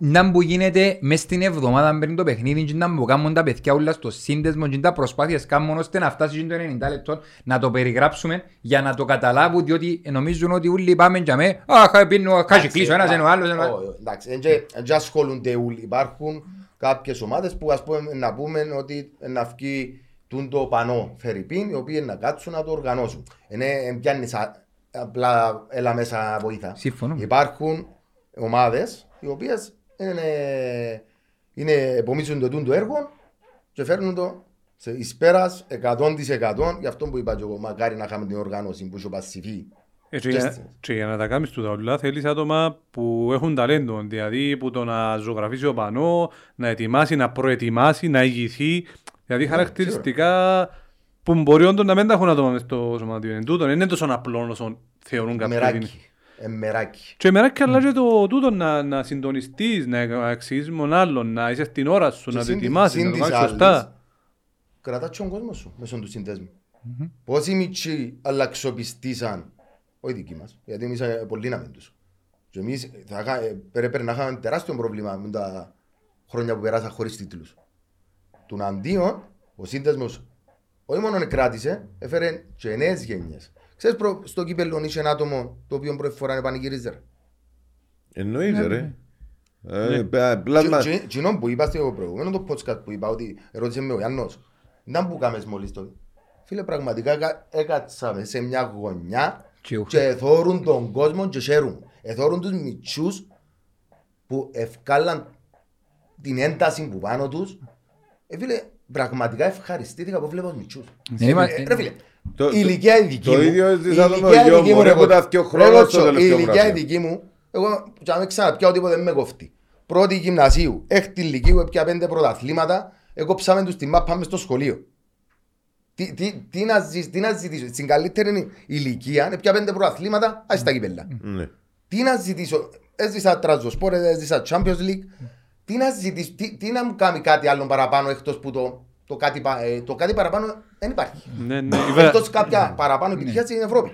Να που γίνεται μες στην εβδομάδα πριν το παιχνίδι και να που κάνουν τα παιδιά όλα στο σύνδεσμο και τα προσπάθειες κάνουν ώστε να φτάσει το 90 λεπτό να το περιγράψουμε για να το καταλάβουν διότι νομίζουν ότι όλοι πάμε για με «Αχ, πίνω, κάτσε κλείσω ένας ενώ άλλος ενώ άλλος». Όχι, Εντάξει, εν και- εν και ασχολούνται όλοι. Υπάρχουν κάποιες ομάδες που ας πούμε να πούμε ότι να βγει τούν το πανό Φερρυπίν, οι οποίοι να κάτσουν να το οργανώσουν. Είναι εν πιάνεις α- απλά έλα μέσα βοήθα. Συμφωνώ. Υπάρχουν ομάδες οι οποίες είναι, είναι επομίζουν το τούν το έργο και φέρνουν το σε εις πέρας 100% γι' αυτό που είπα και εγώ μακάρι να είχαμε την οργάνωση που είχε ο Πασιφή. Ε, και για- Και για να τα κάνεις τούτα όλα θέλεις άτομα που έχουν ταλέντο, δηλαδή που το να ζωγραφίσει ο πανό, να ετοιμάσει, να προετοιμάσει, να ηγηθεί, δηλαδή χαρακτηριστικά που μπορεί όντως να μην τα έχουν άτομα μες στο σωματείο. Εν τούτον, είναι τόσο απλό όσο θεωρούν κάποιοι ότι είναι. Μεράκι. Ε, μεράκι. Και μεράκι αλλά και το τούτο να, να συντονιστείς, να εξηγήσεις μον άλλον, να είσαι στην ώρα σου, Και να το συν- ετοιμάσεις, συν να το της κάνεις άλλης, σωστά. Κρατά τον κόσμο σου μέσω του συνδέσμου. Πόσοι μητσοί αλλαξοπιστήσαν, όχι δικοί μας, γιατί εμείς ε, πολύ να τους. Και εμείς θα είχα- ε, πρέπει να είχαμε τεράστιο πρόβλημα με τα χρόνια που περάσαν χωρίς τίτλους. Του αντίον, ο σύνδεσμος όχι μόνο κράτησε, έφερε και νέες γενιές. Ξέρεις προ, στο κύπελλο είχε ένα άτομο το οποίο πρώτη φορά επανηγύριζε. ρε. Εννοείται ρε. Ναι. Ε, πε- πλάσμα- Τι- τι- Κοινό που είπα στο προηγούμενο το podcast που είπα ότι ερώτησε με ο Γιάννος ήταν που κάμες μόλις το Φίλε πραγματικά έκα- έκατσαμε σε μια γωνιά Και ου- και εθώρουν τον κόσμο και χαίρουν. Εθώρουν τους μητσούς που ευκάλαν την ένταση που πάνω τους. Ε, φίλε, πραγματικά ευχαριστήθηκα που βλέπω τους μητσούς. Δεν είμα- Ε, Ρε φίλε, Το- η ηλικία η δική το μου. ίδιο έζησα η το με ηλικία γιο η δική μου, ρε, ρε, που τα κοτσο. δυο Ρε, χρόνια κοτσο, στο τελευταίο Η ηλικία η βράδυ. δική μου, εγώ και να μην ξαναπιάω τίποτε δεν με κοφτεί. Πρώτη γυμνασίου, έκτη ηλικίου, έπια πέντε πρωταθλήματα, έκοψαμε τους τη μάπα μες στο σχολείο. Τι, τι, τι, να, ζη- τι να ζητήσω, στην καλύτερη ηλικία, έπια πέντε πρωταθλήματα, ας τα κυπέλα. Ναι. Τι να ζητήσω, έζησα τραζοσπόρ, έζησα Champions League, τι να ζητήσω, τι, τι να μου κάνει κάτι άλλο παραπάνω εκτός που το, το, κάτι, πα- ε, το κάτι παραπάνω δεν υπάρχει. Ναι, ναι, η Βέρα- Εκτός κάποια παραπάνω επιτυχία στην Ευρώπη.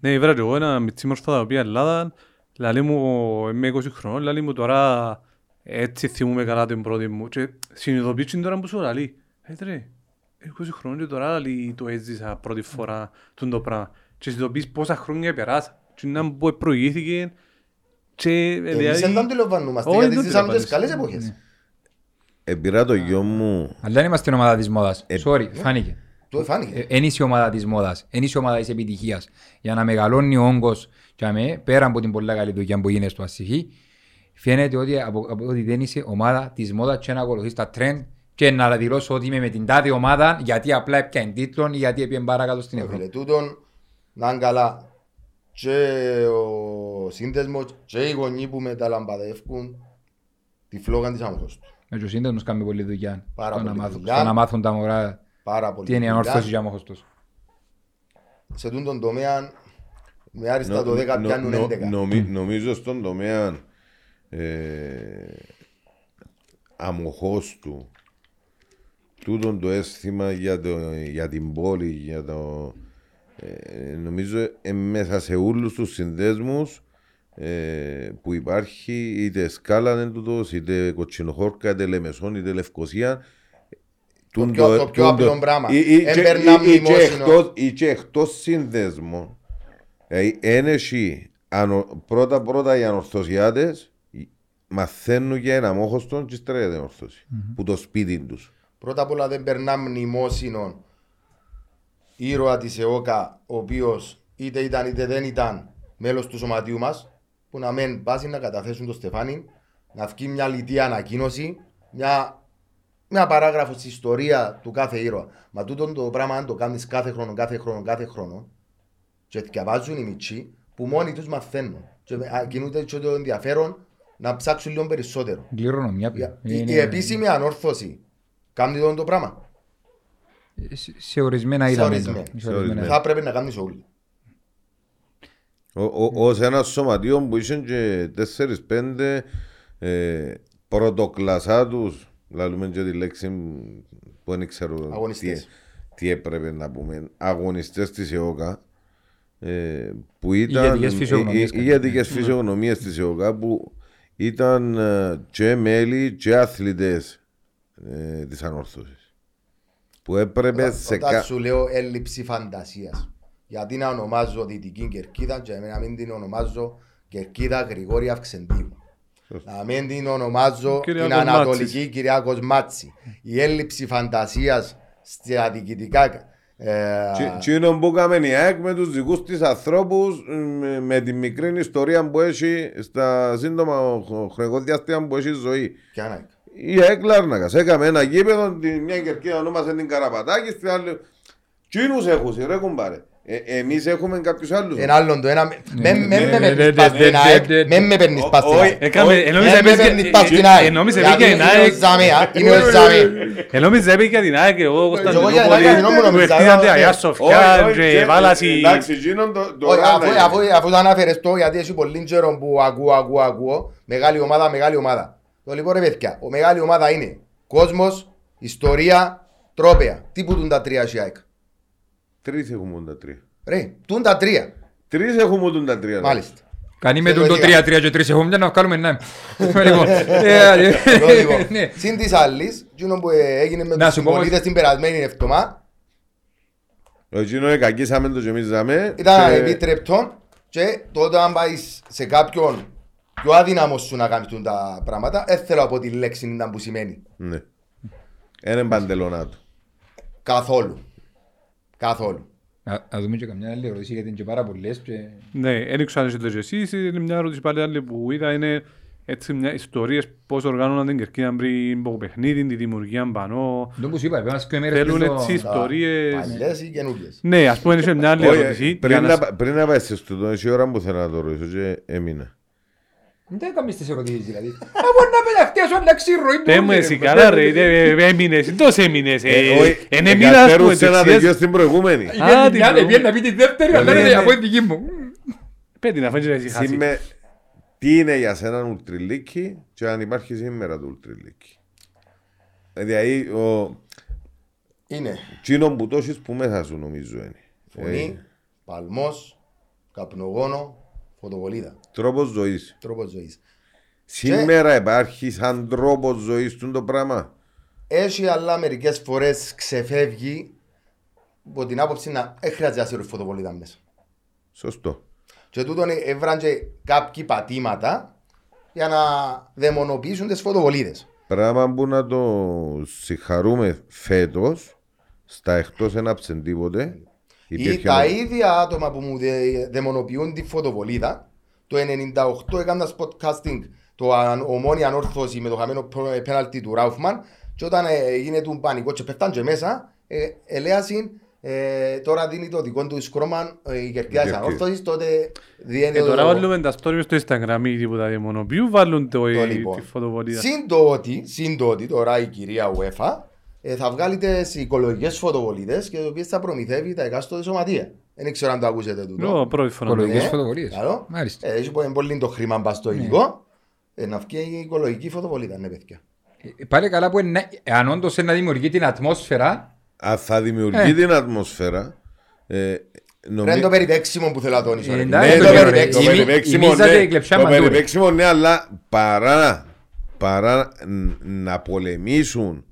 Ναι, ήβρα και εγώ ένα μητσί μορφά τα οποία Ελλάδα, λαλή μου, είμαι 20 χρονών, λαλή μου τώρα έτσι θυμούμαι καλά την πρώτη μου και συνειδητοποιήσει τώρα που σου λαλεί. Ε, ρε, 20 χρονών και τώρα λαλή το έζησα πρώτη φορά τον το πράγμα. Και συνειδητοποιείς πόσα χρόνια περάσα. Και να που προηγήθηκε και Εμείς δηλαδή... δεν το αντιλαμβανόμαστε Όχι, γιατί δεν το ζήσαμε τις αντιλαμβάνεσαι. καλές εποχές. Επήρα το γιο μου Αλλά δεν είμαστε στην ομάδα της μόδας. Ε, Sorry, φάνηκε. Το φάνηκε. Εν είσαι η ομάδα της μόδας, εν είσαι η ομάδα της επιτυχίας. Για να μεγαλώνει ο όγκος για με, πέρα από την πολύ καλή δουλειά που γίνεται στο ασυχή, φαίνεται ότι, από, από, ότι δεν είσαι ομάδα της μόδας και να ακολουθείς τα trend και να δηλώσω ότι είμαι με την τάδε ομάδα γιατί απλά έπιανε τίτλον ή γιατί έπιανε παρακάτω στην Ε, Ευρώπη. Φίλε, τούτον να είναι καλά και ο σύνδεσμος και οι γονείς που μεταλαμπαδεύκουν τη φλόγα της αμοχώς τους. Με τους σύνδεσμους κάνουμε πολλή δουλειά. Πάρα Στο να πολλή μάθουν- δουλειά. στο να μάθουν τα μωρά Πάρα πολύ. τι είναι η δουλειά. ανόρθωση για μόχος τους. Σε τούν τον τομέα με άριστα Νο- το 10 νο- πιάνουν νο- 11. νομι- Νομίζω στον τομέα ε, αμοχώς του τούτον το αίσθημα για, το, για την πόλη, για το, ε, νομίζω ε, μέσα σε όλους τους συνδέσμους ε, που υπάρχει είτε σκάλα εν τούτος, είτε κοτσινοχώρκα, είτε λεμεσόν, είτε λευκοσία τούν πιο- το πιο τούν απλό πράγμα. ή- ή Εν και- περνά ή- ή και μνημόσυνο. εκτός- ή και εκτός συνδέσμων είναι εσύ πρώτα πρώτα οι ανορθωσιάτες μαθαίνουν για ένα μόχωστον και ύστερα για την ορθώση που το σπίτι τους Πρώτα απ' όλα δεν περνά μνημόσυνο ήρωα της ΕΟΚΑ ο οποίος είτε ήταν είτε δεν ήταν μέλος του σωματείου μας που να μεν πάσει να καταθέσουν το Στεφάνι να βγει μια λιτή ανακοίνωση μια, μια παράγραφο στη ιστορίας του κάθε ήρωα. Μα τούτο το πράγμα αν το κάνεις κάθε χρόνο, κάθε χρόνο, κάθε χρόνο και διαβάζουν οι μητσοί που μόνοι τους μαθαίνουν και α, κινούνται και το ενδιαφέρον να ψάξουν λίγο περισσότερο. Κληρονομιά. Η, πια. η, Είναι- η επίσημη ανόρθωση κάνει το, το πράγμα. Σε- Σε ορισμένα Σε είδαμε. το. ορισμένα. Σε Σε ορισμένα. ορισμένα. Θα πρέπει να κάνεις σε όλοι. Ο- ο- ως ένας σωματείο που είχε και 4-5 ε, πρωτοκλασσά τους λαλούμε και τη λέξη που δεν ξέρω Αγωνιστές. τι, τι έπρεπε να πούμε αγωνιστές της ΕΟΚΑ ε, που ήταν Ηγετικές φυσιογνωμίες οι- οι- ηγετικές φυσιογνωμίες της ΕΟΚΑ που ήταν ε, και μέλη και αθλητές ε, της ανόρθωσης που έπρεπε σε Όταν κα... σου λέω έλλειψη φαντασίας. Γιατί να ονομάζω Δυτική Κερκίδα και να μην την ονομάζω Κερκίδα Γρηγόρη Αυξεντίου. Να μην την ονομάζω την Κυριάκος Ανατολική Μάτσης. Κυριάκος Μάτση. Η έλλειψη φαντασίας στα διοικητικά. ε, Τι είναι που έκαμε η ΑΕΚ με τους δικούς της ανθρώπους με, με τη μικρή ιστορία που έχει στα σύντομα χ- χρονικό διάστημα που έχει ζωή. ποια να είναι. Η ΑΕΚ Λάρνακας έκαμε ένα γήπεδο, τη μια κερκίδα ονόμασε την Καραπατάκη, στην άλλη... Τσίνους έχουν, ρε κουμπάρε. Ε, εμείς έχουμε κάποιους άλλους. Ένα άλλον το ένα. Με ναι, με ναι, με ναι, παίρνεις πας ναι, στην ναι, ΑΕΚ. ναι, Με με παίρνεις πας στην Όχι. ΑΕΚ. Έκαμε, Με ενόμιζα με παίρνεις πας στην ε, ΑΕΚ. ενόμιζα Γιατί πήγε η είναι ΑΕΚ. ο Ζαμία, Είναι ο Ζαμία. Ενόμιζα έπαιξε για την ΑΕΚ εγώ Εγώ για την Κωνσταντινούπολη ΑΕΚ νόμο που νόμιζα, εχτίζαν ε, Αγιά ε, Σοφιά Όχι, όχι, και και- βάλαση Εντάξει, εκείνον το- το Όχι, Ράνα αφού, είναι. αφού, αφού το ανάφερες το, γιατί έχει πολύ καιρό που ακούω, ακούω, ακούω, μεγάλη ομάδα, μεγάλη ομάδα. Το λοιπόν ρε παιδιά, ο μεγάλη ομάδα είναι κόσμος, ιστορία, τρόπαια. Τι που τούν τα τρία έχει η ΑΕΚ. Τρεις έχουμε τα τρία. Ρε, τούν τα τρία. Τρεις έχουμε τα τρία. Μάλιστα. Κάνει με Σε τον το λογικά. 3-3 και 3 έχουμε να βγάλουμε ένα. Λοιπόν, ε, Λογικό. ναι. Συν της άλλης, εκείνο που ε, έγινε με Να τους σου πω συμπολίτες την περασμένη εβδομάδα, Εκείνο εκακίσαμε το και εμείς ζαμε. ήταν και- επιτρεπτό και τότε αν πάει σε κάποιον πιο αδύναμος σου να κάνεις τούν τα πράγματα, δεν θέλω από τη λέξη να που σημαίνει. Ναι. Είναι παντελονά του. Καθόλου. Καθόλου. Να να δούμε και καμιά άλλη ερώτηση γιατί είναι και πάρα πολλές και... Ναι, δεν ξέρω αν είστε και εσείς, είναι μια ερώτηση πάλι άλλη που είδα, είναι έτσι μια ιστορίες πώς οργάνωναν την Κερκίδα πριν από παιχνίδι, τη δημιουργία πανώ. Δεν που σου είπα, πέρασε και μέρες Θέλουν πριν το- έτσι ιστορίες. Παλιές ή καινούργιες; Ναι, ας πούμε είναι μια άλλη Όχι, ερώτηση. πριν για να να- πα- Πριν να πάεις σε στούτο, έχει ώρα που θέλω να το ρωτήσω και έμεινα. Δεν έκαμες τις ερωτήσεις δηλαδή. Από να πεταχτεί σου αλλάξει η ροή Πες μου εσύ καλά ρε, ε, έμεινες, τόσο έμεινες. ε, όχι, Είναι μήνας που εκατέρουσε ένα εντεξιές. δικαιό στην προηγούμενη. Α, Πήγαινε την μια, προηγούμενη. πήγαινε να πει τη δεύτερη, αλλά Ναι, είναι ναι. από την δική μου. Πέτει να φάνεις να εσύ χάσει. Σήμε, τι είναι για σένα ουλτριλίκι και αν υπάρχει σήμερα το ουλτριλίκι; Δηλαδή, ο Είναι τσίνο που το έχεις που μέσα σου νομίζω είναι. φωνή, παλμός, καπνογόνο, φωτοβολίδα. Τρόπος ζωής. Τρόπος ζωής. Σήμερα υπάρχει σαν τρόπος ζωής του το πράγμα; Έχει αλλά μερικές φορές ξεφεύγει από την άποψη να δεν χρειάζεται να σύρω φωτοβολίδα μέσα. Σωστό. Και τούτον έβραν και κάποιοι πατήματα για να δαιμονοποιήσουν τις φωτοβολίδες. Πράγμα που να το συγχαρούμε φέτος, στα εκτός δεν άψεν τίποτε. Ή Υπήρχε τα ένα- ίδια άτομα που μου δε- δαιμονοποιούν τη φωτοβολίδα, το 98 έκανα podcasting το αν- ομόνια ανόρθωση με το χαμένο προ- πέναλτι του Ράουφμαν και όταν ε, έγινε του πανικό και πέφταν και μέσα, ε, ελέασαν Ε, τώρα δίνει το δικό του σκρώμα ε, η Κερκίδας Κερκίδα. Ανόρθωσης, τότε διένει Ε, τώρα το... βάλουμε τα story μες στο Instagram ή τίποτα δαιμονοποιού, βάλουν το, Το η- λοιπόν. τη φωτοβολίδα. Συν το ότι, συν το ότι τώρα η κυρία UEFA ε, θα βγάλει τις οικολογικές φωτοβολίδες και οι οποίες θα προμηθεύει τα εκάστοτε σωματεία. Δεν ξέρω αν το ακούσετε τούτο. Νο, πρώτη φορά. Οικολογικές Ναι. φωτοβολίες. Καλό. Μάλιστα. Ε, Έχει πολύ- πολύ το χρήμα μπας στο υλικό. Ε, να βγει η οικολογική φωτοβολίδα, ναι παιδιά. Ε, Πάλι καλά που είναι- αν όντως είναι να δημιουργεί την ατμόσφαιρα, Αν θα δημιουργεί Ε. την ατμόσφαιρα, ε, Ρε νομι- είναι το περιπέξιμο που θέλω να τονίσω. ρε. Ε, Ναι, εντάξει, το το το περιπέξιμο. η μη- περιπέξιμο, η μίζα ναι, και η κλεψιά το μαντούρε. περιπέξιμο, ναι, αλλά παρά, παρά ν- να πολεμήσουν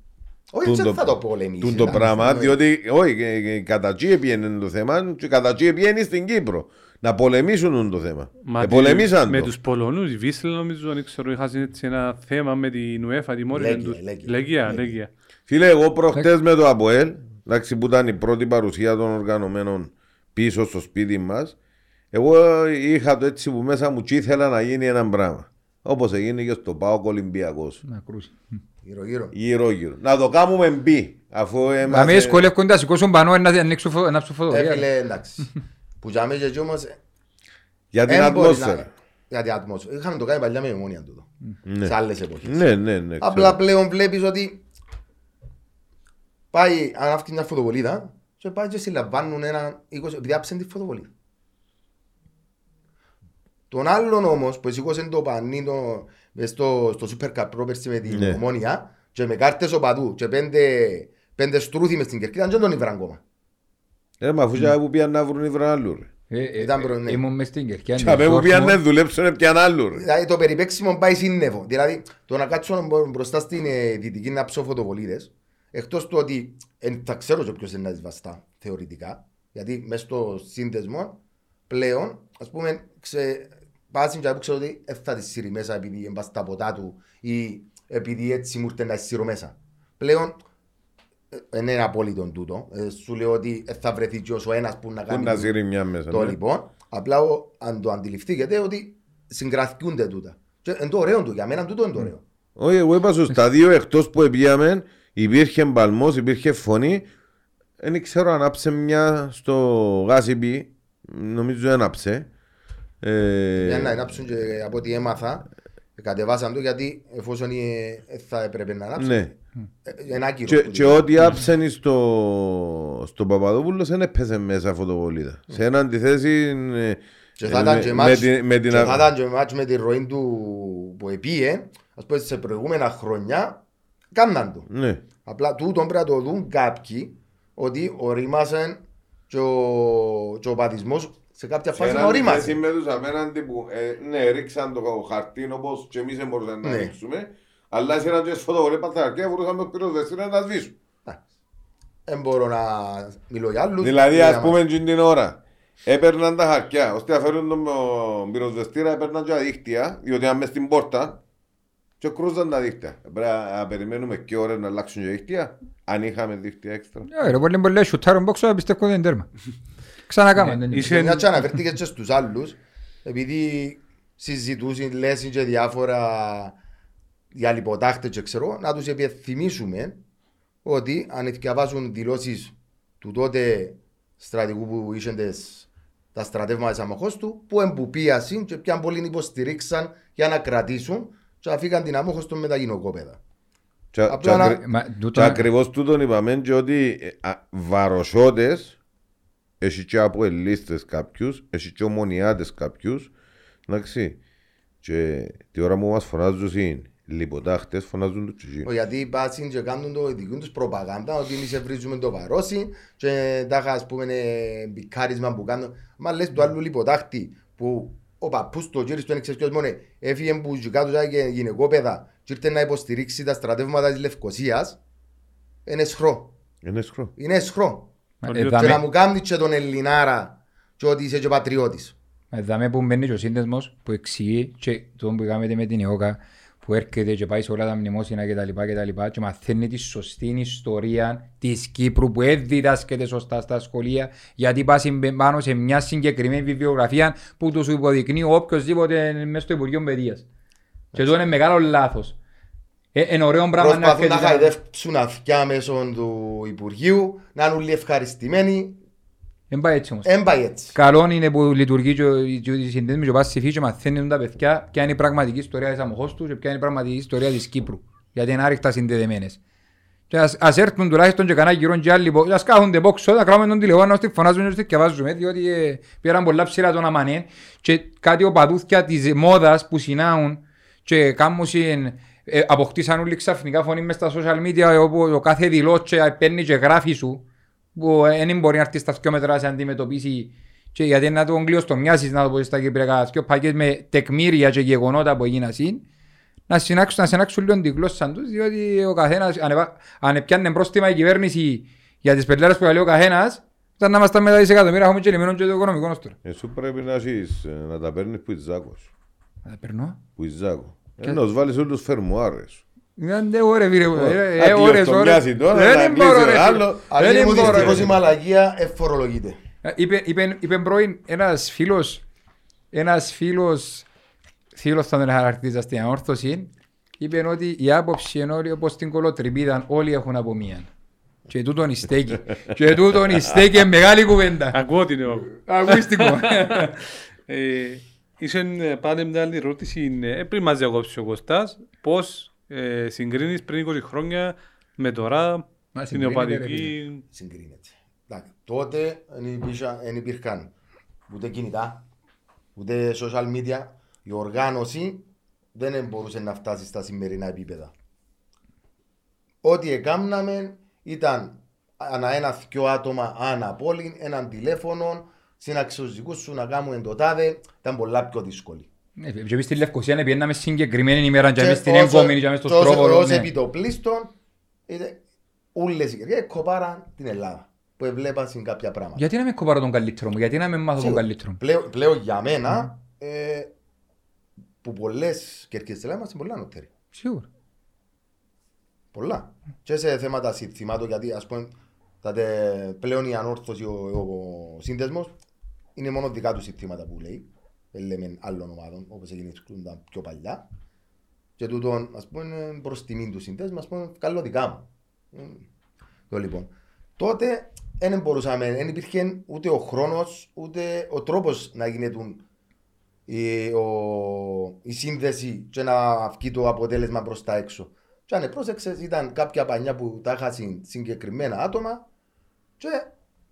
Όχι, τούν δεν θα το πολεμήσει. τούν το εντάξει, πράγμα, εννοεί. διότι όχι, ε, ε, κατά τσι έπιανε το θέμα και κατά τσι έπιανε στην Κύπρο. Να πολεμήσουν το θέμα. Μα Ε, τη- πολεμήσαν Με το. τους Πολωνούς, η Βίσλε νομίζω, δεν ξέρω, είχαν έτσι ένα θέμα με την UEFA, τη Μόρια. Λέγκια, τους- Λέγκια. Λέγια, Λέγκια. Λέγια. Φίλε, εγώ προχτές με το ΑΠΟΕΛ, εντάξει, που ήταν η πρώτη παρουσία των οργανωμένων πίσω στο σπίτι μας, εγώ είχα το έτσι που μέσα μου και ήθελα να γίνει ένα πράγμα. Όπως έγινε και στο ΠΑΟΚ Ολυμπιακός. να κρούσει. Γύρω-γύρω. Γύρω γύρω. Να το κάνουμε μπει. Αφού Μα με είμαστε... δυσκολεύκονται να σηκώσουν πανό να ανοίξουν φω- να ψουν Ε, φωτογραφία. φίλε, εντάξει. Που για μένα και όμως... Για την εν μπορεί ατμόσφαιρα. να- Για την ατμόσφαιρα. Είχαμε το κάνει παλιά με μόνια τούτο. Ναι. Σε άλλες εποχές. Ναι, ναι, ναι. Απλά ξέρω. πλέον βλέπεις ότι πάει, αν αυτή μια φωτοβολίδα και πάει και συλλαμβάνουν έναν 20, επειδή άψαν τη φωτοβολίδα. Τον άλλον όμως που σηκώσε το πανί το, μες στο, στο Super Cup πρόπερση με την Ναι. ομόνια και με κάρτες οπαδού και πέντε, πέντε στρούθι μες στην κερκίδα δεν τον ήβραν ακόμα. Ε, μα αφού και που πήγαν να βρουν οι βρανάλου ρε. Ε, ε, Ήταν προ- ναι. Ήμουν μες στην Κερκιά. Και αφού πήγαν να δουλέψουν πιαν άλλου ρε. Δηλαδή το περιπέξιμο πάει σύννεφο. Δηλαδή το να κάτσω μπο- μπροστά στην ε, δυτική να ψω φωτοβολίδες εκτός του ότι εν, θα ξέρω και ποιος είναι να τις βαστά θεωρητικά γιατί μέσα στο σύνδεσμο πλέον ας πούμε ξε, πάσιν και που ξέρω ότι δεν θα τη σύρει μέσα επειδή είναι στα ποτά του ή επειδή έτσι μου ήρθε να τη σύρω μέσα. Πλέον ε, δεν είναι απόλυτο τούτο. Ε, σου λέω ότι δεν θα βρεθεί και ο ένας που να Πού κάνει να το- ζήρει μια μέσα. το ναι. λοιπόν, απλά ο, αν το αντιληφθήκετε ότι συγκρατιούνται τούτα. Και είναι το ωραίο του, για μένα τούτο είναι το ωραίο. Όχι, εγώ είπα στο στάδιο εκτός που πήγαμε, υπήρχε μπαλμός, υπήρχε φωνή. Δεν ξέρω αν άψε μια στο γάσιμπι, νομίζω έναψε. Ε, Για να ενάψουν και από ό,τι έμαθα, κατεβάσαν το γιατί εφόσον ε, ε, θα έπρεπε να ανάψουν, ναι. ε, ένα άκυρο. Και, που και δίνει. ό,τι άψαινε στο, στο Παπαδόπουλος δεν έπαιζε μέσα φωτοβολίδα. Σε ένα αντιθέσει ε, Και θα ε, ήταν με- και με μάτς- την- με την και α- θα ήταν και μάτς με τη ροή του που επίε, ας πούμε σε προηγούμενα χρόνια, κάμναν το. Ναι. Απλά τούτο πρέπει να το δουν κάποιοι ότι ορίμασαν και ο, και ο παδισμός σε κάποια Σε φάση ένα να ορίμασε. αντιθέσει με τους απέναντι που ε, ναι, ρίξαν το χαρτί όπως και εμείς δεν μπορούσαμε να Ναι. ρίξουμε. Αλλά σε έναν και φωτοβολία παθαρκία μπορούσαμε το πυροσβεστήριο να τα σβήσουμε. Δεν μπορώ να μιλώ για άλλους. Δηλαδή, Για ας μας. πούμε, εκείνη την ώρα έπαιρναν τα χαρτιά, ώστε να φέρουν τον ο, πυροσβεστήρα, έπαιρναν και τα δίχτυα, διότι αν μες στην πόρτα, και κρούζαν τα δίχτυα. Πρέπει να να περιμένουμε και ώρες να αλλάξουν και δίχτυα, αν είχαμε δίχτυα έξτρα. Ε, ρε, πολύ πολύ σουτάρουν μπόξο, πιστεύω ότι είναι τέρμα. Ξανακάμε. δεν είναι. Είσαι- Μια και αναφέρθηκε και στους άλλους, επειδή συζητούσαν, λέσουν και διάφορα για λιποτάχτες και ξέρω, να τους επιθυμίσουμε ότι αν διαβάζουν δηλώσεις του τότε στρατηγού που είχαν τις- τα στρατεύματα της αμοχώς του, που εμποπίασαν και ποιαν πολλοί υποστηρίξαν για να κρατήσουν και αφήκαν την αμόχως του με τα γυναικόπαιδα. Και, Απλά και, να- ακρι- Μα, και τούτο- ακριβώς τούτον είπαμε και ότι ε, α, βαροσότες, έχει και από ελίστες κάποιους, έχει και ομονιάτες κάποιους, εντάξει. Και τη ώρα που μας φωνάζουν είναι λιποτάχτες, φωνάζουν τους και Ο, Γιατί πάσουν και κάνουν το δική τους προπαγάνδα ότι εμείς βρίζουμε το βαρόσι και τα ας πούμε ε, μπικάρισμα που κάνουν. Μα λες του άλλου λιποτάχτη που ο παππούς του ο κύριος του είναι ξέρεις ποιος μόνο έφυγε που και κάτω και γυναικόπαιδα και ήρθε να υποστηρίξει τα στρατεύματα της Λευκοσίας είναι σχρό. Είναι σχρό. Είναι σχρό. Μα, Και ε, Και δάμε- να μου κάνεις και τον Ελληνάρα και ότι είσαι και πατριώτης. μα, δάμε που μπαίνει και ο σύνδεσμος που εξηγεί και το που κάνετε με την ΕΟΚΑ που έρχεται και πάει σε όλα τα μνημόσυνα και τα λοιπά και τα λοιπά και μαθαίνει τη σωστή ιστορία της Κύπρου που δεν διδάσκεται σωστά στα σχολεία γιατί πας συμπε- πάνω σε μια συγκεκριμένη βιβλιογραφία που τους σου υποδεικνύει οποιοσδήποτε μέσα στο Υπουργείο Παιδείας. Και αυτό είναι μεγάλο λάθος. Ε, Είναι ωραίο πράγμα να Προσπαθούν να έρχεται- χαϊδεύσουν αυτιά μέσω του Υπουργείου, να είναι όλοι ευχαριστημένοι. Δεν πάει έτσι όμως. Εν πάει έτσι. Καλό είναι που λειτουργεί και ο- και οι συνδέσμοι και πας στη φύση και μαθαίνουν τα παιδιά ποια είναι η πραγματική ιστορία της αμοχώς τους και ποια είναι η πραγματική ιστορία της Κύπρου. Γιατί είναι άρρηκτα συνδεδεμένες. Και ας, ας έρθουν τουλάχιστον και κανένα γύρω και άλλοι, πο- ας κάθονται πόξο, να κράμε τον τηλεφώνο, στη φωνάζουν και στη διαβάζουμε, διότι ε, πήραν πολλά ψηλά τον αμανέ και κάτι οπαδούθια της μόδας που συνάουν και κάνουν συν- ε, αποκτήσαν όλοι ξαφνικά φωνή μες στα social media όπου ο κάθε δηλώτσε παίρνει και γράφει σου που δεν μπορεί να έρθεις στα δυο μέτρα να σε αντιμετωπίσει και γιατί να τον κλειοστομιάσεις να το πω στα κυπριακά δυο πακέτ με τεκμήρια και γεγονότα που έγιναν συν να συνάξουν, να συνάξουν λίγο την γλώσσα τους διότι ο καθένας αν, επα- αν πιάνε πρόστιμα η κυβέρνηση για τις πεντάρες που λέει ο καθένας ήταν να είμαστε μετά δισεκατομμύρια έχουμε και λιμένον και το οικονομικό μας τώρα. Εσύ πρέπει να, έχεις, ε, να τα παίρνεις που Ιζάκος. Θα περνώ. Που Ιζάκο. Ενώ βάλεις όλους φερμουάρες. Δεν ωραία φίλε μου. ε, Α, ε, ώρες, κλειοστομιάζει ώρες. τώρα, Δεν να μπορώ, κλείσει ρε, ο φίλε. άλλο. Αν Δεν είναι μου μπορώ, ρε, δυστυχώς η φίλε. μαλαγία εφορολογείται. Ε, Είπε, είπε, είπε πρώην ένας φίλος, ένας φίλος, φίλος θα τον χαρακτήριζα στην αόρθωση, είπε ότι η άποψη είναι όλοι όπως την κολοτρυπίδα όλοι έχουν από μίαν. Και τούτον η στέκη. και τούτον η στέκη είναι μεγάλη κουβέντα. Ακούω την εγώ. Ακούστικο. Ε, Είσαι ε, πάλι μια άλλη ερώτηση. ε, Πριν μας διακόψει ο Κωστάς, πώς ε, συγκρίνεις πριν 20 χρόνια με τώρα Μα, την συγκρίνεται, ρε, οπαδική... Συγκρίνεται. Εντάξει, τότε δεν υπήρχαν- δεν υπήρχαν ούτε κινητά, ούτε social media. Η οργάνωση δεν μπορούσε να φτάσει στα σημερινά επίπεδα. Ό,τι έκαναμε ήταν ανά ένα δυο άτομα ανά πόλη, έναν τηλέφωνο, συναξιοζικούς σου να κάνουμε το τάδε, ήταν πολλά πιο δύσκολη. Ναι, Και εμείς στη Λευκοσία ναι, πιέναμε συγκεκριμένη ημέρα και εμείς στην όσο- έγκομη και εμείς στο και όσο- Στρόβολο. Ως ναι. επιτοπλίστων, είτε όλες οι κερκές κοπάραν την Ελλάδα, που έβλεπαν σε κάποια πράγματα. Γιατί να με κοπάρω τον καλύτερο μου, γιατί να με μάθω τον Σίγουρα. καλύτερο μου; Πλέον, πλέον για μένα, ε, που πολλές κερκές της ελλαδας είμαστε πολλά νοτέροι. Σίγουρα. Πολλά. Και σε θέματα συνθημάτων, γιατί ας πούμε, τα τε- πλέον η ανόρθωση, ο, ο, σύνδεσμος, είναι μόνο δικά τους συνθήματα που λέει. Δεν λέμε άλλων ομάδων, όπως έγινε τα πιο παλιά. Και τούτον, ας πούμε, είναι προς τιμήν τους συνδέσμου, ας πούμε, καλό δικά μου. Μμ. Το λοιπόν. Τότε δεν μπορούσαμε, δεν υπήρχε ούτε ο χρόνος, ούτε ο τρόπος να γίνεται η, ο, η σύνδεση και να βγει το αποτέλεσμα προς τα έξω. Και αν πρόσεξες ήταν κάποια πανιά που τα είχαν συγκεκριμένα άτομα και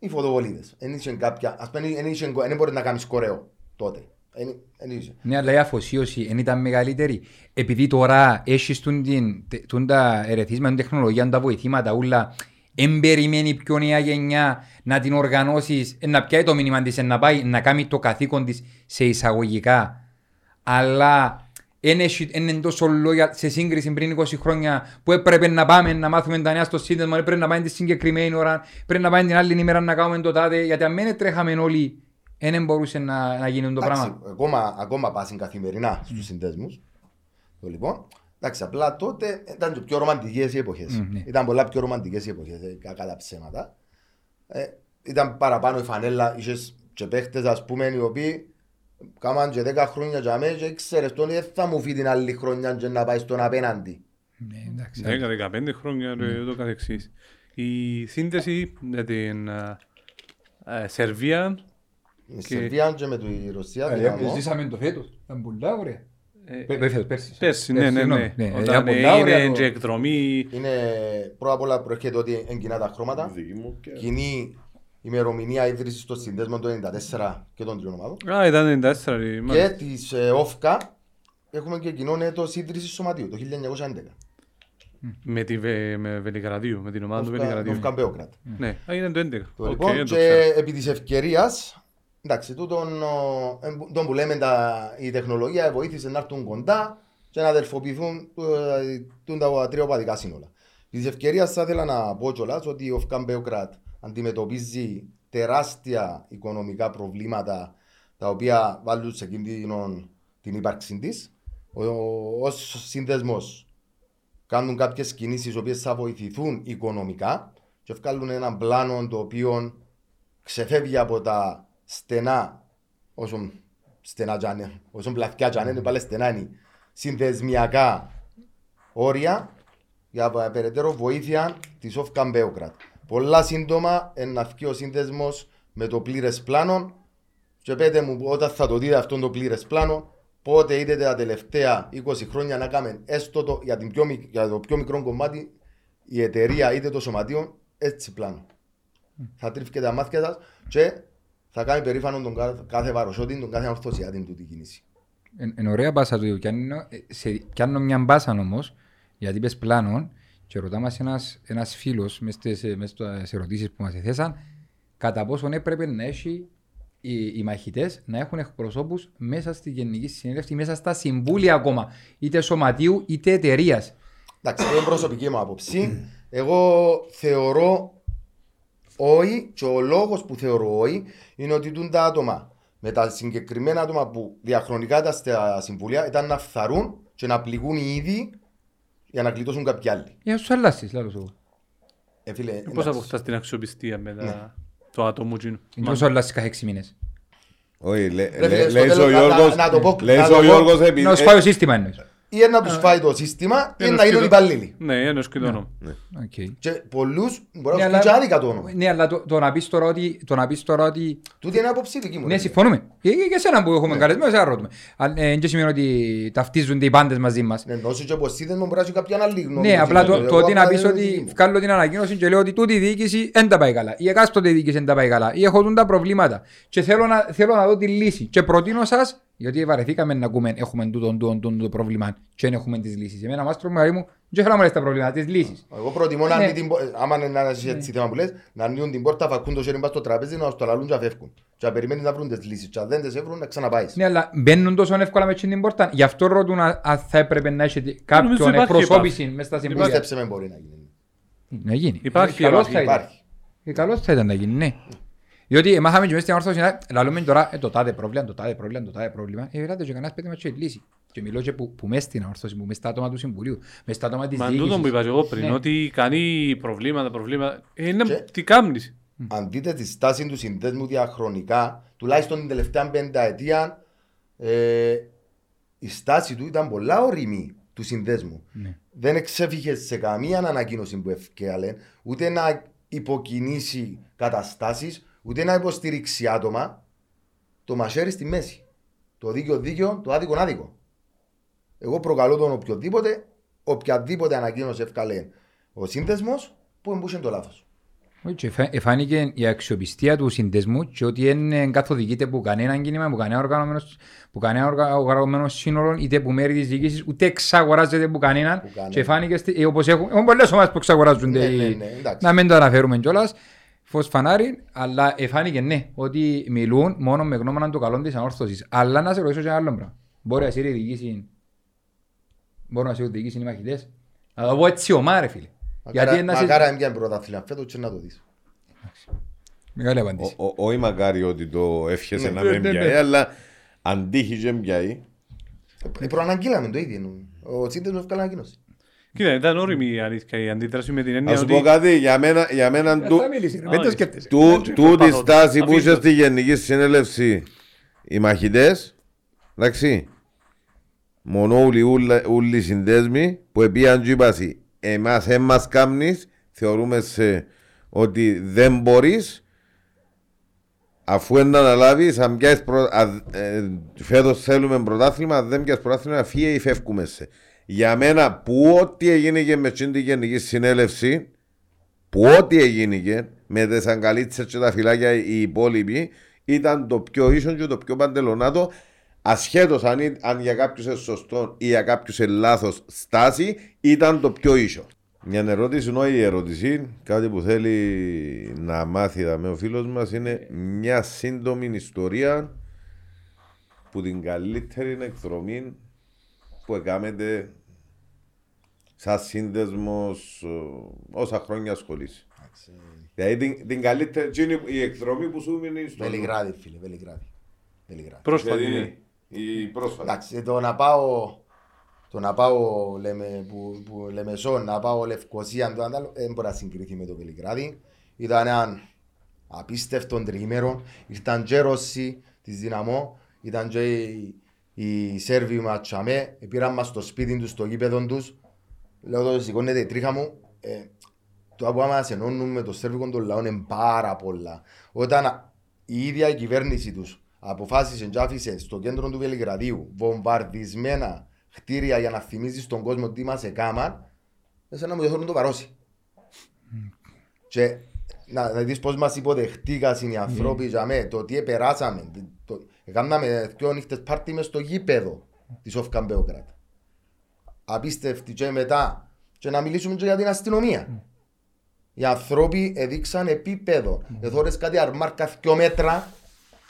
οι φωτοβολίδες. Δεν είχε κάποια, ας πούμε, δεν είχε- δεν μπορείς να κάνεις κορέο τότε. Δεν- δεν είχε. Ναι, αλλά η αφοσίωση δεν ήταν μεγαλύτερη. Επειδή τώρα έχεις τούν την, τε- τούν τα ερεθίσματα, την τεχνολογία, τα βοηθήματα, ούλα, εν περιμένει πιο νέα γενιά να την οργανώσεις, ε, να πιάει το μήνυμα της, ε, να πάει να κάνει το καθήκον της σε εισαγωγικά. Αλλά εν έχει- εν είναι τόσο λόγια σε σύγκριση πριν 20 χρόνια που έπρεπε να πάμε να μάθουμε τα νέα στο σύνδεσμο, έπρεπε να πάμε τη συγκεκριμένη ώρα, πρέπει να πάμε την άλλη ημέρα να κάνουμε το τάδε, γιατί αν δεν τρέχαμε όλοι, δεν μπορούσε να, να γίνει το πράγμα. Εντάξει, ακόμα, ακόμα πάσουν καθημερινά στους συνδέσμους. Το λοιπόν, εντάξει, απλά τότε ήταν και πιο ρομαντικές οι εποχές. Μμ, ναι. Ήταν πολλά πιο ρομαντικές οι εποχές, ε, κακά τα ψέματα. Ε, ήταν παραπάνω η φανέλα, είχες και παίχτες ας πούμε οι οποίοι κάμαν και 10 χρόνια για μένα και ξέρεις τον δεν θα μου φύγει την άλλη χρονιά και να πάει στον απέναντι. Ναι, εντάξει. 10-15 χρόνια και ούτω καθεξής. Η σύνδεση με την ε, ε, Σερβία Η Και- Σερβία και με τη Ρωσία Ε, δυναμό. Ζήσαμε το φέτος. Ήταν πολλά ωραία. ε, Πε- πε- φέτος, Πέρσι. Πέρσι, ναι, ναι, ναι. συγγνώμη. Όταν ήταν ε, πολλά ωραία είναι το- και εκδρομή. Είναι πρώτα απ' όλα προέρχεται ότι είναι κοινά τα χρώματα. Δική μου και... Κοινή ημερομηνία ίδρυσης των συνδέσμων το 94 και των τριών ομάδων. Α, ήταν 94. ρε, Και μάλιστα. της ε, ΟΦΚΑ έχουμε και κοινό έτος ίδρυσης σωματείου το 1911. Με τη Βε- με Βελιγραδίου, με την ομάδα του ΟΦΚΑ- Βελιγραδίου. ΟΦΚ Μπέογκραντ. Ναι, α, είναι το 11. Το Οκ, λοιπόν, δεν το και ξέρω. επί της ευκαιρίας, εντάξει, τούτον, ο, εμ- τον που λέμε τα, η τεχνολογία βοήθησε να έρθουν κοντά και να αδελφοποιηθούν ε, τούν τα τρία οπαδικά σύνολα. Επί της ευκαιρίας θα ήθελα να πω κιόλας ότι ο ΟΦΚ Μπέογκραντ αντιμετωπίζει τεράστια οικονομικά προβλήματα τα οποία βάλουν σε κίνδυνο την ύπαρξη της. Ο, ως σύνδεσμος κάνουν κάποιες κινήσεις οι οποίες θα βοηθηθούν οικονομικά και βγάλουν έναν πλάνο το οποίο ξεφεύγει από τα στενά όσο στενά τζάνε, όσο πλαθιά τζάνε, είναι πάλι στενά είναι συνδεσμιακά όρια για πα- περαιτέρω βοήθεια της Όφκαν Μπέοκρατ. Πολλά σύντομα να βγει ο σύνδεσμος με το πλήρες πλάνο. Και πέτε μου όταν θα το δείτε αυτό το πλήρες πλάνο, πότε είδατε τα τελευταία 20 χρόνια να κάνουμε έστω το, για, την πιο, μικ- για το πιο μικρό κομμάτι η εταιρεία είτε το σωματείο έτσι πλάνο. Θα τρίφηκε τα μάτια σας και θα κάνει περήφανο τον κάθε, κάθε βαροσότη, τον κάθε ορθωσιάτη του την κίνηση. Εν, εν ωραία μπάσα του, κάνω, ε, σε, κάνω μια μπάσα όμως, γιατί είπες πλάνο και ρωτά μας ένας, ένας φίλος μες στις, ε, μες στις ερωτήσεις που μας έθεσαν κατά πόσον έπρεπε να έχει οι, οι μαχητές να έχουν εκπροσώπους μέσα στη Γενική Συνέλευση, μέσα στα συμβούλια ακόμα, είτε σωματείου είτε εταιρείας. Εντάξει, αυτό είναι προσωπική μου άποψη. Εγώ θεωρώ όχι και ο λόγος που θεωρώ όχι είναι ότι τούν τα άτομα με τα συγκεκριμένα άτομα που διαχρονικά ήταν στα συμβουλία ήταν να φθαρούν και να πληγούν οι ίδιοι για να γλιτώσουν κάποιοι άλλοι. Για να τους αλλάσεις, λάθος εγώ. Ε, φίλε, Πώς εντάξει. αποκτάς την αξιοπιστία με τα- το άτομο εκείνο. Είναι τόσο αλλάσεις κάθε έξι μήνες. Όχι, λέ- Ρε φίλε, λέ- στο λέει τέλος, ο να- να- Γιώργος, να το πω- λέει να ο το πω- Γιώργος επει- Να σου φάει το σύστημα εννοείς. Ή να τους φάει το σύστημα ή Ένας να γίνουν και το- υπαλλήλοι. Ναι, ένας και το όνομα. Οκ. Και πολλούς μπορεί Ναι, να αλλά- σου πει και άδικα το όνομα. Ναι, αλλά το, το να πεις τώρα ότι, το να πεις τώρα ότι Τούτη είναι άποψη δική μου. Ναι, ρε. συμφωνούμε. Και και εσένα που έχουμε καλεσμένο, εσένα ρωτούμε. Αν ε, δεν σημαίνει ότι ταυτίζονται οι πάντες μαζί μας. Ναι, ενώ σου και πως σύνδεσμο μπορεί να έχει κάποια άλλη γνώμη. Ναι, απλά το, Εγώ το ότι να απλά πεις είναι δική ότι μου. βγάλω την ανακοίνωση και λέω ότι τούτη η διοίκηση δεν τα πάει καλά. Η εκάστοτε διοίκηση δεν τα πάει καλά. Ή έχω τούν τα προβλήματα. Και θέλω να, θέλω να δω τη λύση. Και προτείνω σας, γιατί βαρεθήκαμε να ακούμε έχουμε τούτο, τούτο, τούτο, το πρόβλημα και δεν έχουμε τις λύσεις. Εμένα μάστρο μου, μου, δεν θέλω να μου λες τα προβλήματα, τις λύσεις. Εγώ προτιμώ να Ναι. ανοίγει την πο- άμα είναι ένα έτσι θέμα που λες, να ανοίγουν την πόρτα, φακούν το χέρι μπας στο τραπέζι, να το λαλούν και να φεύγουν. Και να περιμένεις να βρουν τις λύσεις. Και αν δεν τις βρουν, να ξαναπάεις. Ναι, αλλά μπαίνουν τόσο εύκολα με την πόρτα. Γι' αυτό ρωτούν αν αν θα έπρεπε να έχετε Νομίζω κάποιον υπάρχει εκπροσώπηση μέσα στα συμβούλια. Πίστεψε με μπορεί να γίνει. Να γίνει. Υπάρχει, Καλώς υπάρχει, θα ήταν. Υπάρχει. Ε, καλώς θα ήταν να γίνει, ναι. Διότι μάθαμε και μέσα στην όρθωση να λαλούμε τώρα ε, το τάδε πρόβλημα, το τάδε πρόβλημα, το τάδε πρόβλημα. Ε, ελάτε και κανένας πέτει μας και λύση. Και μιλώ και που, που μέσα στην όρθωση, που μέσα στα άτομα του Συμβουλίου, μέσα στα άτομα της Μα τούτο που είπα διοίκησης. και εγώ πριν, Ναι. ότι κάνει προβλήματα, προβλήματα. Ε, Είναι Και- τι κάνεις. Αν δείτε τη στάση του συνδέσμου διαχρονικά, τουλάχιστον την τελευταία πενταετία, ε, η στάση του ήταν πολλά ορειμή του συνδέσμου. Ναι. Δεν εξέφυγε σε καμία ανακοίνωση που ευκαιρία, ούτε να υποκινήσει καταστάσεις, ούτε να υποστηρίξει άτομα. Το μαχαίρι στη μέση. Το δίκαιο δίκαιο, το άδικο άδικο. Εγώ προκαλώ τον οποιοδήποτε, οποιαδήποτε ανακοίνωση ευκαλέ ο σύνδεσμος που εμπούσε το λάθος. Όχι, και εφα- Εφάνηκε η αξιοπιστία του συνδεσμού και ότι δεν καθοδηγείται από κανένα κίνημα, από κανένα οργανωμένο, που κανένα οργα- οργανωμένος σύνολο, είτε από μέρη της διοίκησης, ούτε εξαγοράζεται από κανέναν. Που κανέναν. Και φάνηκε, στη- ε, όπως έχουν, έχουν πολλές ομάδες που εξαγοράζονται. Ναι, οι- ναι, ναι, εντάξει. να μην το αναφέρουμε κιόλας. Φως φανάρι, αλλά εφάνηκε ναι, ότι μιλούν μόνο με γνώμονα του καλών της ανόρθωσης. Αλλά να σε ρωτήσω και ένα άλλο πράγμα. Μπορεί να σύρει η διοίκηση, μπορεί να σύρει η διοίκηση οι μαχητές. Να το πω έτσι ομά ρε φίλε. Γιατί ένα Μακάρα έμπιαν πρωτάθλημα φέτος και να το δεις. Μεγάλη απάντηση. Ο- ο- Όχι μακάρι ότι το εύχεσαι να Ναι, μην ναι, ναι. πιάει, αλλά αν τύχει και πιάει, Ε, Προαναγγείλαμε το ίδιο. Ο σύνδεσμος έφκαλε ανακοίνωση. Κοίτα, ήταν όριμη η αλήθεια η αντίδραση με την έννοια να σου ότι... πω κάτι, για μένα, για μένα του, Θα μιλήσει, ρε, Α, μην το όχι. σκέφτεσαι. του, τούτη πάθω. στάση που Αφήστε είχε το. στη Γενική Συνέλευση οι μαχητές, εντάξει, μόνο όλοι, ούλα- όλοι οι συνδέσμοι που επίαν και είπασαι, εμάς δεν μας κάμνεις, θεωρούμε σε, ότι δεν μπορείς, αφού είναι να αναλάβεις, αν πιάσεις προ, α, ε, φέτος θέλουμε πρωτάθλημα, αν δεν πιάσεις πρωτάθλημα, φύγε ή φεύγουμε σε. Για μένα, που ό,τι έγινε και με την Γενική Συνέλευση, που ό,τι έγινε με τις αγκαλίτσες και τα φυλάκια οι υπόλοιποι ήταν το πιο ίσον και το πιο παντελονάτο ασχέτως αν, ή- αν για κάποιους είναι σωστό ή για κάποιους είναι λάθος στάση ήταν το πιο ίσο. Μια ερώτηση, όχι η ερώτηση, κάτι που θέλει να μάθει με ο φίλος μας είναι μια σύντομη ιστορία που την καλύτερη εκδρομή που έκαμετε σαν σύνδεσμος ε, όσα χρόνια ασχολείσαι. Δηλαδή την, την καλύτερη, εκείνη η εκδρομή που σου μείνει στο Βελιγράδι, φίλε, Βελιγράδι. Βελιγράδι. Πρόσφατη. Δηλαδή, ναι. η πρόσφατη. Εντάξει, το να πάω, το να πάω λέμε, που, που, Λεμεσό, να πάω Λευκοσία, το άλλο, δεν μπορεί να συγκριθεί με το Βελιγράδι. Ήταν ένα απίστευτο τριήμερο. Ήρθαν και Ρώσοι της Δυναμό, ήταν και οι, οι Σέρβοι ματσαμέ, πήραν μας στο σπίτι τους, στο γήπεδο τους Λέω το σηκώνεται η τρίχα μου. Ε, το που άμα σε ενώνουν με το σέρβικο των λαών είναι πάρα πολλά. Όταν η ίδια η κυβέρνηση τους αποφάσισε και άφησε στο κέντρο του Βελιγραδίου βομβαρδισμένα χτίρια για να θυμίζεις στον κόσμο τι μας έκαναν, σαν να μου θέλουν το παρώσει. Και να, να δεις πώς μας υποδεχτήκαν οι ανθρώποι για μέ, το τι επεράσαμε. Το, έκαναμε δυο νύχτες πάρτι μες στο γήπεδο της Όφκαν Μπέοκρατ. Απίστευτη και μετά και να μιλήσουμε και για την αστυνομία. Οι άνθρωποι έδειξαν επίπεδο. Εθώρες κάτι αρμάρκα δυο μέτρα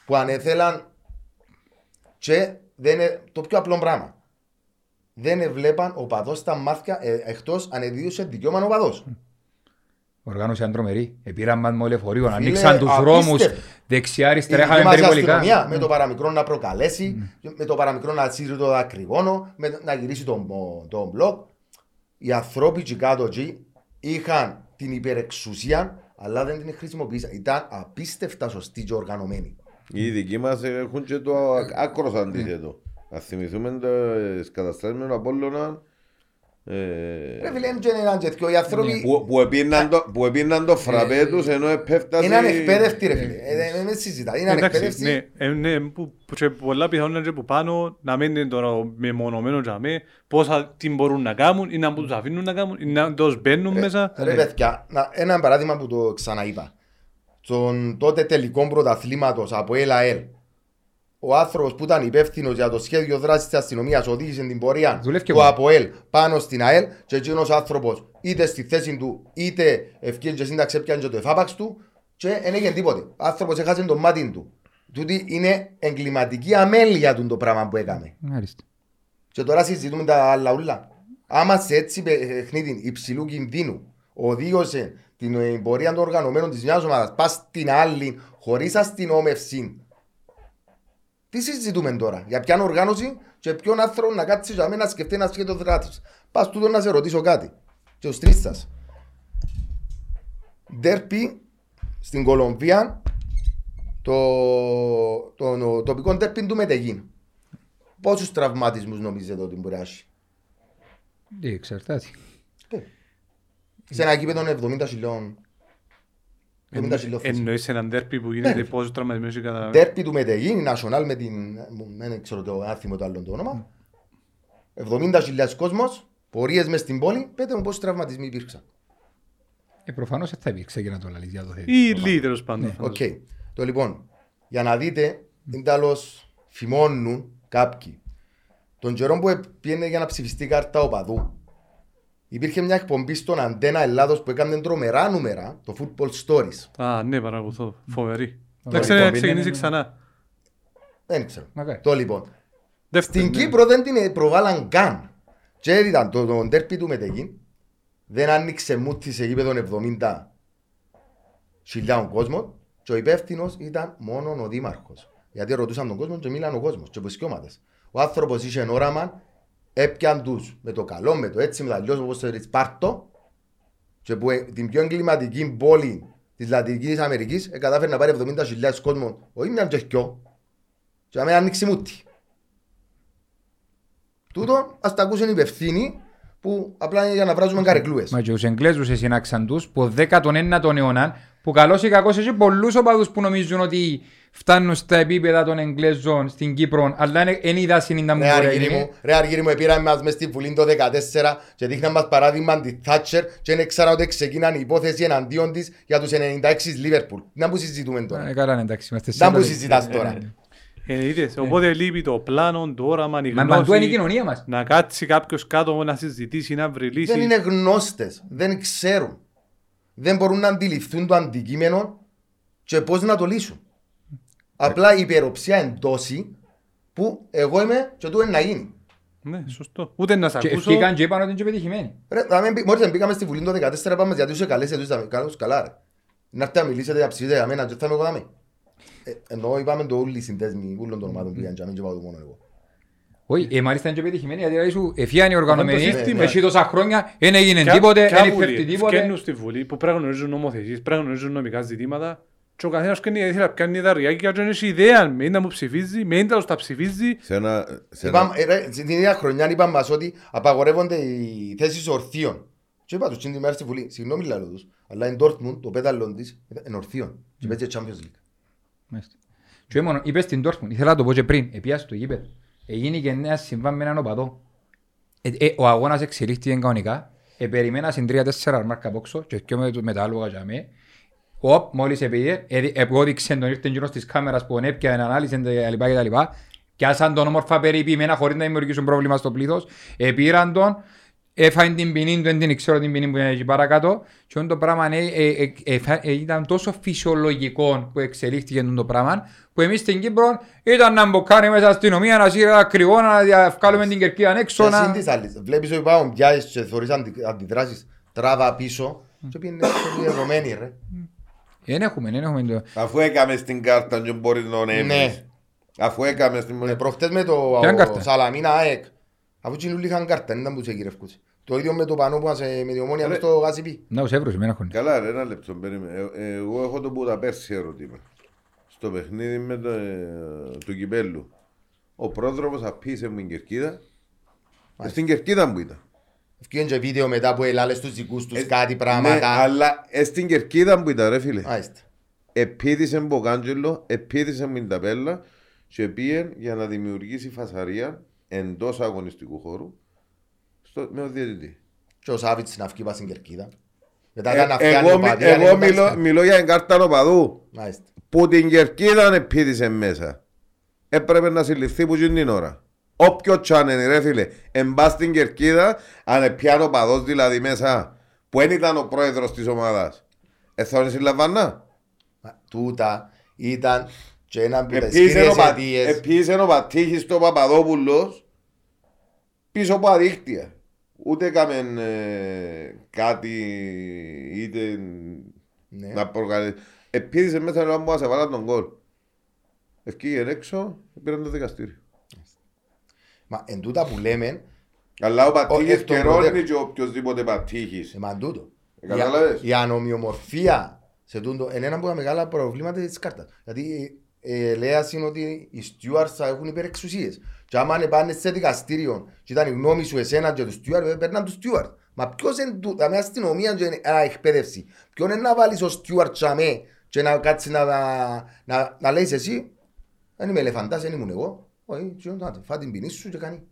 που αν ήθελαν και δεν είναι το πιο απλό πράγμα. Δεν έβλεπαν ο παδός στα μάτια ε, εκτός αν εδίωσε δικαίωμα ο παδός. Οργάνωση αντρομερή. Επήραν μας με λεωφορείο, Φίλε, ανοίξαν τους απίστευτο. δρόμους δεξιά Η αριστερά, δική είχαμε μας περιβολικά. αστυνομία με το παραμικρό να προκαλέσει, με το παραμικρό να τσίρει το δακρυγόνο, με, να γυρίσει τον, τον μπλοκ. Οι ανθρώποι εκεί κάτω εκεί είχαν την υπερεξουσία, αλλά δεν την χρησιμοποίησαν. Ήταν απίστευτα σωστοί και οργανωμένοι. Οι δικοί μας έχουν και το άκρος αντίθετο. Να θυμηθούμε τις καταστάσεις με τον Απόλλωνα ε, Ρε φίλε, είναι έναν και δυο. Οι άνθρωποι που, που, επίναν το, που επίναν το φραπέ τους ενώ επέφτασε... είναι ανεκπαίδευτοι ρε φίλε. Ε, Δεν δεν συζητά. Είναι Εντάξει, ανεκπαίδευτοι. ναι, ε, ναι, που, που και πολλά πιθανόν είναι και που πάνω να μην είναι τώρα μεμονωμένος για μέ, πόσα τι μπορούν να κάνουν ή να τους αφήνουν να κάνουν ή να τους μπαίνουν μέσα. Ρε παιδιά, να- ένα παράδειγμα που το ξαναείπα. Στον τότε τελικό πρωταθλήματος από ΕΛΑΕΛ, ο άνθρωπος που ήταν υπεύθυνος για το σχέδιο δράσης της αστυνομίας οδήγησε την πορεία Δουλεύει και του εγώ. ΑΠΟΕΛ πάνω στην ΑΕΛ και εκείνος άνθρωπος είτε στη θέση του είτε ευκαιρία και σύνταξη έπιανε και το εφάπαξ του και δεν έγινε τίποτε. Ο άνθρωπος έχασε το μάτι του. Τούτη είναι εγκληματική αμέλεια του το πράγμα που έκαμε. Μάλιστα. Και τώρα συζητούμε τα άλλα ούλα. Άμα σε έτσι παιχνίδι υψηλού κινδύνου οδήγωσε την ε, πορεία των οργανωμένων της μιας ομάδας πας στην άλλη χωρίς αστυνόμευση. Τι συζητούμε τώρα, για ποιαν οργάνωση και ποιον άνθρωπο να κάτσει για μένα να σκεφτεί ένα σχέδιο δράτης. Πας τούτο να σε ρωτήσω κάτι. Και ο τρει σας. Ντέρπι στην Κολομβία, το, το, το τοπικό ντέρπι του Μετεγίν. Πόσους τραυματισμούς νομίζετε ότι μπορεί να έχει; Ε, Εξαρτάται. Σε ένα κήπεδο 70 χιλιών. 70 χιλιών θέσεις. Εννοείς έναν τέρπι που γίνεται Ναι. πόσους τραυματισμούς έχει κατά... Τέρπι του Μετεγίν, η National με την... Δεν ξέρω το άθιμο το άλλο το όνομα. 70.000 κόσμος, πορείες μες στην πόλη, πέτε μου πόσοι τραυματισμοί υπήρξαν. Ε, προφανώς δεν θα υπήρξε και να το λαλείς για το θέμα. Ή λίγοι τέλος πάντων. Οκ. φαντάζομαι. Το λοιπόν, για να δείτε, είναι τέλος φημώνουν κάποιοι. Τον καιρό που πήγαινε για να ψηφιστεί η κάρτα οπαδού, υπήρχε μια εκπομπή στον Αντένα Ελλάδος που έκανε τρομερά νούμερα, το Football Stories. Α, ναι, παρακολουθώ. Φοβερή. Ωραία, Εντάξει, η να κομπή, ξεκινήσει ναι, ναι, ξανά. Δεν ξέρω. Μακάρι. Το λοιπόν. Δεύτερη, Στην ναι. Κύπρο δεν την προβάλλαν καν. Και ήταν το, το τέρπι του Μετεγίν. Δεν άνοιξε μούτι σε γήπεδο 70 χιλιάδων κόσμος. Και ο υπεύθυνος ήταν μόνο ο δήμαρχος. Γιατί ρωτούσαν τον κόσμο και μίλαν ο κόσμος. Και από Ο άνθρωπος είχε όραμα, έπιαν τους με το καλό, με το έτσι, με τα αλλιώς όπως το Ριτσπάρτο. Και που ε, την πιο εγκληματική πόλη της Λατινικής Αμερικής ε, κατάφερε να πάρει 70.000 κόσμο, όχι μια και δυο. Και να μην ανοίξει μούτι. Τούτο ας τα ακούσουν οι υπευθύνοι που απλά είναι για να βράζουμε καρεκλούες. Μα και τους Εγγλέζους εσυνάξαν τους που 19ο αιώνα που καλώς ή κακώς έχει πολλούς οπαδούς που νομίζουν ότι φτάνουν στα επίπεδα των Εγγλέζων στην Κύπρο αλλά είναι- εν είδα συνήντα μου Ρε μπορεί να αργύρι γίνει. μου, ρε αργύρι μου, επήραμε μας μες στη Βουλή το 14 και δείχναν μας παράδειγμα τη Θάτσερ και δεν ξέρω ότι ξεκίναν η υπόθεση εναντίον της για τους 96 Λίβερπουλ. Να που συζητούμε Ε, τώρα. Καλά είναι εντάξει. είμαστε Να που σίγουροι. συζητάς τώρα. Ε, είδες, οπότε λείπει το πλάνο, το όραμα, η Μα παντού είναι η γνώση. κοινωνία μας. Να κάτσει κάποιος κάτω να συζητήσει, να βρει λύση. Δεν είναι γνώστες, δεν ξέρουν. Δεν μπορούν να αντιληφθούν το αντικείμενο και πώς να το λύσουν. Απλά η υπεροψία εντόση που εγώ είμαι και του είναι να γίνει. Ναι, σωστό. Ούτε να σε Και ακούσω. ευκήκαν και είπαν ότι είναι και πετυχημένοι. Ρε, θα μην πει- Μόλις μπήκαμε στη Βουλή το 14 πάμε γιατί είσαι καλές edούς, θα με κάνουν καλά ρε. Να έρθετε να μιλήσετε για ψηφίσετε για μένα και θα με εγώ δάμε. Ε, Ενώ είπαμε το όλοι οι συνδέσμοι όλων των ομάδων που πήγαν και να μην και πάω το μόνο εγώ. Όχι, ε, μάλιστα είναι και πετυχημένοι γιατί λέει σου εφιάνει οργανωμένοι, το σύστημα. έχει τόσα χρόνια, δεν έγινε Ποια- τίποτε, ποια δεν βουλή, υπέφτει τίποτε. Βγαίνουν στη Βουλή που πρέπει να γνωρίζουν νομοθεσίες, πρέπει να γνωρίζουν νομικά ζητήματα και ο καθένας κάνει ήθελε να πιάνει τα ριάκια και δεν έχει ιδέα με είναι να μου ψηφίζει, με είναι τέλος τα ψηφίζει. Σε ένα... Σε ένα... Είπαμε, ε, ρε, Στην ίδια χρονιά είπαν μας ότι απαγορεύονται οι θέσεις ορθίων. Και είπα τους την ημέρα στη Βουλή, συγγνώμη λαλό τους, αλλά η Dortmund, το πέταλο της, είναι ορθίων. Και παίζει Champions League. Μάλιστα. Και μόνο, είπες στην Dortmund, ήθελα να το πω και πριν, επία στο γήπεδο. Έγινε και νέα συμβάν με έναν οπαδό. Ε, ε, ο αγώνας εξελίχθηκε κανονικά. Ε, περιμένα στην 3-4 μάρκα απόξω και και με, με τα άλογα για μέ. Οπ, μόλις επήγε, επόδειξε τον ήρθεν γύρω στις κάμερας που έπιανε ανάλυση και τα λοιπά και τα λοιπά. Και άσαν τον όμορφα περιποιημένα χωρίς να δημιουργήσουν πρόβλημα στο πλήθος. Επήραν τον, έφαγε την ποινή του, δεν την ξέρω την ποινή που είναι εκεί παρακάτω. Και αυτό το πράγμα ε, ε, ε, ε, εφα- ε, ήταν τόσο φυσιολογικό που εξελίχθηκε αυτό το πράγμα, που εμείς στην Κύπρο ήταν να μποκάνει μέσα στην αστυνομία, να σύρει ακριβώ, να διαβκάλουμε την κερκίδα έξω. Και Να... συν της άλλης, βλέπεις ότι υπάρχουν πιάσεις και θωρείς αντι- αντιδράσεις, τράβα πίσω και πήγαινε στο διαδρομένη ρε. Δεν έχουμε, δεν έχουμε το... Αφού έκαμε στην κάρτα και μπορείς να τον Ναι. έμεινες. Αφού έκαμε στην... Ναι, προχτές με το Ποιαν κάρτα; Σαλαμίνα ΑΕΚ, αφού και όλοι είχαν κάρτα, δεν ήταν που σε γυρευκούσε. Το ίδιο με το πανό που σε με τη ομόνια μες στο γάσιπι. Να, τους έβρωσε, μην έχουν. Καλά ρε, ένα λεπτό, περίμενε. Ε, εγώ έχω το Μπουδαπέστη ερώτημα. Στο παιχνίδι με το, ε, του Κυπέλου. Ο πρόδρομος απήσε μου την κερκίδα. Ε, Στην κερκίδα που ήταν. Ευκήγεν και βίντεο μετά που ελάλε στους δικούς τους Ε, κάτι Ναι, πράγματα. αλλά ε, στην κερκίδα που ήταν ρε φίλε. Μάλιστα. Επίδησε Μποκάντζελο, επίδησε μου την ταπέλα και πήγε για να δημιουργήσει φασαρία εντός αγωνιστικού χώρου στο, με τον διαιτητή. Και ο Σάβιτς να βγει πας στην κερκίδα. Μετά Ε, έκανε αυτιά εγώ, μι- νοπαδία, εγώ δεν μιλώ, υπάρχει. μιλώ για εγκάρτα νοπαδού. Μάλιστα. που την κερκίδα επίδησε μέσα. Έπρεπε να συλληφθεί που γίνει την ώρα. Όποιο τσάνεν ρε φίλε, εμπά στην κερκίδα, αν πιάνω παδός δηλαδή μέσα, που δεν ήταν ο πρόεδρος της ομάδας. Ε, θα τον συλλαμβανά. Μα, Τούτα ήταν και ένα από τις Επίσης κύριες ο Πα- αιτίες. Επίσης ο Πατήχης το Παπαδόπουλος πίσω από αδίκτυα. Ούτε έκαμε ε, κάτι είτε Ναι. να προκαλέσει. Επίδησε μέσα να μου σε βάλαν τον κόλ. Ευκήγε έξω, πήραν το δικαστήριο. Μα εν τούτα που λέμε, Αλλά ο Πατήχης εκ των καιρώνει προτέρων. και οποιοσδήποτε Πατήχης. ε, μα τούτο. Ε, κατάλαβες. Η, η ανομοιομορφία σε τούτο είναι ένα από τα μεγάλα προβλήματα της κάρτας. Γιατί ε, λέει είναι ότι οι stewards θα έχουν υπερεξουσίες. Και άμα αν πάνε σε δικαστήριο και ήταν η γνώμη σου εσένα και του steward, ε, παίρναν του steward. Μα ποιος είναι του, τα μέσα αστυνομία και είναι α, εκπαίδευση. Ποιον είναι να βάλεις ο steward τσαμέ και να κάτσεις να, να, να, να λέεις εσύ, δεν είμαι ελεφαντάς, δεν ήμουν εγώ. Όχι, και να φά την ποινή σου και κάνει.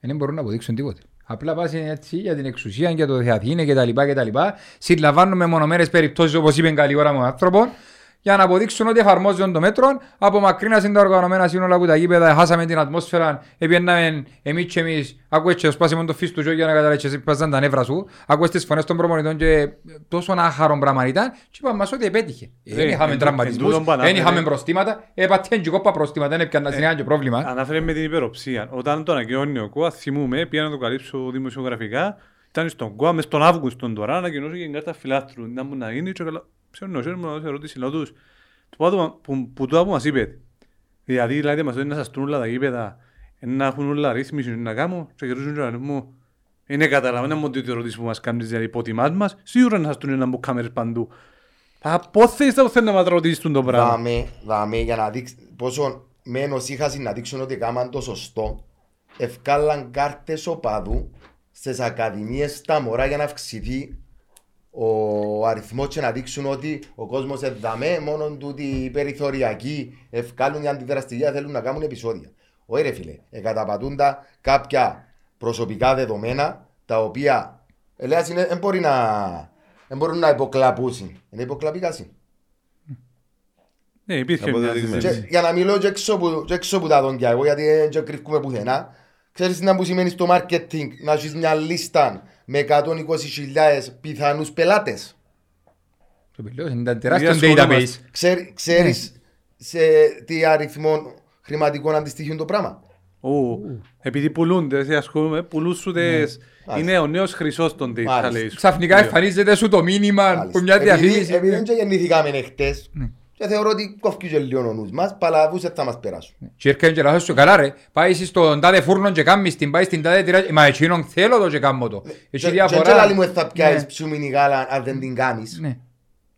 Δεν μπορούν να αποδείξουν τίποτε. Απλά πας έτσι για την εξουσία, για το Θεαθήνε και τα λοιπά και τα λοιπά. Συλλαμβάνουμε μονομέρες περιπτώσεις όπως είπε καλή ώρα με τον άνθρωπος για να αποδείξουν ότι εφαρμόζουν το μέτρο. Απομακρύνασαν τα οργανωμένα σύνολα από τα γήπεδα, χάσαμε την ατμόσφαιρα, επιέναμε εμείς και εμείς. Ακούες και σπάσαμε το φύστο για να καταλάβεις πάσαν τα νεύρα σου. Ακούες τις φωνές των προπονητών και τόσο άχαρο πράγμα ήταν και είπαμε μας ότι επέτυχε. Ε, Δεν είχαμε εν- τραυματισμούς, εν τούτον που δεν ανάφερε- είχαμε προστήματα, έπαθεν και κόπα προστήματα, δεν έπιανα συνέχεια και πρόβλημα. Ανάφερε με την υπεροψία. Όταν το ανακοινώνει ο ΚΟΑ, θυμούμε, πήγα να το καλύψω δημοσιογραφικά, ήταν στον ΚΟΑ μες τον Αύγουστο τώρα, ανακοινώσει και την κάρτα φιλάθρου. Να μου να γίνει και καλά. Ξέρω, ξέρω, μου να ερώτηση, λέω τους. Του πάντου που, που τώρα που μας είπε, δηλαδή λέτε μας ότι να σας τούν όλα τα γήπεδα, να έχουν όλα ρύθμιση να κάνουν και γυρίζουν και να μου. Είναι καταλαβαίνουμε ότι η ερώτηση που μας κάνεις, δηλαδή υποτιμάς μας, σίγουρα να σας τούν να μπουν κάμερες παντού. Από θες θα θέλει να μας ρωτήσεις το πράγμα. Δάμε, δάμε για να δείξει πόσο μένος είχα να δείξουν ότι κάμαν το σωστό. Ευκάλαν κάρτες οπαδού στις ακαδημίες στα μωρά για να αυξηθεί ο αριθμός και να δείξουν ότι ο κόσμος εδαμέ μόνο τούτοι οι περιθωριακοί ευκάλουν οι αντιδραστικοί θέλουν να κάνουν επεισόδια. Όχι ρε φίλε, εκαταπατούν τα κάποια προσωπικά δεδομένα τα οποία ελέας είναι, δεν μπορεί να, δεν μπορούν να υποκλαπούσουν. Είναι υποκλαπικάσιν. Ναι, υπήρχε μια Αποδεδειγμένο. συζήτηση. Και, για να μιλώ και έξω, που, και έξω που τα δόντια εγώ, γιατί δεν κρυφκούμε πουθενά. Ξέρεις τι να που σημαίνει στο marketing να έχεις μια λίστα με 120.000 πιθανούς πελάτες. Το πελέος είναι ένα τεράστιο Διασχολούμαστε. database. Ξέρ, ξέρεις σε τι αριθμό χρηματικών αντιστοιχείων το πράγμα; Ου, Επειδή πουλούνται, δεν ασχολούμαι, πουλούν σου τες... Είναι ο νέος χρυσός των data, Μάλιστα. λέει σου. Ξαφνικά εμφανίζεται σου το μήνυμα Μάλιστα. που μια Επειδή- διαφήμιση. Επειδή δεν και γεννηθήκαμε χτες και θεωρώ ότι κόφκει και λίγο ο νους μας, παλαβούς δεν θα μας περάσουν. Και έρχεται και λάθος σου καλά ρε. Πάει εσύ στον τάδε φούρνο και κάνεις την, πάει στην τάδε τυρά. Μα εκείνον θέλω το και κάνω το. Έχει Και- Και διαφορά. και λάλη μου θα Ναι. πιάσεις ψούμινη γάλα αν δεν την κάνεις. Ναι,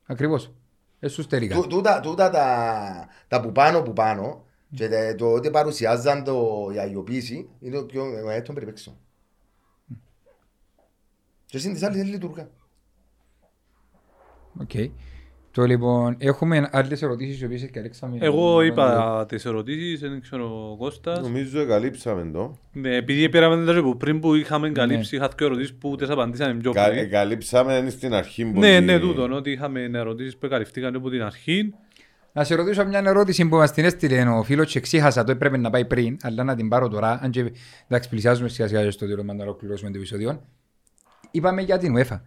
ακριβώς. Ε, σου στερικά. Τού- Τούτα, τούτα τα, τα που πάνω που πάνω και τε- το ότι παρουσιάζαν το, η αγιοποίηση είναι το πιο μεγαλύτερο περιπέξιμο. Και στην της άλλης δεν λειτουργά. Οκ. Το λοιπόν, έχουμε άλλες ερωτήσεις οι οποίες καλέξαμε. Εγώ είπα τις ερωτήσεις, δεν ξέρω ο Κώστας. Νομίζω εγκαλύψαμε το. Ναι, επειδή πήραμε τα που πριν που είχαμε Ναι. καλύψει, είχα δύο ερωτήσεις που τις απαντήσαμε πιο Κα- πριν. Εγκαλύψαμε στην αρχή. Ναι, πολύ- ναι, τούτο, ότι είχαμε ερωτήσεις που καλυφθήκαν από την αρχή. Να σε ρωτήσω μια ερώτηση που μας την έστειλε ο φίλος και εξήχασα το έπρεπε να πάει πριν, αλλά να την πάρω τώρα, αν και εντάξει πλησιάζουμε σιγά σιγά στο τέλος να ολοκληρώσουμε το επεισόδιο. Είπαμε για την UEFA.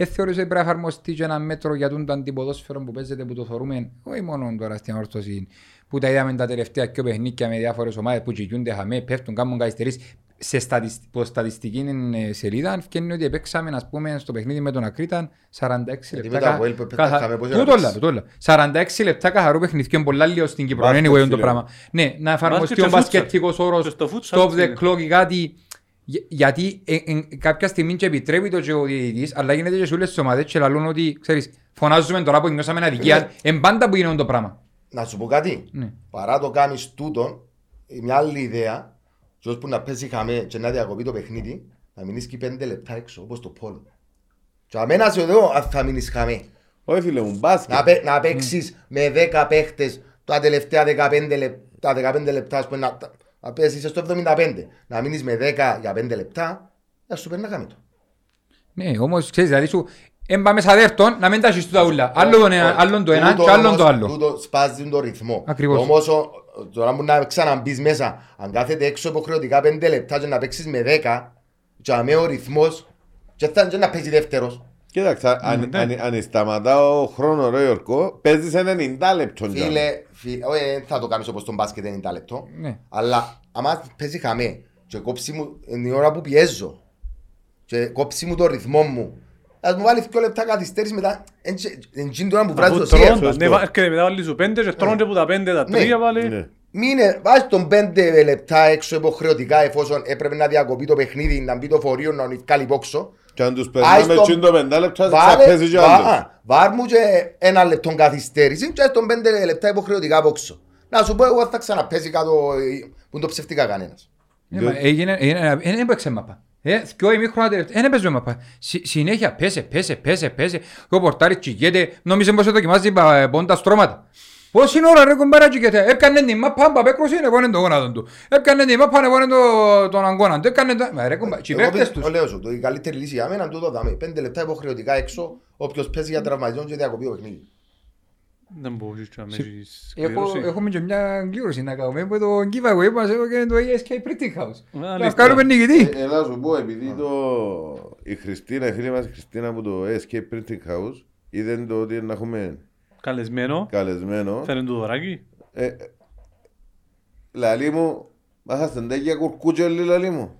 Ε, θεωρείς ότι πρέπει να εφαρμοστεί και ένα μέτρο για τον αντιποδόσφαιρο που παίζεται που το θεωρούμε, όχι μόνο τώρα στην όρθωση, που τα είδαμε τα τελευταία και παιχνίκια με διάφορες ομάδες που κυγιούνται χαμέ, πέφτουν, κάνουν καθυστερήσεις. Σε στατισ- που στατιστική ε, σελίδα φαίνεται ότι παίξαμε ας πούμε, στο παιχνίδι με τον Ακρίταν 46 Γιατί λεπτά. με το Αποέλ που καθα- πετάχαμε πόση Τούτο ώρα όλα, παίξει. τούτο όλα. 46 λεπτά καθαρό παιχνίδι και πολλά λίγο στην Κύπρο. Μπάσκετ, Anyway, το φίλε. πράγμα. Ναι, να εφαρμοστεί Μπάσκετ ο και futsal. μπασκετικός όρος Και στο futsal stop the είναι. clock ή κάτι. Για- Γιατί ε, ε, κάποια στιγμή και επιτρέπει το και ο διαιτητής, αλλά γίνεται και σε όλες τις ομάδες και λαλούν ότι, ξέρεις, φωνάζουμε τώρα που νιώσαμε αδικία, εν πάντα που γίνεται το πράγμα. Να σου πω κάτι. Ναι. Παρά το κάνεις τούτον, η μια άλλη ιδέα, και ώσπου να παίζει χαμέ και να διακοπεί το παιχνίδι, να μείνεις και πέντε λεπτά έξω, όπως το πόλο. Και αμένα σε εδώ αν θα μείνεις χαμέ. Όχι φίλε μου, μπάσκετ. Να, παί- να παίξεις με 10 παίχτες τα τελευταία 15 λεπτά, τα 15 λεπτά, ας πούμε, να, να παίζεις στο 75. Να μείνεις με 10 για 5 λεπτά, να σου παίρνει να κάνει το. Ναι, όμως, ξέρεις, δηλαδή σου, εν πάμε σαν δεύτερον, να μην τα έχεις τούτα ούλα. Άλλο το ένα- Άλλον το ένα Τούτο και άλλον όμως- το άλλο. Τούτο σπάζει τον ρυθμό. Ακριβώς. Όμως ο- τώρα που να ξαναμπείς μέσα, αν κάθεται έξω υποχρεωτικά 5 λεπτά και να παίξεις με 10, και αμέ ο ρυθμός, και θα και να παίζει δεύτερος. Κοίταξε, αν, ναι. αν, αν σταματά ο χρόνος ρε Ιωρκό, παίζεις 90 λεπτό. Φίλε, φι- όχι, δεν θα το κάνεις όπως τον μπάσκετ 90 λεπτό, Ναι. αλλά άμα παίζει χαμέ και κόψει μου είναι η ώρα που πιέζω και κόψει μου το ρυθμό μου, ας μου βάλεις 2 λεπτά καθυστέρηση μετά, εν γίνει τώρα που βράζει Αφού το σιέρ. τρώνε, σωστό. ναι, βα- έρχεται μετά βάλεις σου πέντε και τρώνε που τα πέντε, τα Ναι. τρία βάλει. Ναι. Μείνε, βάζει τον 5 λεπτά έξω υποχρεωτικά εφόσον έπρεπε να διακοπεί το παιχνίδι, να μπει το φορείο, να βγάλει πόξο. Και αν τους Άι περνάμε στο- τσιν το 5 λεπτά, θα Βάλε, παίζει και βα- άλλος. α, βάρ μου και ένα λεπτό καθυστέρηση και τον 5 λεπτά υποχρεωτικά πόξο. Να σου πω εγώ θα ξαναπέσει κάτω ε, που είναι το ψευτικά κανένας. Ε, μα Έγινε, έγινε, δεν έπαιξε μαπά. Ε, δυο ημίχρονα τελευταία, δεν έπαιζε μαπά. Συ- Συνέχεια πέσε, πέσε, πέσε, πέσε. Και ο πορτάρις τσιγέται, νόμιζε πως δοκιμάζει πα- πόντας στρώματα. Πόση ώρα ρε κομπάρα τσιγέται, έπιανε την μαπά, παπέκρος είναι, έβανε το γόνατο του. Έπιανε την μαπά, έβανε το- τον αγκώνα του, έπιανε το... Μα ρε κομπάρα, οι Εγώ παίκτες πι- τους. λέω σου, το- η καλύτερη λύση για μένα είναι τούτο δάμε. 5 λεπτά υποχρεωτικά έξω, όποιος παίζει για τραυματισμό και διακοπεί το παιχνίδι. Δεν μπορείς να έχεις Έχω, κλήρωση. έχουμε και μια κλήρωση να κάνουμε από το giveaway που μας έκανε το ESK Printing House. Να Μάλιστα. κάνουμε νικητή. Ε, Έλα σου πω, επειδή το... η Χριστίνα, η φίλη μας η Χριστίνα από το Escape Printing House είδε το ότι να έχουμε Καλεσμένο, καλεσμένο. θέλει το δωράκι; Ε, ε, λαλή μου, μάχα στεντέκια κουρκούτσελι λαλή μου.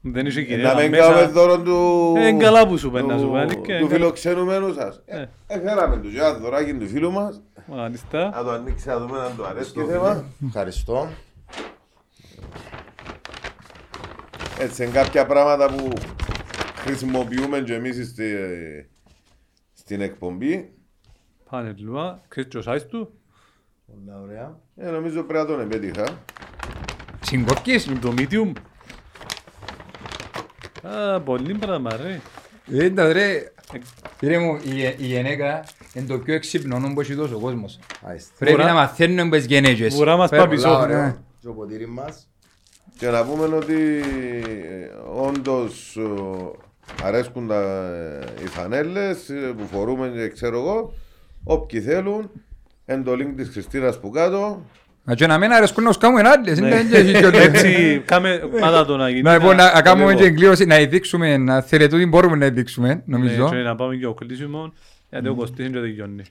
Δεν είσαι Ε, κυρία Να μην μέσα. κάνουμε δώρο του... Ε, είναι καλά που σου πέντε, να σου του- πω, αλήθεια, Του είναι φιλοξενουμένου σας. Ε. Ε, Έφεραμε τους ένα δωράκι του φίλου μας. Μάλιστα. Να το ανοίξει, να δούμε αν το αρέσει και θέμα. Ευχαριστώ. Έτσι, είναι κάποια πράγματα που χρησιμοποιούμε και εμείς στη, στην εκπομπή. Πάνε λίγο. Ξέρεις το size του. Πολλά ωραία. Ε, νομίζω πρέπει να τον επέτυχα. Συγκόρκεις. Είναι το medium. Α, πολύ πράγμα ρε. Είναι ρε. Κύριε μου, η, η γενέκα είναι το πιο έξυπνο νόμο που έχει δώσει ο κόσμος. Άιστα. Πρέπει Βουρά- να μαθαίνουμε τις γενέγες. Βουρά μας Πρέπει- πάει πίσω. Πολλά Ναι. ωραία. Και ο ποτήρι μας. Και να πούμε ότι ε, όντως ε, αρέσκουν τα, ε, οι φανέλες ε, που φορούμε και ξέρω εγώ. Όποιοι θέλουν, εν το link της Χριστίνας που κάτω. Μα και να μην αρέσκουν να τους κάνουμε άλλες. είναι και εσύ και ο- Έτσι, κάμε πάντα το να γίνει. Να λοιπόν, να να κάνουμε Λοιπόν. και εγκλήρωση, να δείξουμε, να θέλετε ότι μπορούμε να δείξουμε, Ναι, νομίζω. και να πάμε και ο κλείσιμο. Γιατί ο Κωστής είναι και τελειώνει.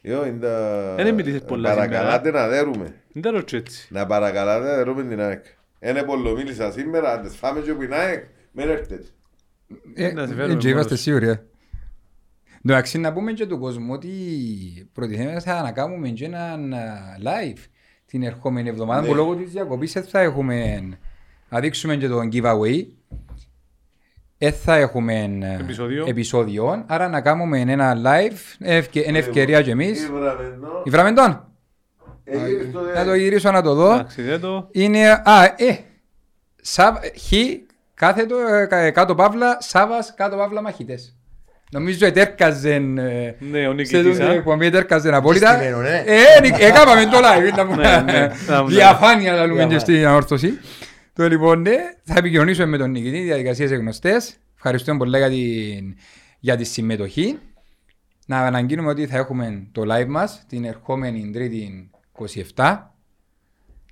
Ιω, είναι τα... Δεν μιλήσεις πολλά Παρακαλάτε να δέρουμε. Δεν τα ρωτήσω έτσι. Να παρακαλάτε να δέρουμε την ΑΕΚ. Είναι πολλομίλησα σήμερα, αν τις φάμε και από την ΑΕΚ, μην έρθετε. Ε, Να σε φέρουμε και είμαστε μόνος. σίγουροι. Ε. Εντάξει, να πούμε και του κόσμου ότι προτιθέμεθα να κάνουμε και έναν α, live την ερχόμενη εβδομάδα Ναι. που λόγω της διακοπής δεν θα έχουμε να δείξουμε και το giveaway. δεν θα έχουμε ε, Επεισόδιο. επεισόδιο, άρα να κάνουμε ένα live, ευκαι- Ε, είναι ευκαιρία και εμείς. Ήβραμε εδώ. Ήβραμε τον. Έγινε στο- Να το γυρίσω να το δω. Εντάξει, δεν το... Είναι, α, ε, Σαβ, χ, κάθετο, ε, κα- κάτω παύλα, Σάβας, κάτω παύλα μαχητές. Νομίζω ετέρκαζεν, ε, Ναι, ο σε νικητής, τούτη την α. εκπομπή ετέρκαζεν απόλυτα. Στημένο, ναι. Ε, νικ- έκαναμε το live, ήταν Ναι, ναι, να μου διαφάνεια να λέμε και Διαφάνεια. στην ανόρθωση. Το λοιπόν, ναι, θα επικοινωνήσουμε με τον νικητή, οι διαδικασίες είναι γνωστές. Ευχαριστούμε πολύ για, την, για τη συμμετοχή. Να αναγγείλουμε ότι θα έχουμε το live μας την ερχόμενη Τρίτη 27.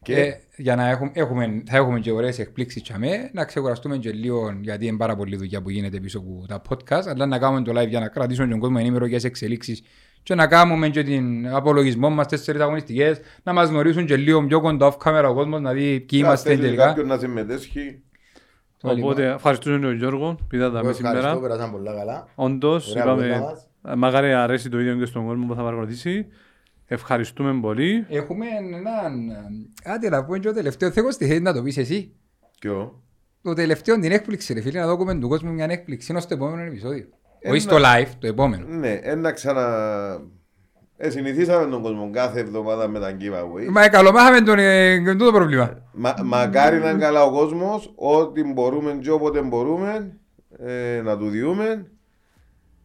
Και Ε, για να έχουμε, έχουμε, θα έχουμε και ωραίες εκπλήξεις και αμέ, να ξεκουραστούμε και λίγο γιατί είναι πάρα πολλή δουλειά που γίνεται πίσω από τα podcast αλλά να κάνουμε το live για να κρατήσουμε τον κόσμο ενήμερο για τις εξελίξεις και να κάνουμε και την απολογισμό μας τέσσερις αγωνιστικές να μας γνωρίσουν και λίγο πιο κοντά off camera ο κόσμος να δει ποιοι είμαστε θέλει τελικά. κάποιον να συμμετέσχει. Το λοιπόν. Οπότε ευχαριστούμε τον Γιώργο που είδατε Εγώ με Ευχαριστώ, σήμερα. πέρασαν πολλά καλά. Όντως, Ωραία είπαμε, κουβέντα μας. μακάρι αρέσει το ίδιο και στον κόσμο που θα παρακολουθήσει. Ευχαριστούμε πολύ. Έχουμε έναν... Άντε να πούμε και το τελευταίο θέλω στη θέση να το πεις εσύ. Ποιο; Το τελευταίο την έκπληξη ρε φίλε να δώσουμε του κόσμου μια έκπληξη ως το επόμενο επεισόδιο. Ένα- Όχι στο live, το επόμενο. Ναι, ένα ξανα... Ε, συνηθίσαμε τον κόσμο κάθε εβδομάδα με τα giveaway. Μα καλομάχαμε τον ε, το πρόβλημα. Μα, μακάρι να είναι καλά ο κόσμος, ό,τι μπορούμε και όποτε μπορούμε ε, να του διούμε.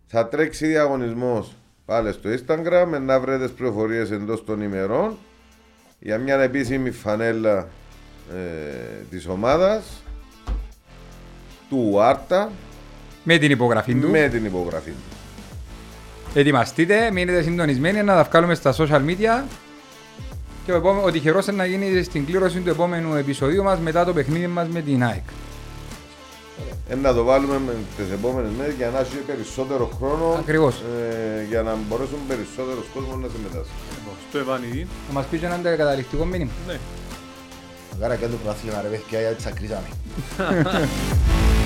Θα τρέξει διαγωνισμός πάλι στο Instagram να βρείτε τι πληροφορίες εντός των ημερών για μια επίσημη φανέλα ε, της ομάδας του Άρτα Με την υπογραφή του. με την υπογραφή του. Ετοιμαστείτε, μείνετε συντονισμένοι να τα βγάλουμε στα social media. Και ο, επόμε- ο τυχερός είναι να γίνει στην κλήρωση του επόμενου επεισοδίου μας μετά το παιχνίδι μας με την ΑΕΚ. Ε, να το βάλουμε με τις επόμενες μέρες για να έχει περισσότερο χρόνο Ακριβώς. ε, για να μπορέσουν περισσότερος κόσμος να συμμετάσχει. Στο Ευανιδί. Να μας πεις και ένα καταληκτικό μήνυμα. Ναι. Μακάρα και το πρωτάθλημα ρε παιδιά, γιατί τσακρίσαμε.